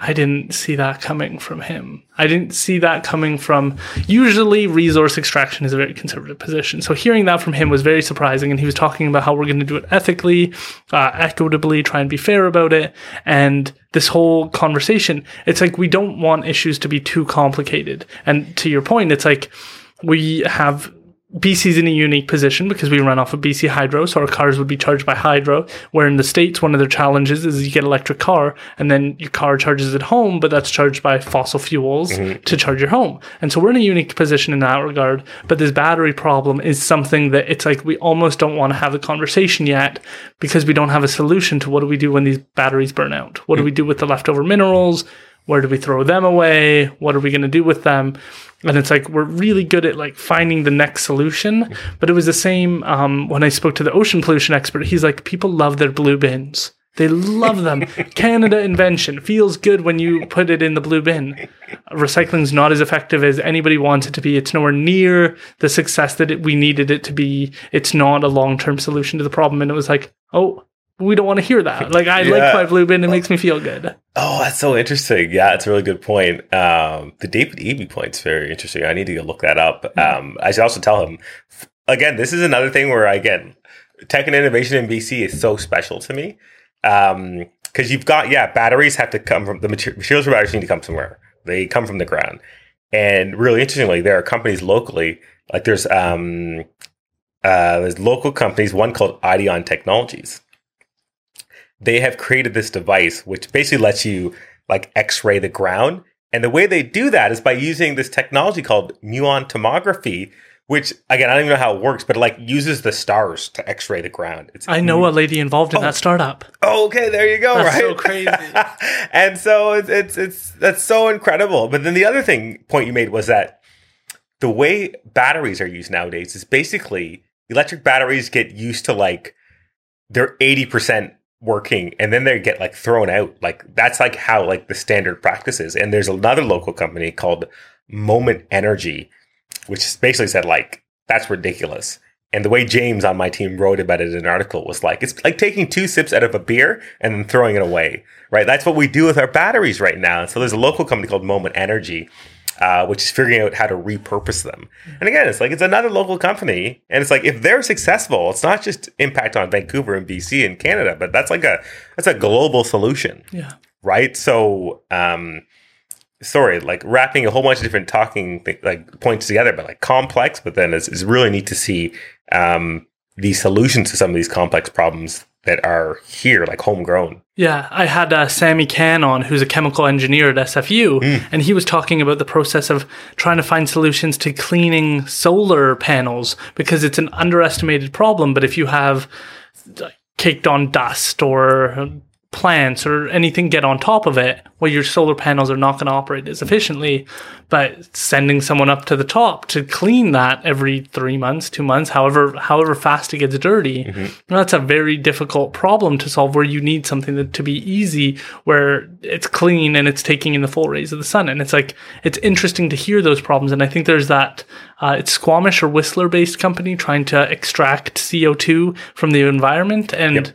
I didn't see that coming from him. I didn't see that coming from. Usually, resource extraction is a very conservative position. So, hearing that from him was very surprising. And he was talking about how we're going to do it ethically, uh, equitably, try and be fair about it. And this whole conversation, it's like we don't want issues to be too complicated. And to your point, it's like we have BC's in a unique position because we run off of BC Hydro, so our cars would be charged by Hydro. Where in the States, one of their challenges is you get electric car and then your car charges at home, but that's charged by fossil fuels mm-hmm. to charge your home. And so we're in a unique position in that regard. But this battery problem is something that it's like we almost don't want to have the conversation yet because we don't have a solution to what do we do when these batteries burn out? What mm-hmm. do we do with the leftover minerals? Where do we throw them away? What are we going to do with them? And it's like we're really good at like finding the next solution. But it was the same um, when i spoke to the ocean pollution expert he's like people love their blue bins. They love them. Canada invention feels good when you put it in the blue bin. Recycling's not as effective as anybody wants it to be. It's nowhere near the success that it, we needed it to be. It's not a long-term solution to the problem. And it was like oh we don't want to hear that. Like I Yeah. like my blue bin; it makes me feel good. Oh, that's so interesting. Yeah, it's a really good point. Um, the David Eby point's very interesting. I need to go look that up. Um, I should also tell him again. This is another thing where again, tech and innovation in BC is so special to me because you've got yeah, batteries have to come from the mater- materials for batteries need to come somewhere. They come from the ground, and really interestingly, there are companies locally like there's um, uh, there's local companies. One called Ideon Technologies they have created this device which basically lets you like x-ray the ground. And the way they do that is by using this technology called muon tomography which again i don't even know how it works but it like uses the stars to x-ray the ground. It's I know a lady involved in oh. that startup. oh, okay there you go That's right? so crazy. and so it's, it's it's that's so incredible. But then the other thing point you made was that the way batteries are used nowadays is basically electric batteries get used to like they're 80% working and then they get like thrown out. Like that's like how like the standard practice is. And there's another local company called moment energy which basically said like that's ridiculous. And the way james on my team wrote about it in an article was like it's like taking two sips out of a beer and then throwing it away right? That's what we do with our batteries right now. And so there's a local company called moment energy uh, which is figuring out how to repurpose them. And again, it's like it's another local company, and it's like if they're successful, it's not just impact on Vancouver and BC and Canada, but that's like a that's a global solution, Yeah. right? So, um, sorry, like wrapping a whole bunch of different talking th- like points together, but like complex, but then it's, it's really neat to see um, the solutions to some of these complex problems that are here, like homegrown. Yeah, I had uh, Sammy Can on, who's a chemical engineer at SFU, and he was talking about the process of trying to find solutions to cleaning solar panels because it's an underestimated problem. But if you have caked on dust or plants or anything get on top of it, well, your solar panels are not going to operate as efficiently. But sending someone up to the top to clean that every three months, two months, however however fast it gets dirty, that's a very difficult problem to solve. Where you need something that, to be easy, where it's clean and it's taking in the full rays of the sun. And it's like it's interesting to hear those problems. And I think there's that uh, it's Squamish or Whistler based company trying to extract CO two from the environment and.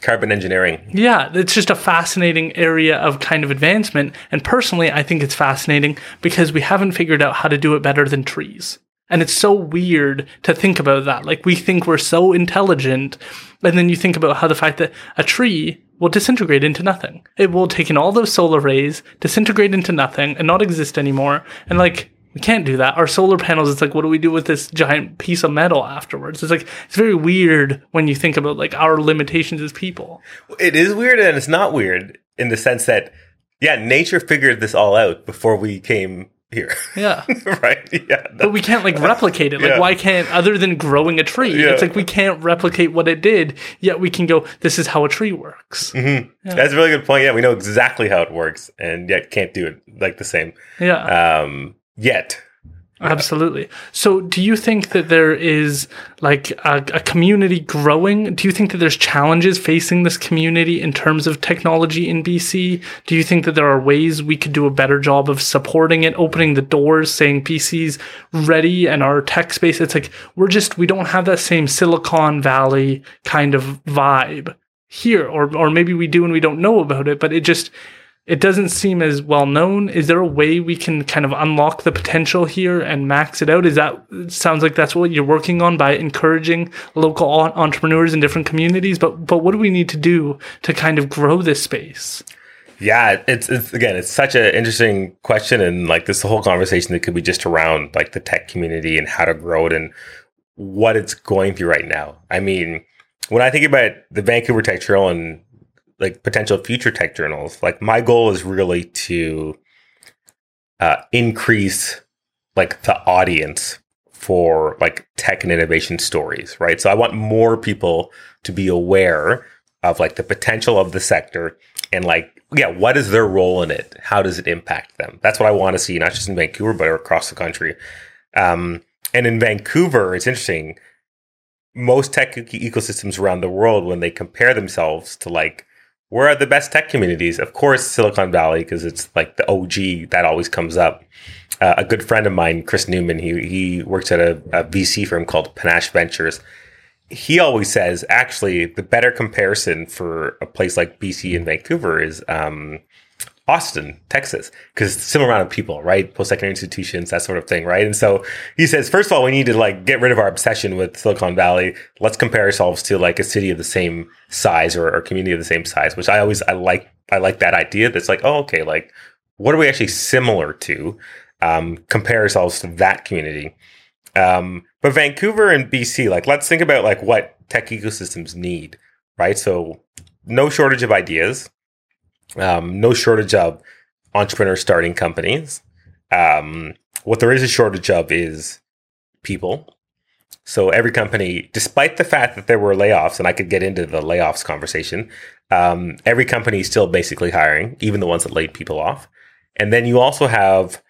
Carbon engineering. Yeah, it's just a fascinating area of kind of advancement. And personally, I think it's fascinating because we haven't figured out how to do it better than trees. And it's so weird to think about that. Like, we think we're so intelligent. And then you think about how the fact that a tree will disintegrate into nothing. It will take in all those solar rays, disintegrate into nothing, and not exist anymore. And like, we can't do that. Our solar panels, it's like, what do we do with this giant piece of metal afterwards? It's like, it's very weird when you think about like our limitations as people. It is weird and it's not weird in the sense that, yeah, nature figured this all out before we came here. Yeah. right? Yeah. But we can't like replicate it. Like, Yeah. why can't, other than growing a tree, Yeah. it's like we can't replicate what it did, yet we can go, this is how a tree works. That's a really good point. Yeah, we know exactly how it works and yet can't do it like the same. Yeah, Um, yet. absolutely. So, do you think that there is like a, a community growing? Do you think that there's challenges facing this community in terms of technology in BC? Do you think that there are ways we could do a better job of supporting it, opening the doors, saying BC's ready and our tech space? It's like we're just, we don't have that same Silicon Valley kind of vibe here, or, or maybe we do and we don't know about it, but it just, it doesn't seem as well known. Is there a way we can kind of unlock the potential here and max it out? Is that sounds like that's what you're working on by encouraging local entrepreneurs in different communities? But but what do we need to do to kind of grow this space? Yeah, it's, it's again, it's such an interesting question, and like this whole conversation that could be just around like the tech community and how to grow it and what it's going through right now. I mean, when I think about the Vancouver Tech Trail and like potential future tech journals, like my goal is really to uh, increase like the audience for like tech and innovation stories, right? So I want more people to be aware of like the potential of the sector and like yeah, what is their role in it? How does it impact them? That's what I want to see, not just in Vancouver, but across the country. Um, and in Vancouver, it's interesting. Most tech ecosystems around the world, when they compare themselves to like where are the best tech communities, of course, Silicon Valley, because it's like the OG that always comes up. Uh, a good friend of mine, Chris Neumann, he he works at a, a VC firm called Panache Ventures, he always says actually the better comparison for a place like BC and Vancouver is um, Austin, Texas, because similar amount of people, right? Post secondary institutions, that sort of thing, right? And so he says, first of all, we need to like get rid of our obsession with Silicon Valley. Let's compare ourselves to like a city of the same size or a community of the same size, which I always I like. I like that idea. That's like, oh, okay, like what are we actually similar to? Um, compare ourselves to that community. Um, but Vancouver and BC, like, let's think about like what tech ecosystems need, right? So, no shortage of ideas, um, no shortage of entrepreneurs starting companies. Um, what there is a shortage of is people. So every company, despite the fact that there were layoffs, and I could get into the layoffs conversation, um, every company is still basically hiring, even the ones that laid people off. And then you also have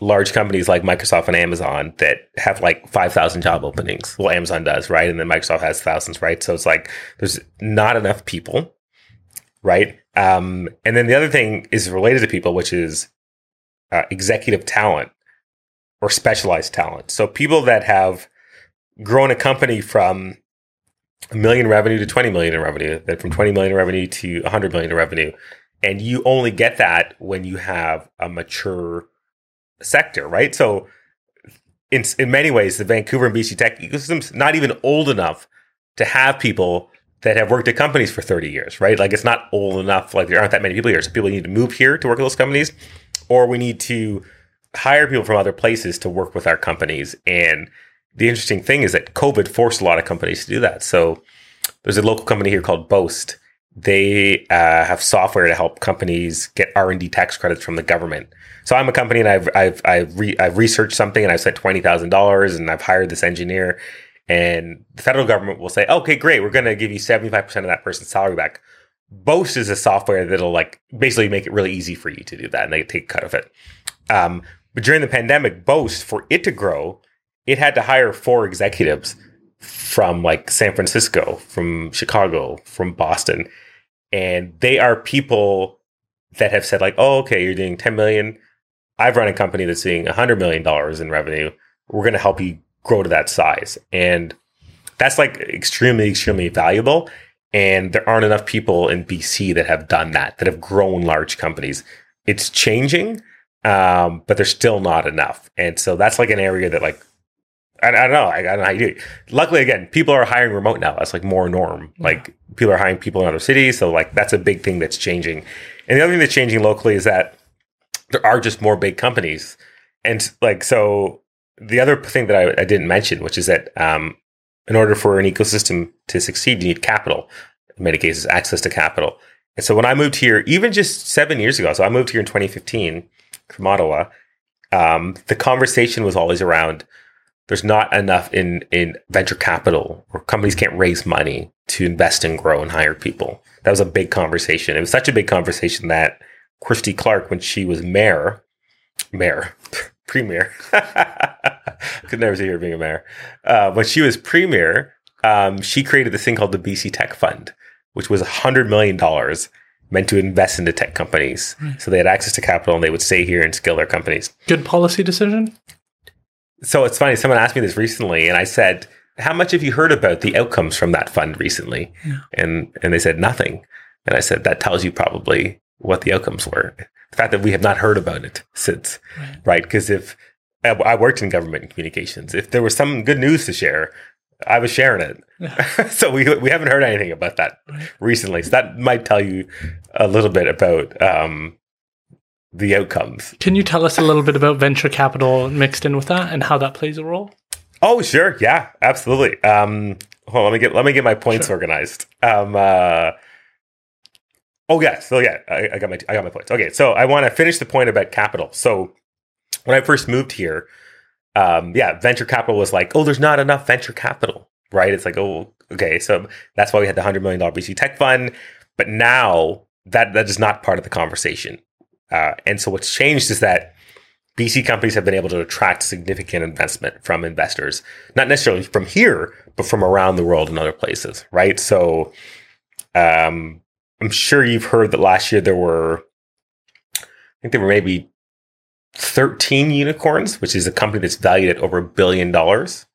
large companies like Microsoft and Amazon that have like 5,000 job openings. Well, Amazon does, right? And then Microsoft has thousands, right? So it's like there's not enough people, right? Um, and then the other thing is related to people, which is uh, executive talent or specialized talent. So people that have grown a company from a million revenue to 20 million in revenue, then from 20 million in revenue to 100 million in revenue. And you only get that when you have a mature sector, right? So in in many ways, the Vancouver and BC tech ecosystem's not even old enough to have people that have worked at companies for 30 years, right? Like it's not old enough, like there aren't that many people here. So people need to move here to work with those companies, or we need to hire people from other places to work with our companies. And the interesting thing is that COVID forced a lot of companies to do that. So there's a local company here called Boast. They uh, have software to help companies get R and D tax credits from the government. So I'm a company and I've I've I've, re- I've researched something and I've spent twenty thousand dollars and I've hired this engineer, and the federal government will say, okay, great, we're going to give you seventy five percent of that person's salary back. Boast is a software that'll like basically make it really easy for you to do that, and they take a cut of it. Um, but during the pandemic, Boast for it to grow, it had to hire four executives from like San Francisco, from Chicago, from Boston, and they are people that have said like, oh, okay, you're doing ten million I've run a company that's doing $100 million in revenue. We're going to help you grow to that size. And that's like extremely, extremely valuable. And there aren't enough people in BC that have done that, that have grown large companies. It's changing, um, but there's still not enough. And so that's like an area that like, I, I don't know. I, I, don't know how you do it. Luckily, again, people are hiring remote now. That's like more norm. Yeah. Like people are hiring people in other cities. So like that's a big thing that's changing. And the other thing that's changing locally is that there are just more big companies. And like, so the other thing that I, I didn't mention, which is that um, in order for an ecosystem to succeed, you need capital. In many cases, access to capital. And so when I moved here, even just seven years ago, so I moved here in 2015 from Ottawa, um, the conversation was always around there's not enough in, in venture capital or companies can't raise money to invest and grow and hire people. That was a big conversation. It was such a big conversation that Christy Clark when she was mayor, mayor, premier. Could never see her being a mayor. Uh, when she was premier, um, she created this thing called the BC Tech Fund, which was $100 million meant to invest into tech companies. Right. So they had access to capital and they would stay here and scale their companies. Good policy decision. So it's funny. Someone asked me this recently, and I said, "How much have you heard about the outcomes from that fund recently?" Yeah. And and they said nothing. And I said, "That tells you probably what the outcomes were. The fact that we have not heard about it since, right? Because right? if I worked in government communications, if there was some good news to share, I was sharing it. Yeah. so we we haven't heard anything about that right. recently. So that might tell you a little bit about um, the outcomes. Can you tell us a little bit about venture capital mixed in with that and how that plays a role? Oh, sure. Yeah, absolutely. Um, hold on, let me get let me get my points sure. organized. Um, uh, Oh yeah, so yeah, I, I got my I got my points. Okay, so I want to finish the point about capital. So when I first moved here, um, yeah, venture capital was like, oh, there's not enough venture capital, right? It's like, oh, okay, so that's why we had the hundred million dollar BC Tech Fund. But now that that is not part of the conversation. Uh, and so what's changed is that BC companies have been able to attract significant investment from investors, not necessarily from here, but from around the world and other places, right? So, um, I'm sure you've heard that last year there were, I think there were maybe 13 unicorns, which is a company that's valued at over a billion dollars,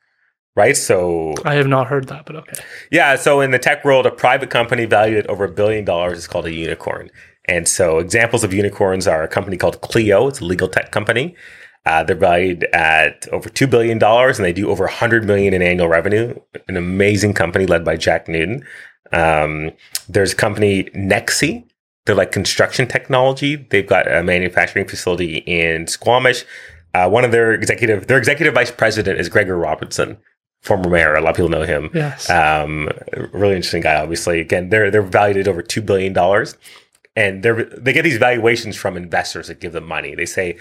right? So I have not heard that, but okay. yeah, so in the tech world, a private company valued at over a billion dollars is called a unicorn. And so examples of unicorns are a company called Clio. It's a legal tech company. Uh, they're valued at over two billion dollars, and they do over 100 million in annual revenue. An amazing company led by Jack Newton. Um, there's a company Nexii. They're like construction technology. They've got a manufacturing facility in Squamish. Uh, one of their executive, their executive vice president is Gregor Robertson, former mayor. A lot of people know him. Yes. Um, really interesting guy. Obviously, again, they're they're valued at over two billion dollars, and they they get these valuations from investors that give them money. They say,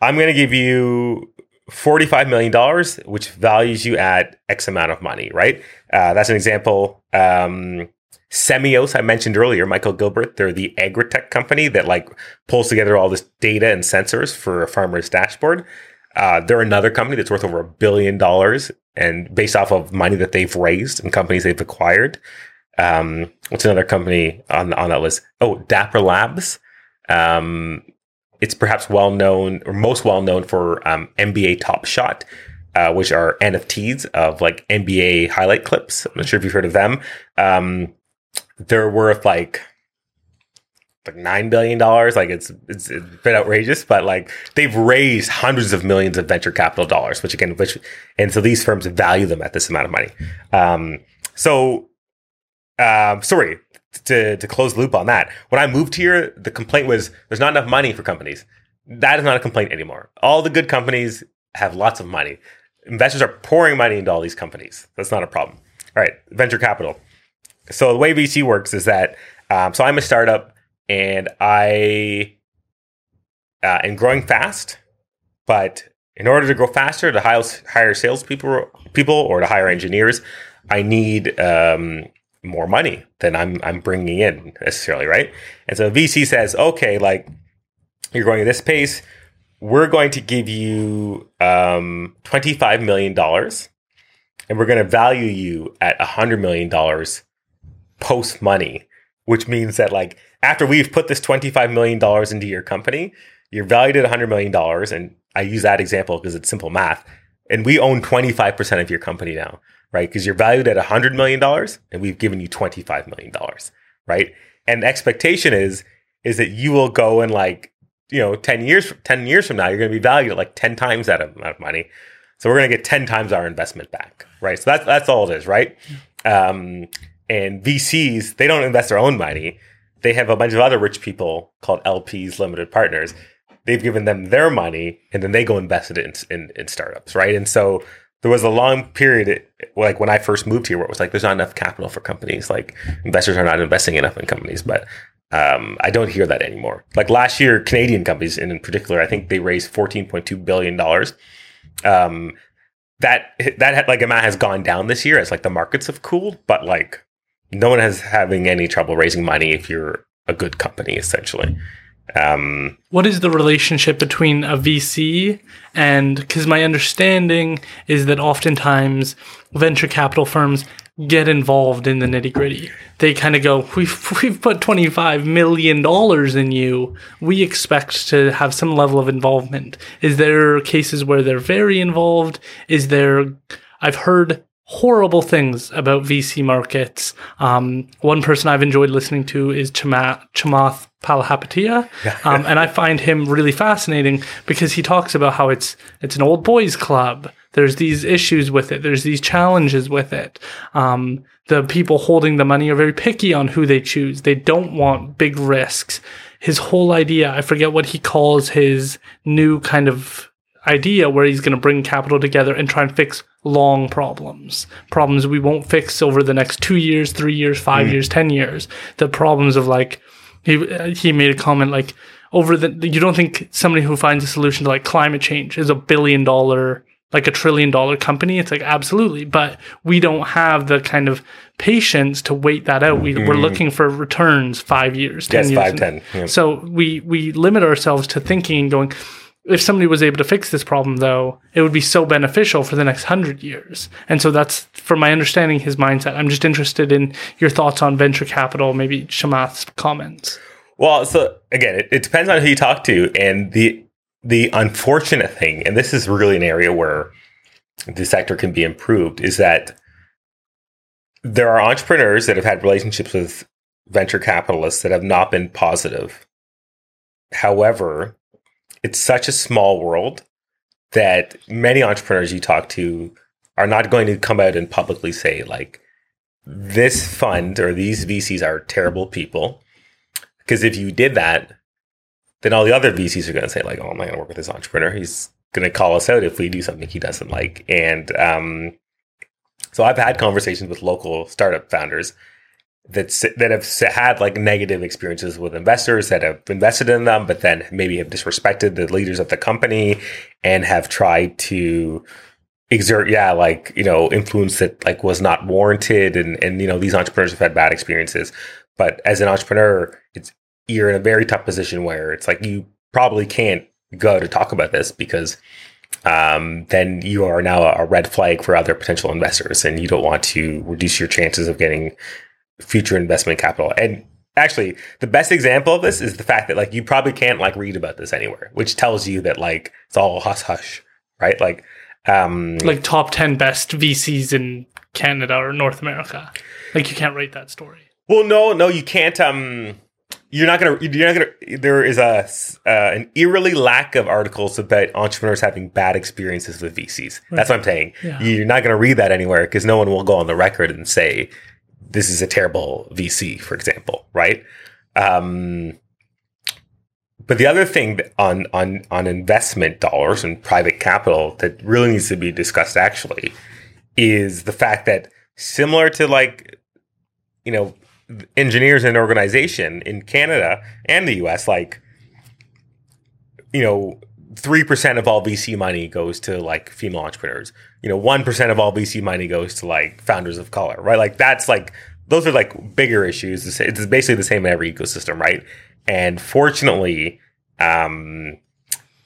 "I'm going to give you." $45 million, which values you at X amount of money, right? Uh, that's an example. Um, Semios, I mentioned earlier, Michael Gilbert, they're the agri-tech company that like pulls together all this data and sensors for a farmer's dashboard. Uh, they're another company that's worth over a billion dollars and based off of money that they've raised and companies they've acquired. Um, what's another company on, on that list? Oh, Dapper Labs. Um, it's perhaps well known or most well known for um, NBA Top Shot, uh, which are NFTs of like NBA highlight clips. I'm not sure if you've heard of them. Um, they're worth like like nine billion dollars. Like it's, it's it's a bit outrageous, but like they've raised hundreds of millions of venture capital dollars, which again, which and so these firms value them at this amount of money. Um, so, um, sorry to to close the loop on that. When I moved here, the complaint was there's not enough money for companies. That is not a complaint anymore. All the good companies have lots of money. Investors are pouring money into all these companies. That's not a problem. All right, venture capital. So the way VC works is that um, so I'm a startup and I uh, am growing fast, but in order to grow faster, to hire, hire salespeople, people, or to hire engineers, I need um, more money than I'm I'm bringing in necessarily, right? And so VC says, okay, like you're going at this pace, we're going to give you um, twenty five million dollars, and we're going to value you at hundred million dollars post money, which means that like after we've put this $25 million into your company, you're valued at $100 million. And I use that example because it's simple math. And we own 25% of your company now, right? Because you're valued at $100 million and we've given you $25 million, right? And the expectation is, is that you will go and like, you know, 10 years, 10 years from now, you're going to be valued at like 10 times that amount of money. So we're going to get 10 times our investment back, right? So that's, that's all it is, right? Um, and VCs, they don't invest their own money. They have a bunch of other rich people called LPs, limited partners. They've given them their money and then they go invest it in, in, in startups, right? And so there was a long period, like when I first moved here, where it was like, there's not enough capital for companies. Like investors are not investing enough in companies, but um, I don't hear that anymore. Like last year, Canadian companies, in particular, I think they raised $14.2 billion. Um, that, that like amount has gone down this year as like the markets have cooled, but like no one has having any trouble raising money if you're a good company, essentially. Um, what is the relationship between a VC and because my understanding is that oftentimes venture capital firms get involved in the nitty gritty. They kind of go, "We've we've put twenty five million dollars in you. We expect to have some level of involvement." Is there cases where they're very involved? Is there? I've heard horrible things about VC markets. Um, one person I've enjoyed listening to is Chamath, Chamath Palihapitiya, um, and I find him really fascinating because he talks about how it's it's an old boys club. There's these issues with it. There's these challenges with it. Um, the people holding the money are very picky on who they choose. They don't want big risks. His whole idea, I forget what he calls his new kind of idea where he's going to bring capital together and try and fix long problems, problems we won't fix over the next two years, three years, five mm. years, 10 years. The problems of like, he, he made a comment like, over the, you don't think somebody who finds a solution to like climate change is a billion dollar, like a trillion dollar company? It's like, absolutely. But we don't have the kind of patience to wait that out. We, mm. We're looking for returns five years, 10 yes, years. Five, 10. Yeah. So we, we limit ourselves to thinking and going, if somebody was able to fix this problem, though, it would be so beneficial for the next hundred years. And so that's, from my understanding, his mindset. I'm just interested in your thoughts on venture capital, maybe Chamath's comments. Well, so again, it, it depends on who you talk to, and the the unfortunate thing, and this is really an area where the sector can be improved is that there are entrepreneurs that have had relationships with venture capitalists that have not been positive. However, it's such a small world that many entrepreneurs you talk to are not going to come out and publicly say like this fund or these VCs are terrible people. Because if you did that, then all the other VCs are going to say like, "Oh, I'm not going to work with this entrepreneur. He's going to call us out if we do something he doesn't like." And um, so I've had conversations with local startup founders that that have had like negative experiences with investors that have invested in them, but then maybe have disrespected the leaders of the company and have tried to exert yeah like you know influence that like was not warranted and and you know these entrepreneurs have had bad experiences. But as an entrepreneur it's you're in a very tough position where it's like you probably can't go to talk about this because um, then you are now a red flag for other potential investors and you don't want to reduce your chances of getting future investment capital and actually the best example of this is the fact that like you probably can't like read about this anywhere which tells you that like it's all hush hush right like um, like top 10 best VCs in Canada or North America. Like you can't write that story. Well, no, no, you can't. Um, you're not gonna. You're not gonna. There is a uh, an eerily lack of articles about entrepreneurs having bad experiences with VCs. Right. That's what I'm saying. Yeah. You're not gonna read that anywhere because no one will go on the record and say this is a terrible VC, for example, right? Um, but the other thing on on on investment dollars and private capital that really needs to be discussed actually is the fact that similar to like you know engineers in an organization in Canada and the US like you know 3% of all VC money goes to like female entrepreneurs. You know, 1% of all VC money goes to like founders of color, right? Like that's like those are like bigger issues. It's basically the same in every ecosystem, right? And fortunately, um,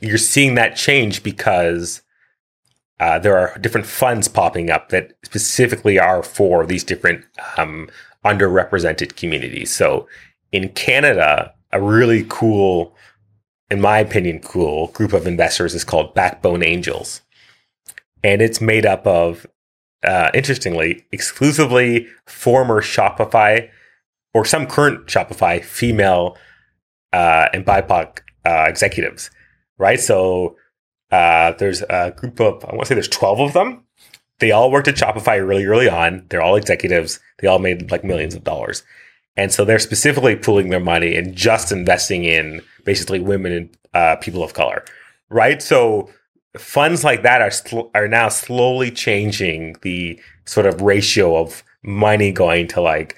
you're seeing that change because uh, there are different funds popping up that specifically are for these different um, underrepresented communities. So in Canada, a really cool, in my opinion, cool group of investors is called Backbone Angels. And it's made up of, uh, interestingly, exclusively former Shopify or some current Shopify female uh, and BIPOC uh, executives, right? So uh, there's a group of, I want to say there's 12 of them. They all worked at Shopify really early on. They're all executives. They all made like millions of dollars. And so they're specifically pooling their money and just investing in basically women and uh, people of color, right? So funds like that are sl- are now slowly changing the sort of ratio of money going to like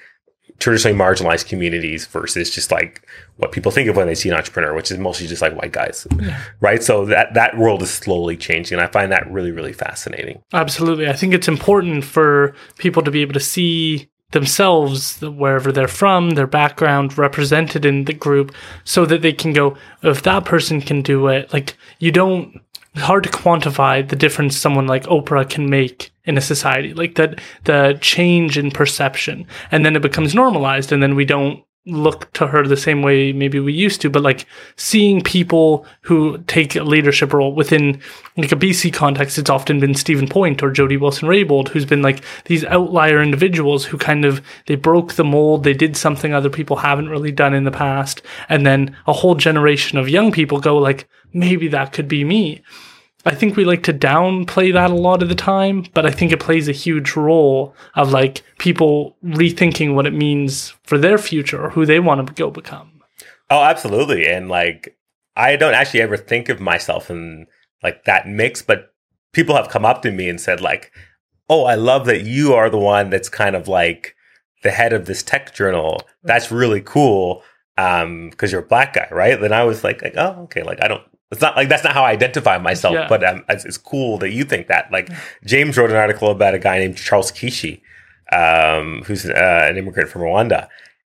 traditionally marginalized communities versus just like what people think of when they see an entrepreneur, which is mostly just like white guys, yeah. right? So that that world is slowly changing, and I find that really really fascinating. Absolutely, I think it's important for people to be able to see themselves wherever they're from, their background represented in the group, so that they can go, if that person can do it, like you don't hard to quantify the difference someone like Oprah can make in a society. Like that the change in perception. And then it becomes normalized and then we don't look to her the same way maybe we used to, but like seeing people who take a leadership role within like a BC context, it's often been Stephen Point or Jody Wilson Raybould, who's been like these outlier individuals who kind of they broke the mold, they did something other people haven't really done in the past, and then a whole generation of young people go like, maybe that could be me. I think we like to downplay that a lot of the time, but I think it plays a huge role of like people rethinking what it means for their future or who they want to go become. Oh, absolutely. And like I don't actually ever think of myself in like that mix, but people have come up to me and said like, "Oh, I love that you are the one that's kind of like the head of this tech journal. That's really cool." Um, because you're a black guy, right? Then I was like, like, oh, okay, like I don't it's not like that's not how I identify myself, yeah. but um, it's, it's, cool that you think that. Like James wrote an article about a guy named Charles Kishi, um, who's uh, an immigrant from Rwanda,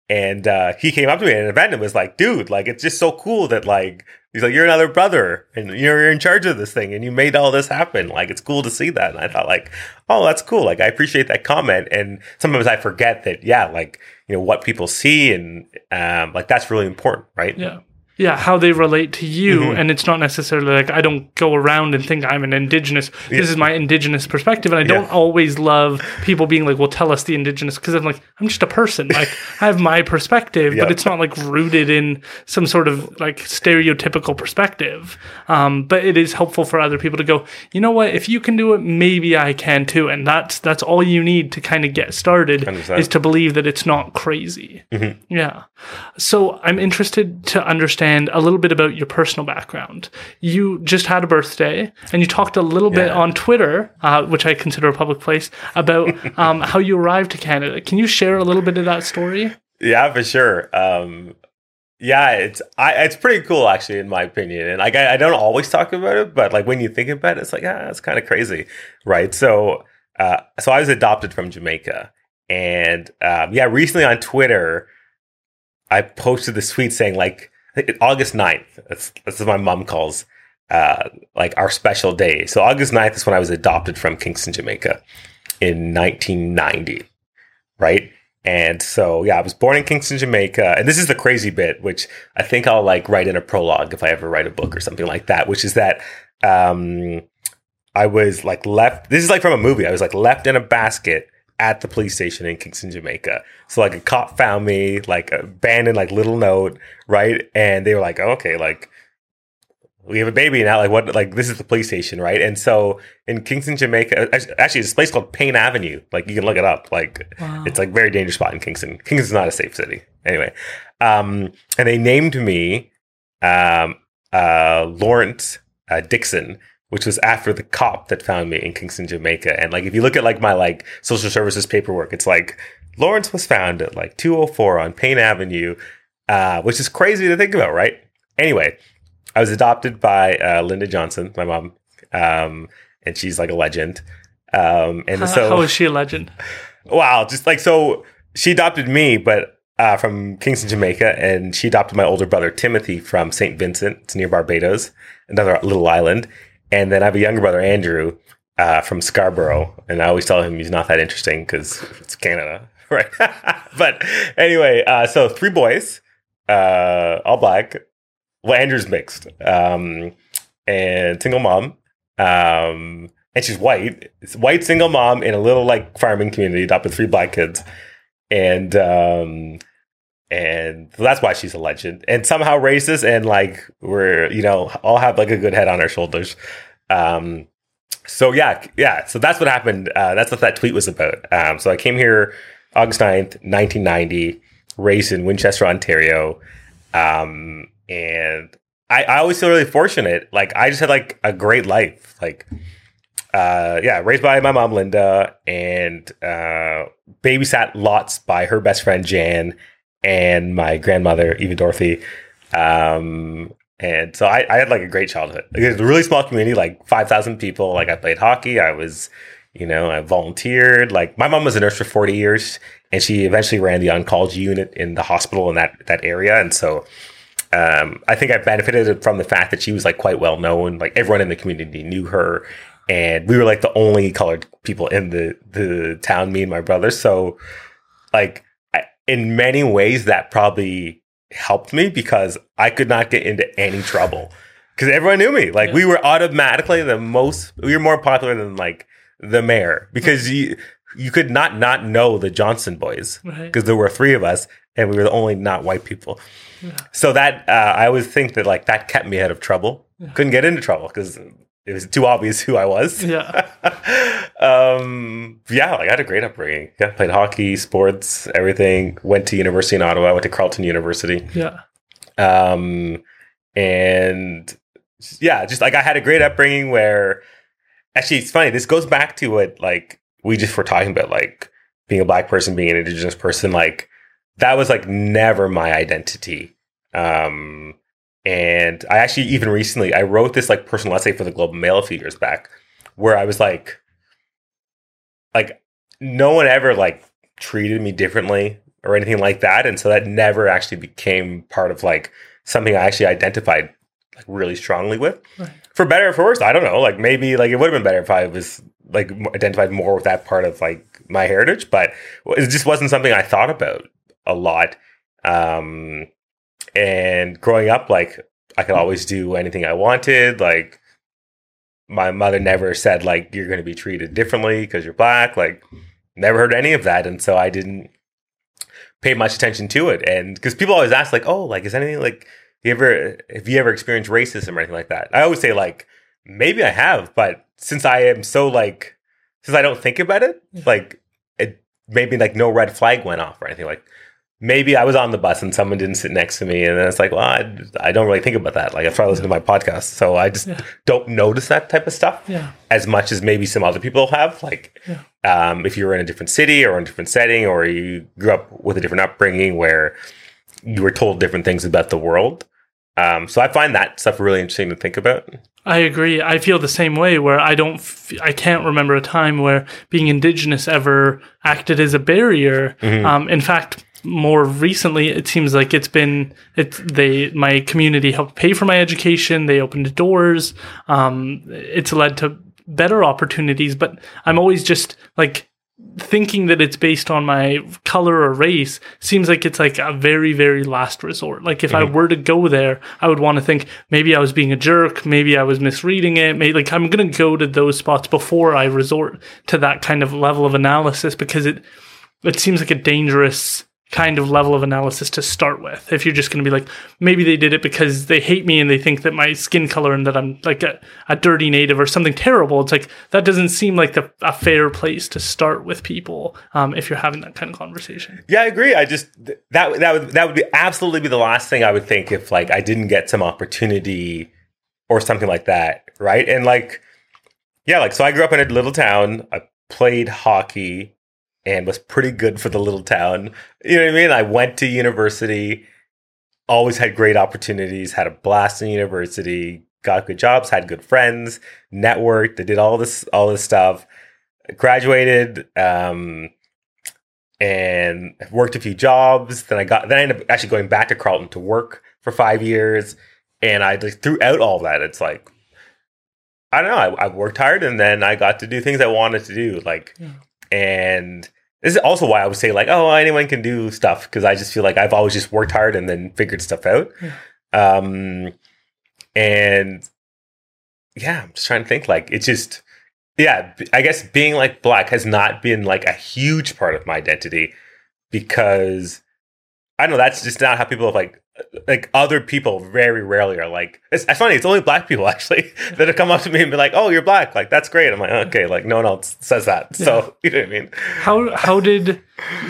and uh, he came up to me at an event and was like, "Dude, like it's just so cool that like he's like you're another brother and you're in charge of this thing and you made all this happen. Like it's cool to see that." And I thought like, "Oh, that's cool. Like I appreciate that comment." And sometimes I forget that, yeah, like you know what people see and um, like that's really important, right? Yeah. Yeah how they relate to you and it's not necessarily like i don't go around and think i'm an indigenous. This is my indigenous perspective and i don't Yeah. always love people being like well tell us the indigenous because i'm like i'm just a person. Like i have my perspective but it's not like rooted in some sort of like stereotypical perspective. Um, but it is helpful for other people to go you know what? If you can do it maybe i can too. And that's that's all you need to kind of get started 100%. is to believe that it's not crazy. Yeah. So I'm interested to understand a little bit about your personal background. You just had a birthday, and you talked a little bit on Twitter, uh, which I consider a public place, about um, how you arrived to Canada. Can you share a little bit of that story? Yeah, for sure. Um, yeah, it's I, it's pretty cool actually, in my opinion. And like I, I don't always talk about it, but like when you think about it, it's like ah, it's kind of crazy, right? So, uh, so I was adopted from Jamaica, and um, yeah, recently on Twitter, I posted this tweet saying like August 9th. That's that's what my mom calls uh, like our special day. So August 9th is when I was adopted from Kingston, Jamaica, in 1990, right? And so, yeah, I was born in Kingston, Jamaica. And this is the crazy bit, which I think I'll like write in a prologue if I ever write a book or something like that, which is that um, I was like left. This is like from a movie. I was like left in a basket at the police station in Kingston, Jamaica. So like a cop found me, like a abandoned, like little note, right? And they were like, oh, okay, like we have a baby now. Like what? Like this is the police station, right? And so in Kingston, Jamaica, actually, it's a place called Payne Avenue. Like you can look it up. Like Wow. it's like very dangerous spot in Kingston. Kingston's not a safe city. Anyway, um, and they named me um, uh, Lawrence uh, Dixon, which was after the cop that found me in Kingston, Jamaica. And like if you look at like my like social services paperwork, it's like Lawrence was found at like 204 on Payne Avenue, uh, which is crazy to think about, right? Anyway, I was adopted by uh, Linda Johnson, my mom, um, and she's like a legend. Um, and How- so how is she a legend? Wow, just like so, she adopted me, but uh, from Kingston, Jamaica, and she adopted my older brother Timothy from St. Vincent. It's near Barbados, another little island. And then I have a younger brother Andrew uh, from Scarborough, and I always tell him he's not that interesting because it's Canada, right? but anyway, uh, so three boys, uh, all black. Well, Andrew's mixed, um, and single mom. Um, and she's white. It's white single mom in a little like farming community, adopted three black kids, and um, and that's why she's a legend. And somehow racist, and like we're you know all have like a good head on our shoulders. Um, so yeah, yeah. So that's what happened. Uh, that's what that tweet was about. Um, so I came here August 9th, 1990, raised in Winchester, Ontario. Um, and I, I always feel really fortunate. Like I just had like a great life. Like, uh, yeah, raised by my mom, Linda, and uh, babysat lots by her best friend, Jan, and my grandmother, Eva Dorothy. Um, and so I, I had like a great childhood. Like, it was a really small community, like 5,000 people. Like I played hockey. I was, you know, I volunteered. Like my mom was a nurse for 40 years and she eventually ran the oncology unit in the hospital in that, that area. And so, um, I think I benefited from the fact that she was like quite well known. Like everyone in the community knew her, and we were like the only colored people in the the town. Me and my brother. So, like in many ways, that probably helped me because I could not get into any trouble because everyone knew me. Like we were automatically the most. We were more popular than like the mayor because you you could not not know the Johnson boys Right. because there were three of us and we were the only not white people. So that uh, I always think that like that kept me out of trouble. Couldn't get into trouble because it was too obvious who I was. Yeah. um, yeah, like I had a great upbringing. Yeah, played hockey, sports, everything. Went to university in Ottawa. Went to Carleton University. Yeah. Um, and yeah, just like I had a great upbringing where actually it's funny. This goes back to what like we just were talking about, like being a black person, being an indigenous person. Like that was like never my identity. Um, and I actually even recently I wrote this like personal essay for the Globe and Mail a few years back, where I was like, like no one ever like treated me differently or anything like that, and so that never actually became part of like something I actually identified like really strongly with. Right. For better or for worse, I don't know. Like maybe like it would have been better if I was like identified more with that part of like my heritage, but it just wasn't something I thought about a lot. Um, and growing up, like I could always do anything I wanted. Like my mother never said like you're going to be treated differently because you're black. Like never heard any of that, and so I didn't pay much attention to it. And because people always ask like, oh, like is anything like you ever have you ever experienced racism or anything like that? I always say like maybe I have, but since I am so like since I don't think about it, mm-hmm. like it maybe like no red flag went off or anything like maybe I was on the bus and someone didn't sit next to me, and then it's like, well, I, I don't really think about that. Like, I try to listen to my podcast, so I just Yeah. don't notice that type of stuff Yeah. as much as maybe some other people have. Like, Yeah. um, if you were in a different city or in a different setting, or you grew up with a different upbringing where you were told different things about the world. Um, so I find that stuff really interesting to think about. I agree. I feel the same way where I don't, f- I can't remember a time where being Indigenous ever acted as a barrier. Um, in fact, more recently, it seems like it's been, it's, they, my community helped pay for my education. They opened doors. Um, it's led to better opportunities, but I'm always just like, thinking that it's based on my color or race seems like it's like a very very last resort like if i were to go there i would want to think maybe i was being a jerk maybe i was misreading it maybe like i'm going to go to those spots before i resort to that kind of level of analysis because it it seems like a dangerous kind of level of analysis to start with if you're just going to be like maybe they did it because they hate me and they think that my skin color and that i'm like a, a dirty native or something terrible it's like that doesn't seem like the, a fair place to start with people um, if you're having that kind of conversation Yeah, I agree. I just that that would that would be absolutely be the last thing I would think if like I didn't get some opportunity or something like that, right? And like, yeah, like so I grew up in a little town. I played hockey and was pretty good for the little town. You know what I mean? I went to university, always had great opportunities, had a blast in university, got good jobs, had good friends, networked. I did all this all this stuff. Graduated. Um, and worked a few jobs. Then I got then I ended up actually going back to Carleton to work for five years. And I like throughout all that, it's like I don't know. I, I worked hard, and then I got to do things I wanted to do. Like, Yeah. and this is also why I would say like, oh, anyone can do stuff because I just feel like I've always just worked hard and then figured stuff out. Um, and yeah, I'm just trying to think. Like, it's just yeah. I guess being like black has not been like a huge part of my identity because I don't know. That's just not how people have like like other people very rarely are like it's, it's funny it's only black people actually that have come up to me and be like oh you're black like that's great. I'm like okay like no one else says that. So you know what i mean? How how did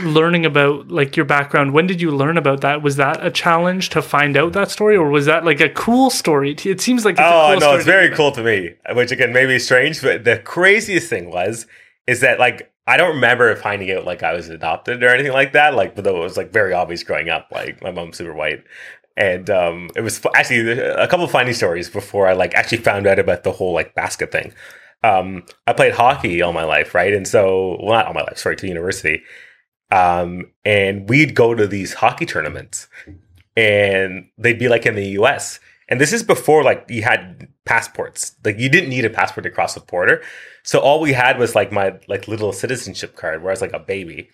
learning about like your background when did you learn about that? Was that a challenge to find out that story or was that like a cool story? It seems like it's a oh cool no it's very cool to me which again may be strange but the craziest thing was is that like i don't remember finding out like i was adopted or anything like that like though it was like very obvious growing up like my mom's super white and um it was actually a couple of funny stories before i like actually found out about the whole like basket thing um i played hockey all my life right and so well not all my life sorry to university um and we'd go to these hockey tournaments and they'd be like in the US. And this is before like you had passports. Like you didn't need a passport to cross the border. So all we had was like my like little citizenship card where I was like a baby.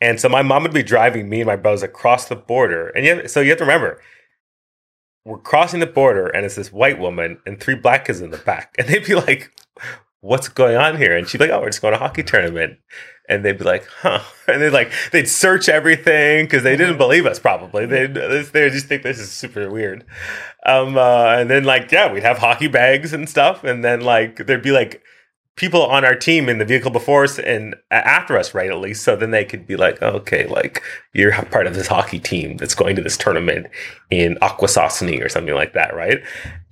And so my mom would be driving me and my brothers across the border. And you have, so you have to remember, we're crossing the border and it's this white woman and three black kids in the back. And they'd be like, what's going on here? And she'd be like, oh, we're just going to a hockey tournament. And they'd be like, huh. And they'd like, they'd search everything because they didn't believe us probably. They'd, they just think this is super weird. Um, uh, and then like, yeah, we'd have hockey bags and stuff. And then like, there'd be like people on our team in the vehicle before us and after us, right? At least. So then they could be like, okay, like you're part of this hockey team that's going to this tournament in Akwesasne or something like that, right?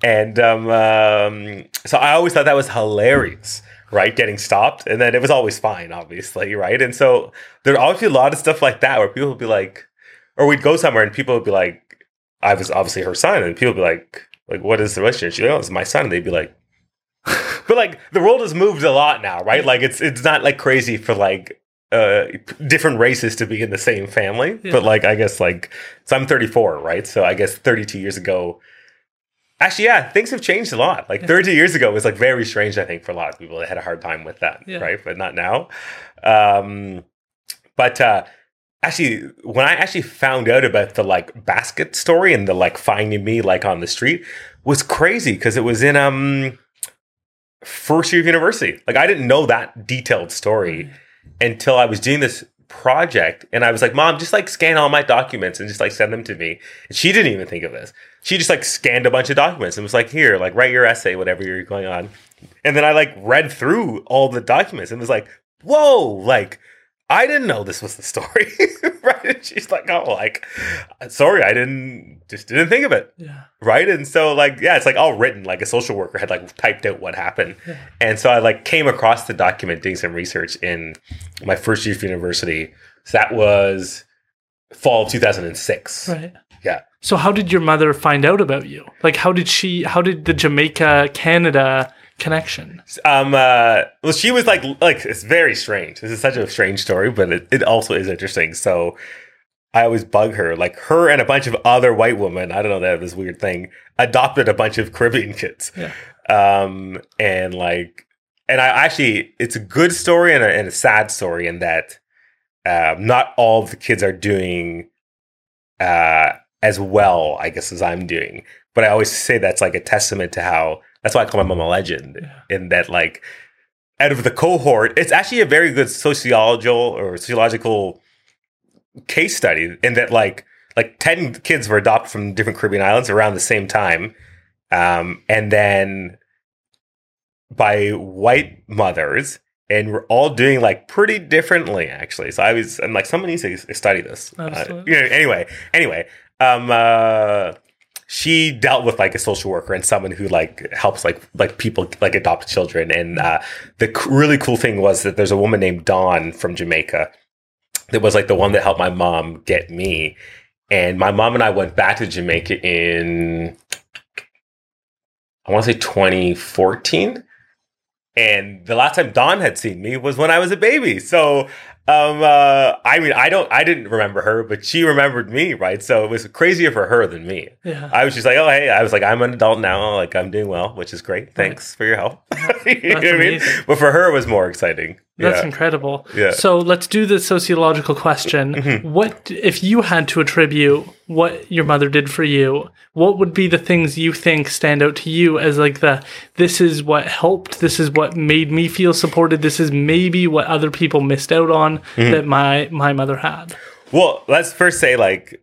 And um, um, so I always thought that was hilarious, right? Getting stopped, and then it was always fine, obviously, right? And so there'd always be a lot of stuff like that where people would be like, or we'd go somewhere and people would be like, I was obviously her son, and people would be like, like, what is the relationship? She'd be like, oh, it's my son. And they'd be like, but like the world has moved a lot now, right? Like it's it's not like crazy for like uh different races to be in the same family. Yeah. But like I guess like so I'm 34, right? So I guess 32 years ago Actually, yeah, things have changed a lot. Like 32 years ago was like very strange, I think, for a lot of people. They had a hard time with that, Yeah. right? But not now. Um, but uh, actually when I actually found out about the like basket story and the like finding me like on the street was crazy because it was in um first year of university. Like I didn't know that detailed story until I was doing this project and I was like, Mom, just like scan all my documents and just like send them to me. And she didn't even think of this. She just like scanned a bunch of documents and was like, here, like write your essay, whatever you're going on. And then I like read through all the documents and was like, whoa, like I didn't know this was the story. right. And she's like, oh, like, sorry, I didn't just didn't think of it. Yeah. Right. And so like, yeah, it's like all written, like a social worker had like typed out what happened. Yeah. And so I like came across the document doing some research in my first year of university. So that was fall of 2006. Right. Yeah. So how did your mother find out about you? Like how did she how did the Jamaica Canada connection? Um uh well she was like like it's very strange. This is such a strange story, but it, it also is interesting. So I always bug her. Like her and a bunch of other white women, I don't know, they have this weird thing, adopted a bunch of Caribbean kids. Yeah. Um and like and I actually it's a good story and a, and a sad story in that um, not all of the kids are doing uh, as well, I guess, as I'm doing. But I always say that's like a testament to how that's why I call my mom a legend. In that, like, out of the cohort, it's actually a very good sociological or sociological case study. In that, like, like ten kids were adopted from different Caribbean islands around the same time, um, and then by white mothers and we're all doing like pretty differently actually so i was i'm like someone needs to study this uh, Absolutely. you know, anyway anyway um uh she dealt with like a social worker and someone who like helps like like people like adopt children. And uh the c- really cool thing was that there's a woman named dawn from jamaica that was like the one that helped my mom get me. And my mom and i went back to jamaica in i want to say 2014 and the last time Dawn had seen me was when I was a baby. So, um, uh, I mean, I don't, I didn't remember her, but she remembered me, right? So it was crazier for her than me. Yeah. I was just like, oh, hey, I was like, I'm an adult now, like I'm doing well, which is great. Thanks for your help. you know what I mean? But for her, it was more exciting. That's yeah. incredible. Yeah. Mm-hmm. So let's do the sociological question. What if you had to attribute what your mother did for you? What would be the things you think stand out to you as like the this is what helped, this is what made me feel supported, this is maybe what other people missed out on Mm-hmm. that my my mother had. Well, let's first say like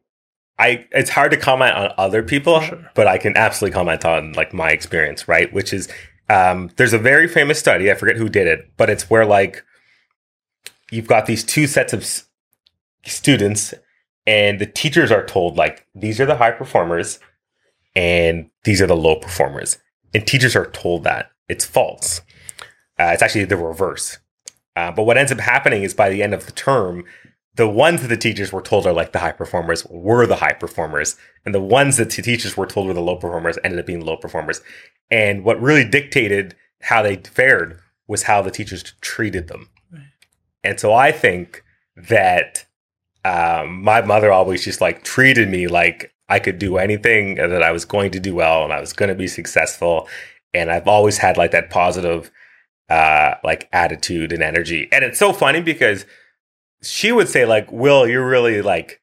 I it's hard to comment on other people, Sure. but I can absolutely comment on like my experience, right? Which is um there's a very famous study, I forget who did it, but it's where like you've got these two sets of s- students and the teachers are told like these are the high performers and these are the low performers. And teachers are told that it's false. Uh, it's actually the reverse. Uh, but what ends up happening is by the end of the term, the ones that the teachers were told are like the high performers were the high performers, and the ones that the teachers were told were the low performers ended up being low performers. And what really dictated how they fared was how the teachers treated them. Right. And so I think that um, my mother always just like treated me like I could do anything, and that I was going to do well, and I was going to be successful. And I've always had like that positive uh like attitude and energy. And it's so funny because she would say like, "Will, you're really like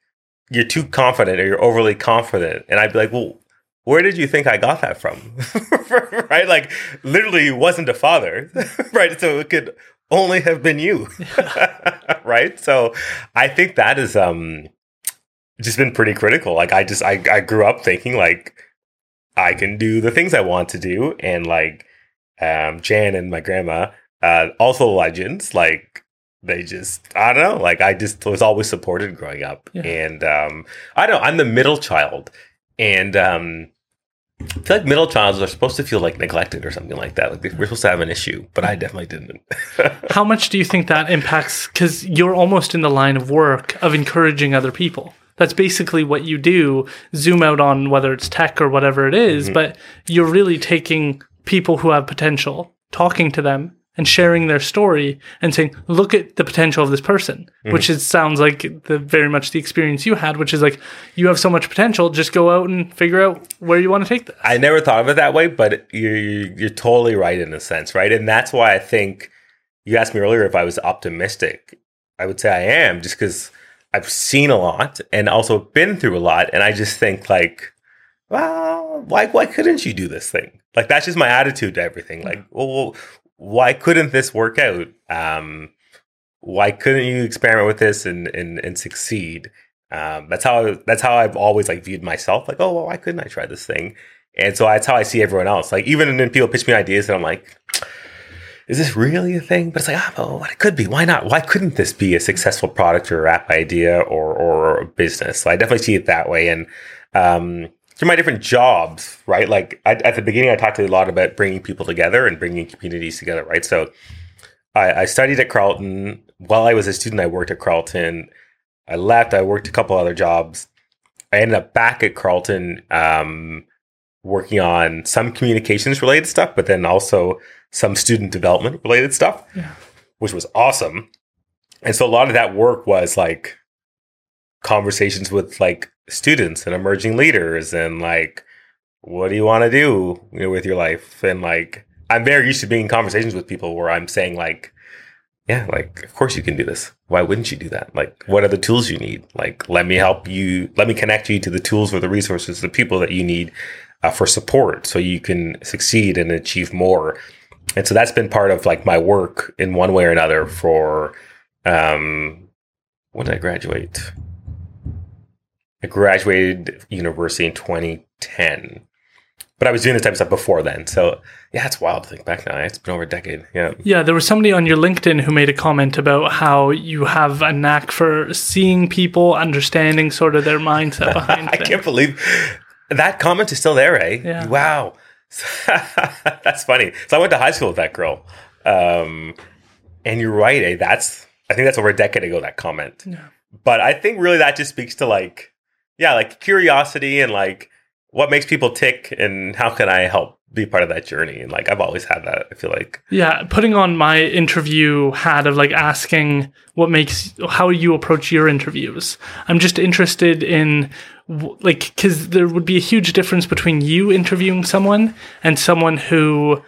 you're too confident or you're overly confident." And I'd be like, "Well, where did you think I got that from?" right? Like literally it wasn't a father. right? So it could only have been you. right? So I think that is um just been pretty critical. Like I just I I grew up thinking like I can do the things I want to do and like um Jan and my grandma uh also legends like they just I don't know like I just was always supported growing up Yeah. and um I don't I'm the middle child and um I feel like middle childs are supposed to feel like neglected or something like that like we're supposed to have an issue but I definitely didn't How much do you think that impacts? Because you're almost in the line of work of encouraging other people. That's basically what you do. Zoom out on whether it's tech or whatever it is, Mm-hmm. but you're really taking people who have potential, talking to them, and sharing their story, and saying, "Look at the potential of this person," Mm-hmm. which is sounds like the very much the experience you had, which is like you have so much potential. Just go out and figure out where you want to take this. I never thought of it that way, but you're you're totally right in a sense, right? And that's why I think you asked me earlier if I was optimistic. I would say I am, just because I've seen a lot and also been through a lot. And I just think like, well, why, why couldn't you do this thing? Like, that's just my attitude to everything. Like, well, why couldn't this work out? Um, why couldn't you experiment with this and, and, and succeed? Um, that's how, that's how I've always like viewed myself. Like, oh, well, why couldn't I try this thing? And so that's how I see everyone else. Like, even when people pitch me ideas and I'm like, is this really a thing? But it's like, ah, well, it could be. Why not? Why couldn't this be a successful product or app idea or, or business? So I definitely see it that way. And, um, through my different jobs, right? Like I, at the beginning, I talked a lot about bringing people together and bringing communities together, right? So I, I, studied at Carleton. While I was a student, I worked at Carleton. I left. I worked a couple other jobs. I ended up back at Carleton, um, working on some communications related stuff, but then also some student development related stuff, yeah. which was awesome. And so a lot of that work was like conversations with like students and emerging leaders and like what do you want to do you know, with your life? And like i'm very used to being in conversations with people where i'm saying like yeah like of course you can do this. Why wouldn't you do that? Like what are the tools you need? Like let me help you let me connect you to the tools or the resources the people that you need uh, for support so you can succeed and achieve more. And so that's been part of like my work in one way or another for um when did i graduate I graduated university in 2010. But I was doing this type of stuff before then. So yeah, it's wild to think back now. It's been over a decade. Yeah. Yeah, there was somebody on your LinkedIn who made a comment about how you have a knack for seeing people, understanding sort of their mindset behind I can't believe that comment is still there, eh? Yeah. Wow. that's funny. So I went to high school with that girl. Um, and you're right, eh? That's I think that's over a decade ago, that comment. Yeah. But I think really that just speaks to like yeah, like curiosity and like what makes people tick and how can I help be part of that journey? And like I've always had that, I feel like. Yeah, putting on my interview hat of like asking what makes how you approach your interviews. I'm just interested in like cuz there would be a huge difference between you interviewing someone and someone who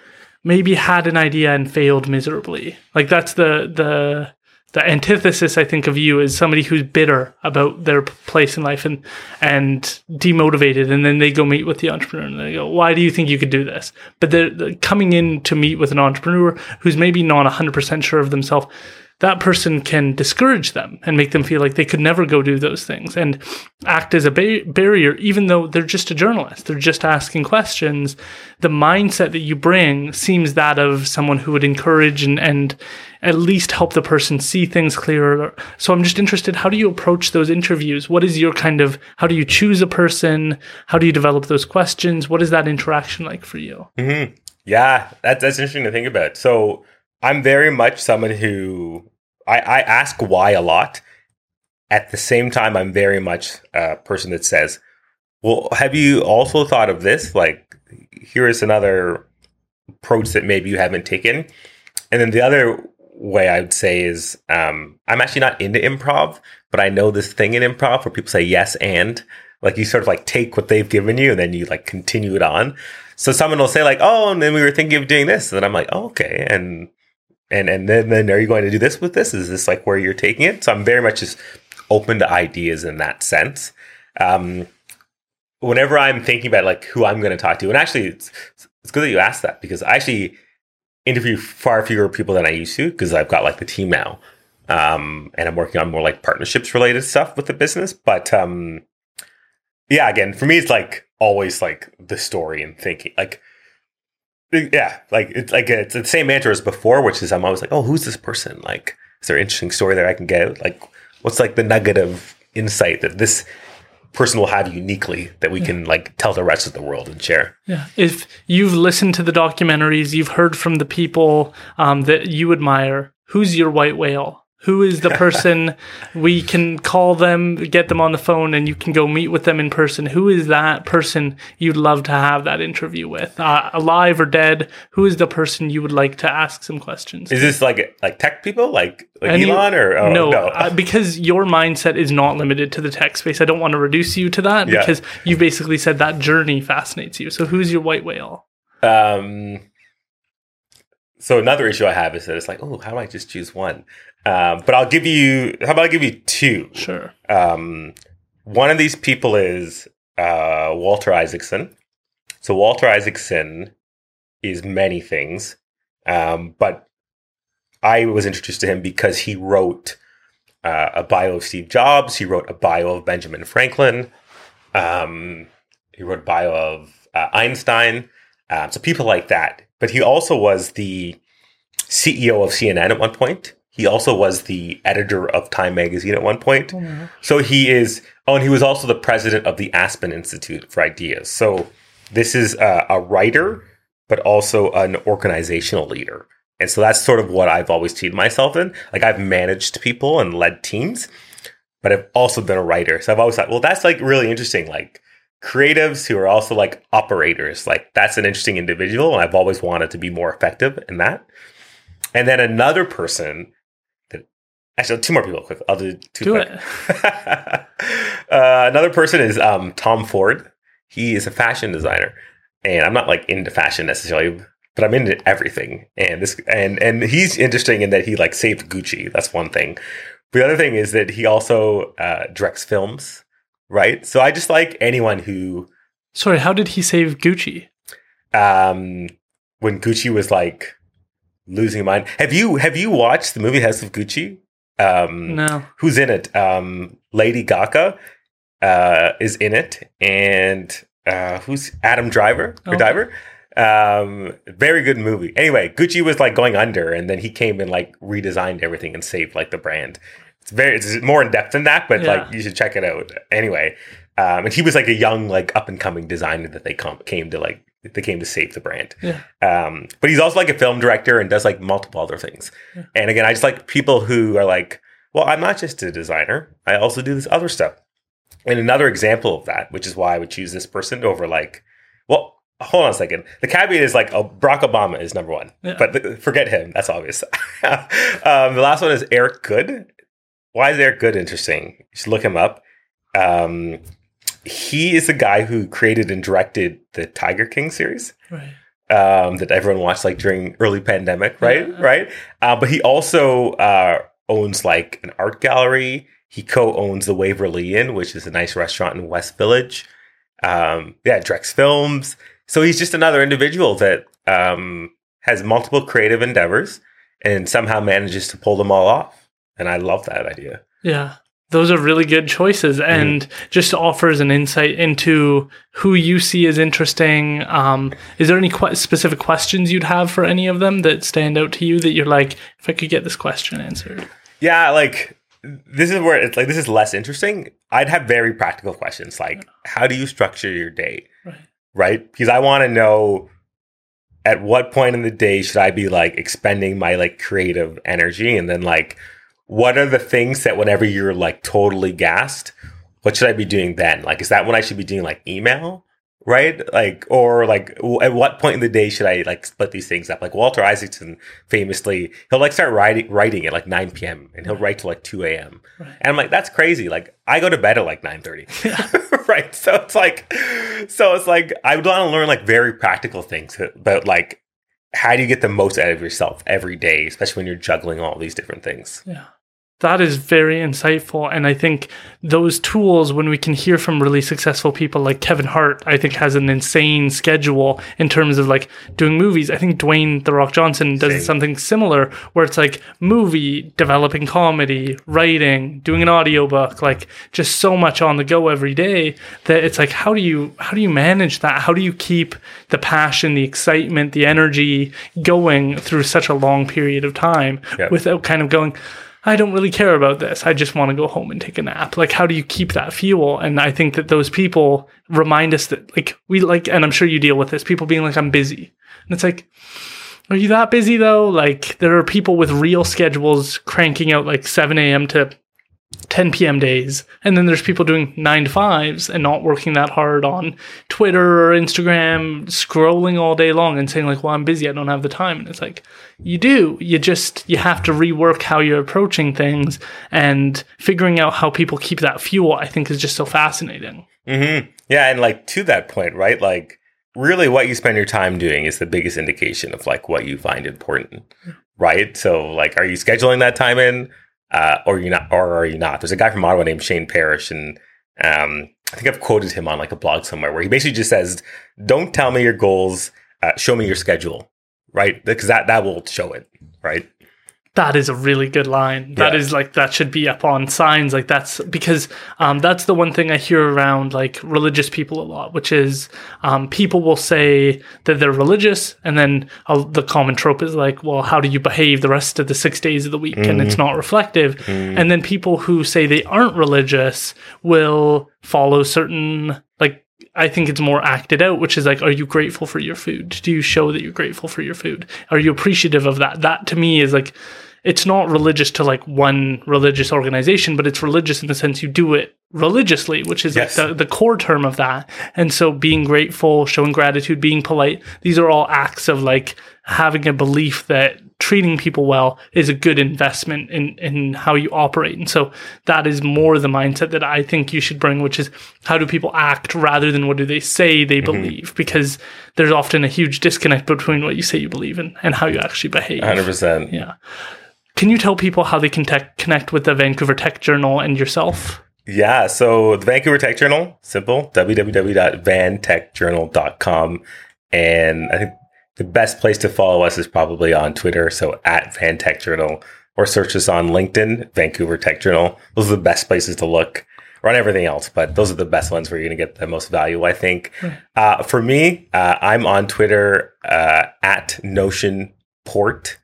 maybe had an idea and failed miserably. Like that's the the the antithesis I think of you is somebody who's bitter about their place in life and and demotivated, and then they go meet with the entrepreneur and they go, "Why do you think you could do this?" But they're, they're coming in to meet with an entrepreneur who's maybe not hundred percent sure of themselves that person can discourage them and make them feel like they could never go do those things and act as a ba- barrier, even though they're just a journalist. They're just asking questions. The mindset that you bring seems that of someone who would encourage and, and at least help the person see things clearer. So I'm just interested, how do you approach those interviews? What is your kind of, how do you choose a person? How do you develop those questions? What is that interaction like for you? Mm-hmm. Yeah, that, that's interesting to think about. So I'm very much someone who I, I ask why a lot. At the same time, I'm very much a person that says, well, have you also thought of this? Like, here is another approach that maybe you haven't taken. And then the other way I would say is um, I'm actually not into improv, but I know this thing in improv where people say yes and like you sort of like take what they've given you and then you like continue it on. So someone will say like, oh, and then we were thinking of doing this, and then I'm like, oh, okay, and and and then then are you going to do this with this? Is this like where you're taking it? So I'm very much just open to ideas in that sense. Um, whenever I'm thinking about like who I'm going to talk to, and actually it's it's good that you asked that because I actually interview far fewer people than I used to because I've got like the team now. Um, and I'm working on more like partnerships related stuff with the business. But um, yeah, again, for me, it's like always like the story and thinking like yeah, like it's like it's the same answer as before, which is I'm always like, oh, who's this person? Like, is there an interesting story that I can get? Like, what's like the nugget of insight that this person will have uniquely that we yeah. can like tell the rest of the world and share. Yeah. If you've listened to the documentaries, you've heard from the people um, that you admire, who's your white whale? Who is the person we can call them, get them on the phone, and you can go meet with them in person? Who is that person you'd love to have that interview with, uh, alive or dead? Who is the person you would like to ask some questions? Is this like like tech people, like, like Elon, or oh, no? no. Uh, because your mindset is not limited to the tech space. I don't want to reduce you to that yeah. because you basically said that journey fascinates you. So who's your white whale? Um, so another issue I have is that it's like, oh, how do I just choose one? Um, but I'll give you. How about I give you two? Sure. Um, one of these people is uh, Walter Isaacson. So Walter Isaacson is many things, um, but I was introduced to him because he wrote uh, a bio of Steve Jobs. He wrote a bio of Benjamin Franklin. Um, he wrote a bio of uh, Einstein. Um, so people like that. But he also was the CEO of CNN at one point. He also was the editor of Time Magazine at one point. Oh, so he is, oh, and he was also the president of the Aspen Institute for Ideas. So this is a, a writer, but also an organizational leader. And so that's sort of what I've always seen myself in. Like I've managed people and led teams, but I've also been a writer. So I've always thought, well, that's like really interesting. Like creatives who are also like operators, like that's an interesting individual. And I've always wanted to be more effective in that. And then another person actually two more people quick. I'll do two Do quick. it. uh, another person is um, Tom Ford. He is a fashion designer, and I'm not like into fashion necessarily, but I'm into everything. And this and and he's interesting in that he like saved Gucci. That's one thing. The other thing is that he also uh, directs films, right? So I just like anyone who, Sorry, how did he save Gucci? um, when Gucci was like losing mind. Have you have you watched the movie House of Gucci? Um, No. who's in it? Um, Lady Gaga uh, is in it, and uh, who's Adam Driver or Okay. Diver? Um, very good movie. Anyway, Gucci was like going under, and then he came and like redesigned everything and saved like the brand. It's very it's more in depth than that, but Yeah. like you should check it out. Anyway, um, and he was like a young like up and coming designer that they com- came to like they came to save the brand. Yeah. Um, but he's also like a film director and does like multiple other things. Yeah. And again, I just like people who are like, well, I'm not just a designer. I also do this other stuff. And another example of that, which is why I would choose this person over like, well, hold on a second. The caveat is like, oh, Barack Obama is number one, Yeah. but th- forget him. That's obvious. um, the last one is Eric Goode. Why is Eric Goode interesting? You should look him up. Um, he is the guy who created and directed the Tiger King series Right. um, that everyone watched like during early pandemic, right? Yeah. Right. Uh, but he also uh, owns like an art gallery. He co-owns the Waverly Inn, which is a nice restaurant in West Village. Um, yeah, Drex Films. So he's just another individual that um, has multiple creative endeavors and somehow manages to pull them all off. And I love that idea. Yeah. Those are really good choices and just offers an insight into who you see as interesting. Um, is there any que- specific questions you'd have for any of them that stand out to you that you're like, if I could get this question answered? Yeah, like this is where it's like this is less interesting. I'd have very practical questions like how do you structure your day? Right. Right? Because I want to know at what point in the day should I be like expending my like creative energy and then like what are the things that whenever you're like totally gassed, what should I be doing then? Like is that when I should be doing like email? Right? Like or like w- at what point in the day should I like split these things up? Like Walter Isaacson famously, he'll like start writing writing at like 9 p.m. and he'll write till like 2 a.m. Right. And I'm like, that's crazy. Like I go to bed at like 9:30. right. So it's like so it's like I would want to learn like very practical things about like how do you get the most out of yourself every day, especially when you're juggling all these different things. Yeah. That is very insightful. And I think those tools, when we can hear from really successful people like Kevin Hart, I think has an insane schedule in terms of like doing movies. I think Dwayne The Rock Johnson does Same. something similar where it's like movie, developing comedy, writing, doing an audiobook, like just so much on the go every day that it's like how do you how do you manage that? How do you keep the passion, the excitement, the energy going through such a long period of time Yeah. without kind of going I don't really care about this. I just want to go home and take a nap. Like, how do you keep that fuel? And I think that those people remind us that, like, we like, and I'm sure you deal with this, people being like, I'm busy. And it's like, are you that busy though? Like, there are people with real schedules cranking out like 7 a.m. to 10 p.m. days. And then there's people doing nine to fives and not working that hard on Twitter or Instagram, scrolling all day long and saying, like, well, I'm busy. I don't have the time. And it's like, you do. You just, you have to rework how you're approaching things and figuring out how people keep that fuel, I think is just so fascinating. hmm Yeah, and like to that point, right? Like really what you spend your time doing is the biggest indication of like what you find important, right? So like, are you scheduling that time in, uh, or you not, or are you not? There's a guy from Ottawa named Shane Parrish, and um, I think I've quoted him on like a blog somewhere where he basically just says, "Don't tell me your goals, uh, show me your schedule." Right, because that that will show it, right? That is a really good line. That Yeah. is like that should be up on signs. Like that's because um, that's the one thing I hear around like religious people a lot, which is um, people will say that they're religious, and then uh, the common trope is like, well, how do you behave the rest of the six days of the week? And it's not reflective. And then people who say they aren't religious will follow certain like I think it's more acted out, which is like, are you grateful for your food? Do you show that you're grateful for your food? Are you appreciative of that? That to me is like, it's not religious to like one religious organization, but it's religious in the sense you do it religiously, which is Yes. like the, the core term of that. And so being grateful, showing gratitude, being polite, these are all acts of like having a belief that treating people well is a good investment in, in how you operate. And so that is more the mindset that I think you should bring, which is how do people act rather than what do they say they mm-hmm. believe? Because there's often a huge disconnect between what you say you believe in and how you actually behave. 100%. Yeah. Can you tell people how they can tech connect with the Vancouver Tech Journal and yourself? Yeah, so the Vancouver Tech Journal, simple, www.vantechjournal.com. And I think the best place to follow us is probably on Twitter, so at Van Tech Journal, or search us on LinkedIn, Vancouver Tech Journal. Those are the best places to look. Run everything else, but those are the best ones where you're going to get the most value, I think. Uh, for me, uh, I'm on Twitter uh, at Notion Port.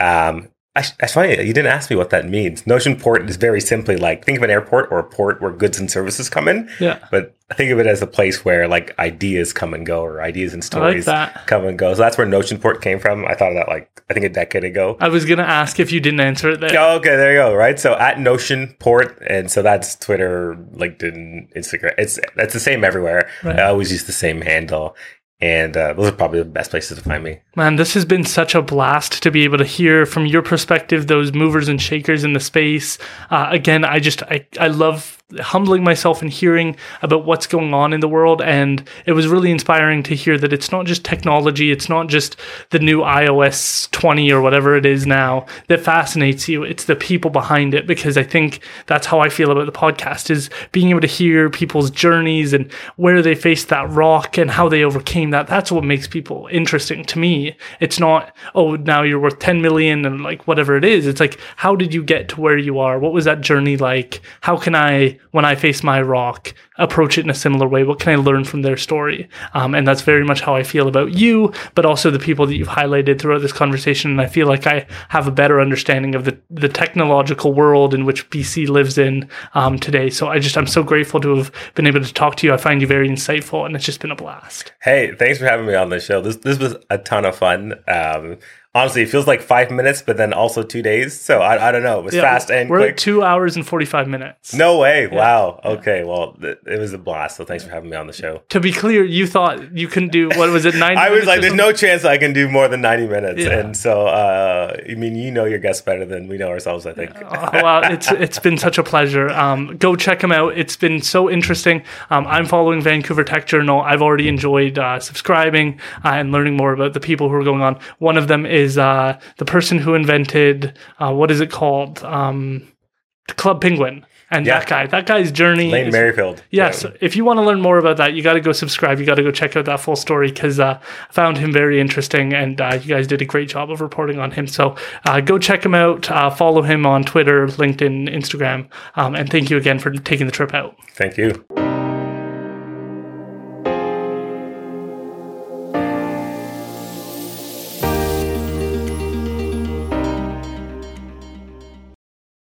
Um, I, that's funny. You didn't ask me what that means. Notion port is very simply like think of an airport or a port where goods and services come in. Yeah. But think of it as a place where like ideas come and go or ideas and I like stories come and go. So that's where Notion port came from. I thought of that like I think a decade ago. I was going to ask if you didn't answer it there. Oh, okay, there you go. Right. So at Notion Port, and so that's Twitter, LinkedIn, Instagram. It's that's the same everywhere. Right. I always use the same handle, and uh, those are probably the best places to find me. Man, this has been such a blast to be able to hear from your perspective those movers and shakers in the space. Uh, again, I just I, I love humbling myself and hearing about what's going on in the world, and it was really inspiring to hear that it's not just technology, it's not just the new iOS 20 or whatever it is now that fascinates you. It's the people behind it because I think that's how I feel about the podcast is being able to hear people's journeys and where they faced that rock and how they overcame that. That's what makes people interesting to me. It's not, oh, now you're worth 10 million and like whatever it is. It's like, how did you get to where you are? What was that journey like? How can I, when I face my rock, approach it in a similar way? What can I learn from their story? Um, and that's very much how I feel about you, but also the people that you've highlighted throughout this conversation. And I feel like I have a better understanding of the, the technological world in which BC lives in um, today. So I just, I'm so grateful to have been able to talk to you. I find you very insightful and it's just been a blast. Hey, thanks for having me on the show. This this was a ton of fun. Um, honestly, it feels like five minutes, but then also two days. So I, I don't know. It was Yeah, fast and we're quick. at two hours and 45 minutes. no way! Wow. Okay. Well, th- it was a blast. So thanks for having me on the show. To be clear, you thought you couldn't do, what was it, 90 I was like, "There's no chance I can do more than ninety minutes." Yeah. And so, uh, I mean, you know your guests better than we know ourselves. I think. Oh, well, it's it's been such a pleasure. Um, go check them out. It's been so interesting. Um, I'm following Vancouver Tech Journal. I've already enjoyed uh, subscribing uh, and learning more about the people who are going on. One of them is uh, the person who invented uh, what is it called? Um, Club Penguin. And Yeah. that guy, that guy's journey. Lane is- Merrifield. Yes, Yeah. if you want to learn more about that, you got to go subscribe. You got to go check out that full story because uh, I found him very interesting, and uh, you guys did a great job of reporting on him. So uh, go check him out. Uh, follow him on Twitter, LinkedIn, Instagram, um, and thank you again for taking the trip out. Thank you.